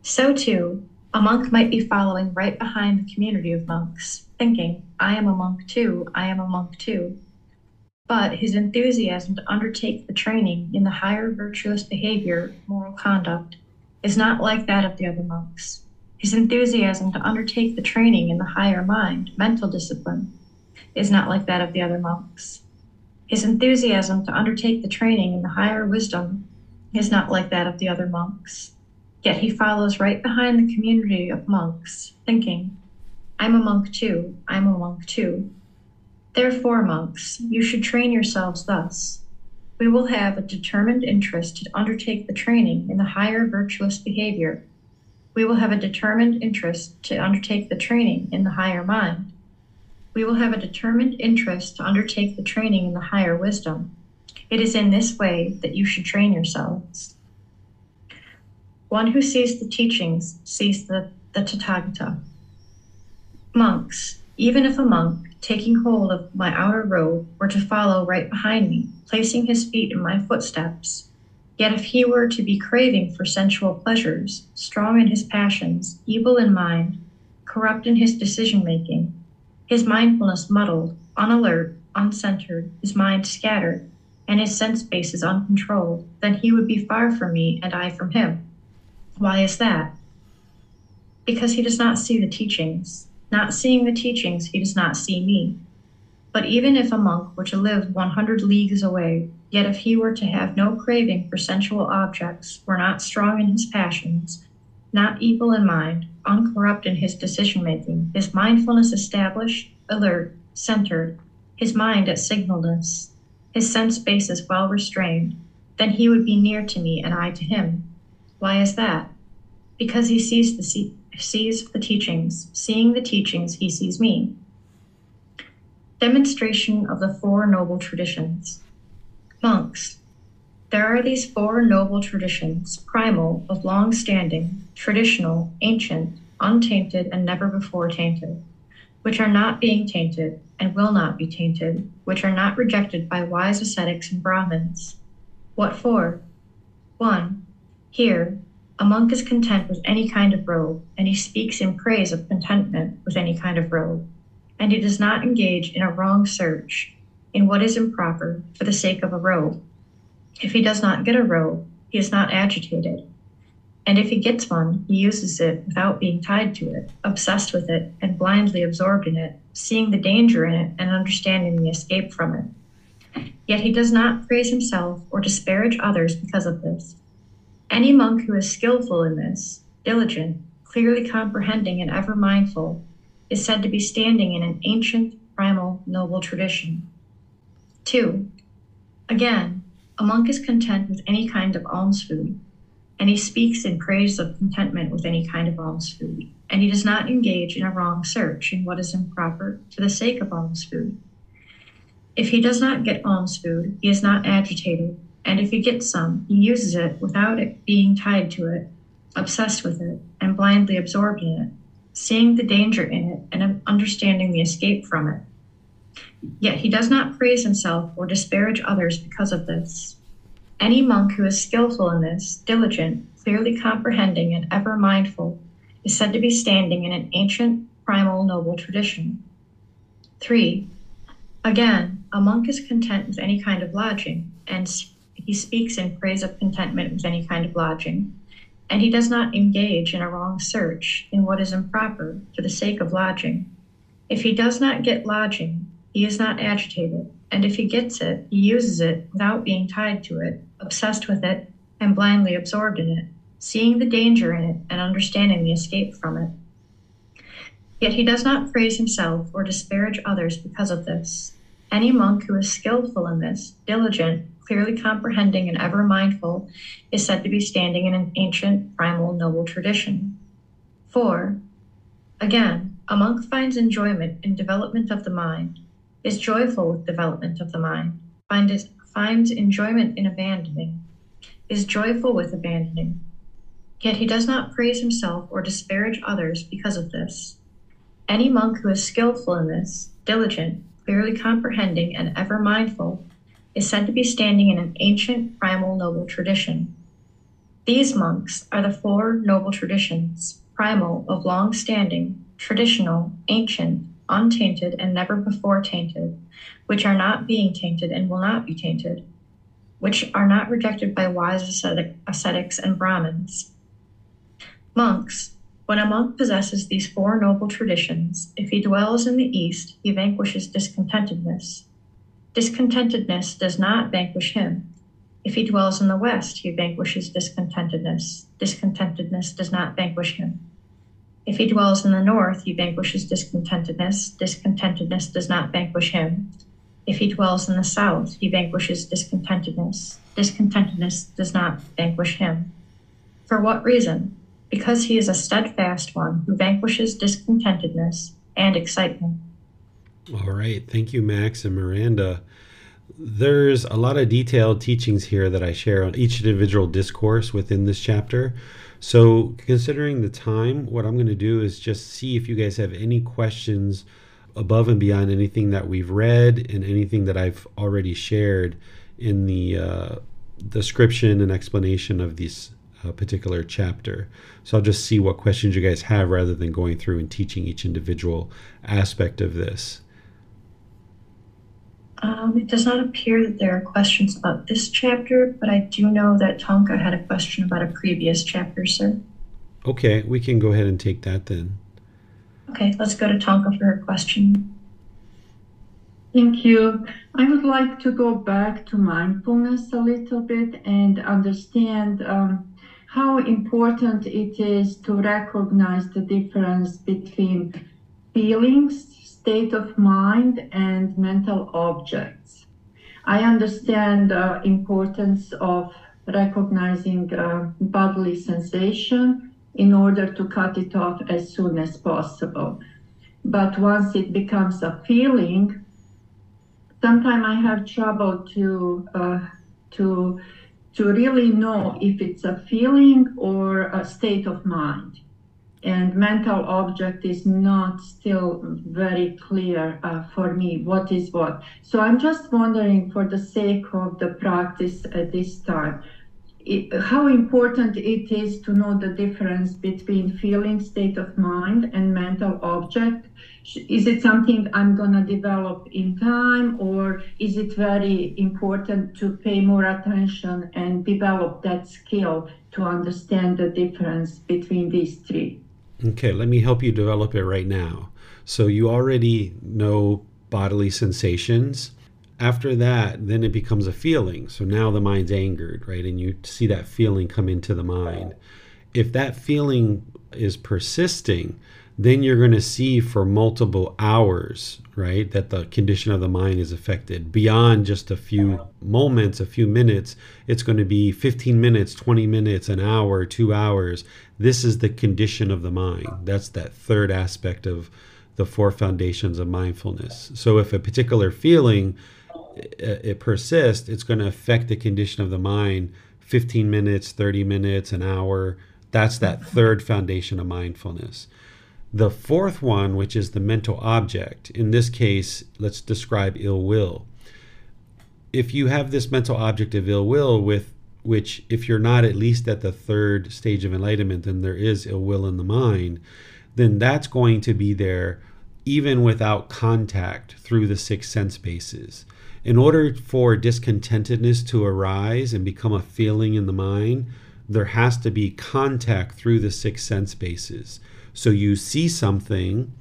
So too, a monk might be following right behind the community of monks, thinking, I am a monk too, I am a monk too. But his enthusiasm to undertake the training in the higher virtuous behavior, moral conduct, is not like that of the other monks. His enthusiasm to undertake the training in the higher mind, mental discipline, is not like that of the other monks. His enthusiasm to undertake the training in the higher wisdom is not like that of the other monks. Yet he follows right behind the community of monks, thinking, I'm a monk too, I'm a monk too. Therefore, monks, you should train yourselves thus. We will have a determined interest to undertake the training in the higher virtuous behavior, We will have a determined interest to undertake the training in the higher mind. We will have a determined interest to undertake the training in the higher wisdom. It is in this way that you should train yourselves. One who sees the teachings sees the, the Tathagata. Monks, even if a monk, taking hold of my outer robe, were to follow right behind me, placing his feet in my footsteps, yet if he were to be craving for sensual pleasures, strong in his passions, evil in mind, corrupt in his decision making, his mindfulness muddled, unalert, uncentered, his mind scattered, and his sense bases uncontrolled, then he would be far from me and I from him. Why is that? Because he does not see the teachings. Not seeing the teachings, he does not see me. But even if a monk were to live 100 leagues away, yet if he were to have no craving for sensual objects, were not strong in his passions, not evil in mind, uncorrupt in his decision making, his mindfulness established, alert, centered, his mind at signalness, his sense basis well restrained, then he would be near to me and I to him. Why is that? Because he sees the sees the teachings. Seeing the teachings, he sees me. Demonstration of the Four Noble Traditions. Monks, there are these four noble traditions, primal, of long standing, traditional, ancient, untainted, and never before tainted, which are not being tainted and will not be tainted, which are not rejected by wise ascetics and Brahmins. What for? 1. Here, a monk is content with any kind of robe, and he speaks in praise of contentment with any kind of robe, and he does not engage in a wrong search, in what is improper, for the sake of a robe. If he does not get a robe, he is not agitated. And if he gets one, he uses it without being tied to it, obsessed with it, and blindly absorbed in it, seeing the danger in it and understanding the escape from it. Yet he does not praise himself or disparage others because of this. Any monk who is skillful in this, diligent, clearly comprehending, and ever mindful, is said to be standing in an ancient, primal, noble tradition. 2. Again, a monk is content with any kind of alms food, and he speaks in praise of contentment with any kind of alms food, and he does not engage in a wrong search in what is improper for the sake of alms food. If he does not get alms food, he is not agitated and if he gets some, he uses it without it being tied to it, obsessed with it, and blindly absorbed in it, seeing the danger in it and understanding the escape from it. Yet he does not praise himself or disparage others because of this. Any monk who is skillful in this, diligent, clearly comprehending, and ever mindful, is said to be standing in an ancient, primal, noble tradition. 3. Again, a monk is content with any kind of lodging, and he speaks in praise of contentment with any kind of lodging, and he does not engage in a wrong search in what is improper for the sake of lodging. If he does not get lodging, he is not agitated, and if he gets it, he uses it without being tied to it, obsessed with it, and blindly absorbed in it, seeing the danger in it and understanding the escape from it. Yet he does not praise himself or disparage others because of this. Any monk who is skillful in this, diligent, clearly comprehending and ever mindful, is said to be standing in an ancient, primal, noble tradition. 4. Again, a monk finds enjoyment in development of the mind, is joyful with development of the mind, finds, finds enjoyment in abandoning, is joyful with abandoning. Yet he does not praise himself or disparage others because of this. Any monk who is skillful in this, diligent, clearly comprehending, and ever mindful, is said to be standing in an ancient primal noble tradition. These monks are the four noble traditions, primal of long standing, traditional, ancient, untainted, and never before tainted, which are not being tainted and will not be tainted, which are not rejected by wise ascetic, ascetics and Brahmins. Monks, when a monk possesses these four noble traditions, if he dwells in the East, he vanquishes discontentedness, Discontentedness does not vanquish him. If he dwells in the West, he vanquishes discontentedness. Discontentedness does not vanquish him. If he dwells in the North, he vanquishes discontentedness. Discontentedness does not vanquish him. If he dwells in the South, he vanquishes discontentedness. Discontentedness does not vanquish him. For what reason? because he is a steadfast one who vanquishes discontentedness and excitement. All right. Thank you, Max and Miranda. There's a lot of detailed teachings here that I share on each individual discourse within this chapter. So, considering the time, what I'm going to do is just see if you guys have any questions above and beyond anything that we've read and anything that I've already shared in the uh, description and explanation of this uh, particular chapter. So I'll just see what questions you guys have rather than going through and teaching each individual aspect of this. Um, it does not appear that there are questions about this chapter, but I do know that Tonka had a question about a previous chapter, sir. Okay, we can go ahead and take that then. Okay, let's go to Tonka for her question. Thank you. I would like to go back to mindfulness a little bit and understand um, how important it is to recognize the difference between feelings state of mind and mental objects. I understand the importance of recognizing uh, bodily sensation in order to cut it off as soon as possible. But once it becomes a feeling, sometimes I have trouble to uh, to to really know if it's a feeling or a state of mind and mental object is not still very clear uh, for me what is what. So I'm just wondering, for the sake of the practice at this time, it, how important it is to know the difference between feeling state of mind and mental object. Is it something I'm going to develop in time, or is it very important to pay more attention and develop that skill to understand the difference between these three? Okay, let me help you develop it right now. So you already know bodily sensations. After that, then it becomes a feeling. So now the mind's angered, right? And you see that feeling come into the mind. If that feeling is persisting, then you're going to see for multiple hours, right, that the condition of the mind is affected beyond just a few moments, a few minutes. It's going to be 15 minutes, 20 minutes, an hour, two hours. This is the condition of the mind. That's that third aspect of the four foundations of mindfulness. So if a particular feeling it persists, it's going to affect the condition of the mind 15 minutes, 30 minutes, an hour. That's that third foundation of mindfulness. The fourth one, which is the mental object, in this case, let's describe ill will. If you have this mental object of ill will, with which, if you're not at least at the third stage of enlightenment, then there is ill will in the mind, then that's going to be there even without contact through the six sense bases. In order for discontentedness to arise and become a feeling in the mind, there has to be contact through the six sense bases. So you see something,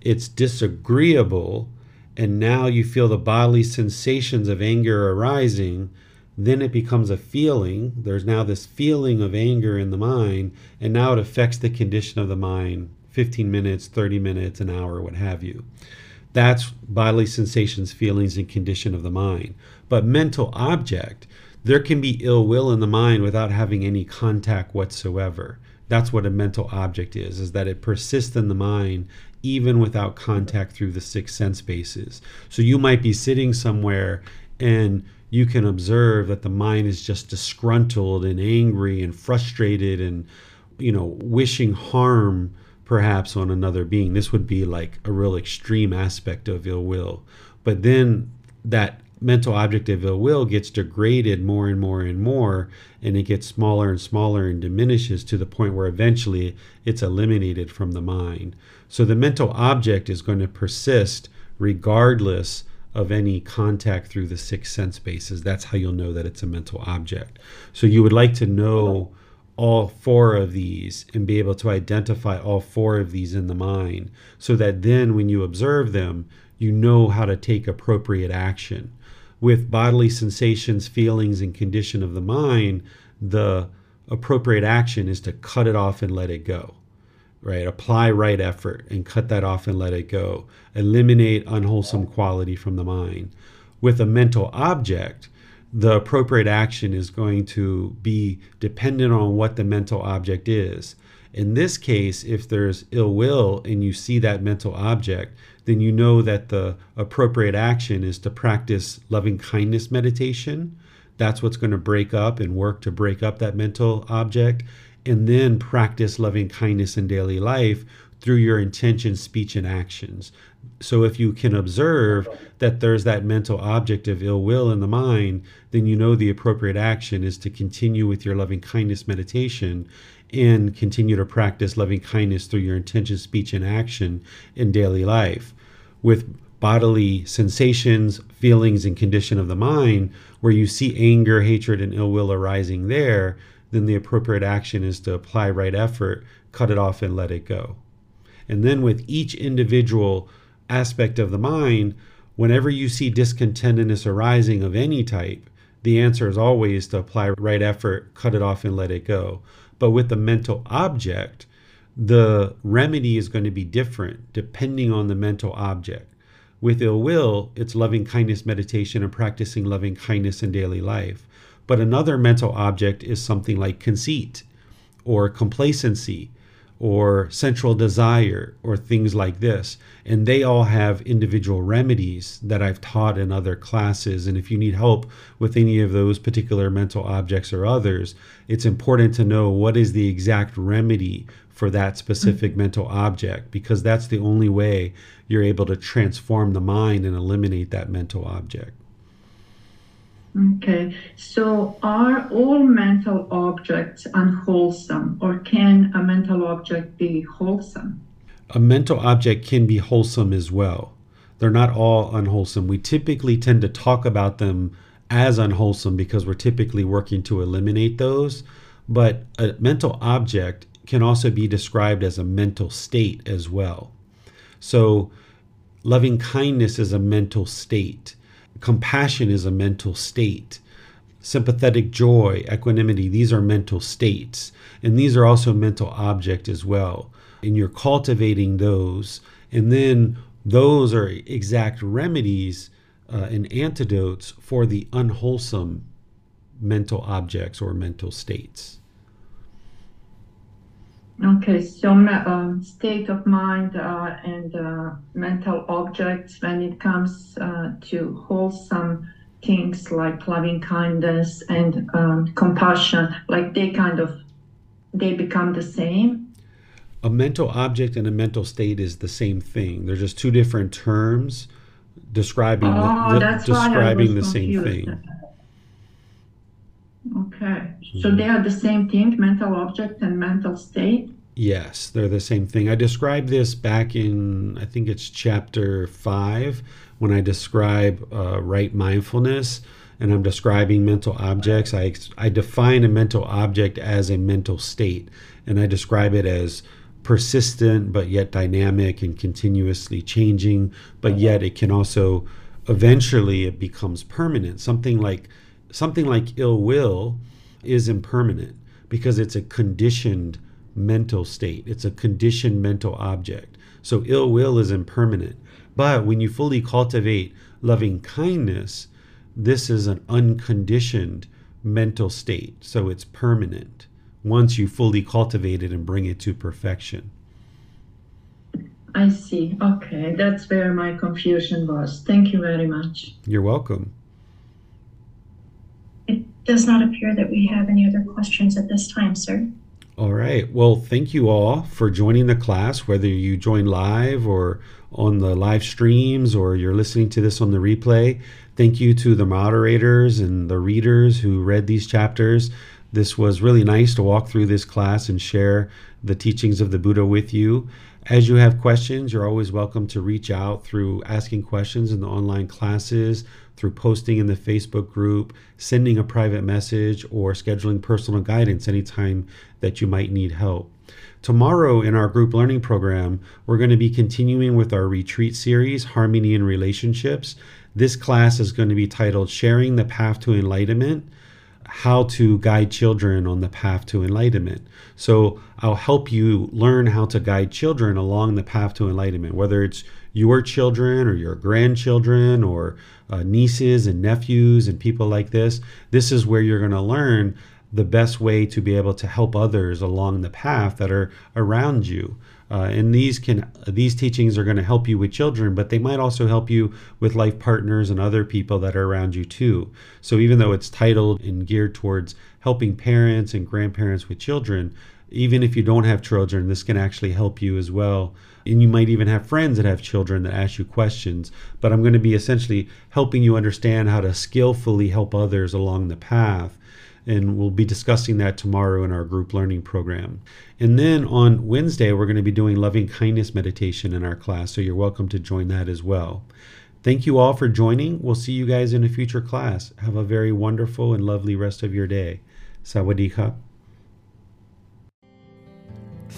it's disagreeable, and now you feel the bodily sensations of anger arising. Then it becomes a feeling. There's now this feeling of anger in the mind, and now it affects the condition of the mind 15 minutes, 30 minutes, an hour, what have you. That's bodily sensations, feelings, and condition of the mind. But mental object, there can be ill will in the mind without having any contact whatsoever. That's what a mental object is, is that it persists in the mind even without contact through the six sense bases. So you might be sitting somewhere and you can observe that the mind is just disgruntled and angry and frustrated and you know wishing harm perhaps on another being this would be like a real extreme aspect of ill will but then that mental object of ill will gets degraded more and more and more, and it gets smaller and smaller and diminishes to the point where eventually it's eliminated from the mind. So the mental object is going to persist regardless of any contact through the six sense bases. That's how you'll know that it's a mental object. So you would like to know all four of these and be able to identify all four of these in the mind so that then when you observe them, you know how to take appropriate action with bodily sensations, feelings, and condition of the mind, the appropriate action is to cut it off and let it go. Right? Apply right effort and cut that off and let it go. Eliminate unwholesome quality from the mind. With a mental object, the appropriate action is going to be dependent on what the mental object is. In this case, if there's ill will and you see that mental object, then you know that the appropriate action is to practice loving kindness meditation. That's what's going to break up and work to break up that mental object. And then practice loving kindness in daily life through your intention, speech, and actions. So if you can observe that there's that mental object of ill will in the mind, then you know the appropriate action is to continue with your loving kindness meditation and continue to practice loving kindness through your intention, speech, and action in daily life. With bodily sensations, feelings, and condition of the mind, where you see anger, hatred, and ill will arising there, then the appropriate action is to apply right effort, cut it off, and let it go. And then with each individual aspect of the mind, whenever you see discontentedness arising of any type, the answer is always to apply right effort, cut it off, and let it go. But with the mental object, the remedy is going to be different depending on the mental object. With ill will, it's loving kindness meditation and practicing loving kindness in daily life. But another mental object is something like conceit or complacency or sensual desire or things like this. And they all have individual remedies that I've taught in other classes. And if you need help with any of those particular mental objects or others, it's important to know what is the exact remedy for that specific mm-hmm. mental object because that's the only way you're able to transform the mind and eliminate that mental object. Okay, so are all mental objects unwholesome, or can a mental object be wholesome? A mental object can be wholesome as well. They're not all unwholesome. We typically tend to talk about them as unwholesome because we're typically working to eliminate those. But a mental object can also be described as a mental state as well. So, loving kindness is a mental state Compassion is a mental state. Sympathetic joy, equanimity, these are mental states. And these are also mental object as well. And you're cultivating those. And then those are exact remedies uh, and antidotes for the unwholesome mental objects or mental states. Okay, so um, state of mind uh, and uh, mental objects when it comes uh, to wholesome things like loving kindness and um, compassion, like they kind of they become the same. A mental object and a mental state is the same thing. They're just two different terms describing oh, the, the describing the same thing. Okay. So they are the same thing, mental object and mental state? Yes, they're the same thing. I described this back in, I think it's chapter five, when I describe uh, right mindfulness and I'm describing mental objects. I, I define a mental object as a mental state and I describe it as persistent but yet dynamic and continuously changing, but yet it can also eventually it becomes permanent. Something like something like ill will is impermanent because it's a conditioned mental state. It's a conditioned mental object. So ill will is impermanent. But when you fully cultivate loving kindness, this is an unconditioned mental state. So it's permanent once you fully cultivate it and bring it to perfection. I see. Okay. That's where my confusion was. Thank you very much. You're welcome does not appear that we have any other questions at this time, sir. All right. Well, thank you all for joining the class, whether you join live or on the live streams or you're listening to this on the replay. Thank you to the moderators and the readers who read these chapters. This was really nice to walk through this class and share the teachings of the Buddha with you. As you have questions, you're always welcome to reach out through asking questions in the online classes through posting in the Facebook group, sending a private message, or scheduling personal guidance anytime that you might need help. Tomorrow, in our group learning program, we're going to be continuing with our retreat series, Harmony in Relationships. This class is going to be titled Sharing the Path to Enlightenment How to Guide Children on the Path to Enlightenment. So, I'll help you learn how to guide children along the path to enlightenment, whether it's your children or your grandchildren or uh, nieces and nephews and people like this. This is where you're going to learn the best way to be able to help others along the path that are around you. Uh, and these can these teachings are going to help you with children, but they might also help you with life partners and other people that are around you too. So even though it's titled and geared towards helping parents and grandparents with children, even if you don't have children, this can actually help you as well. And you might even have friends that have children that ask you questions. But I'm going to be essentially helping you understand how to skillfully help others along the path and we'll be discussing that tomorrow in our group learning program. And then on Wednesday, we're going to be doing loving kindness meditation in our class, so you're welcome to join that as well. Thank you all for joining. We'll see you guys in a future class. Have a very wonderful and lovely rest of your day. Sawadee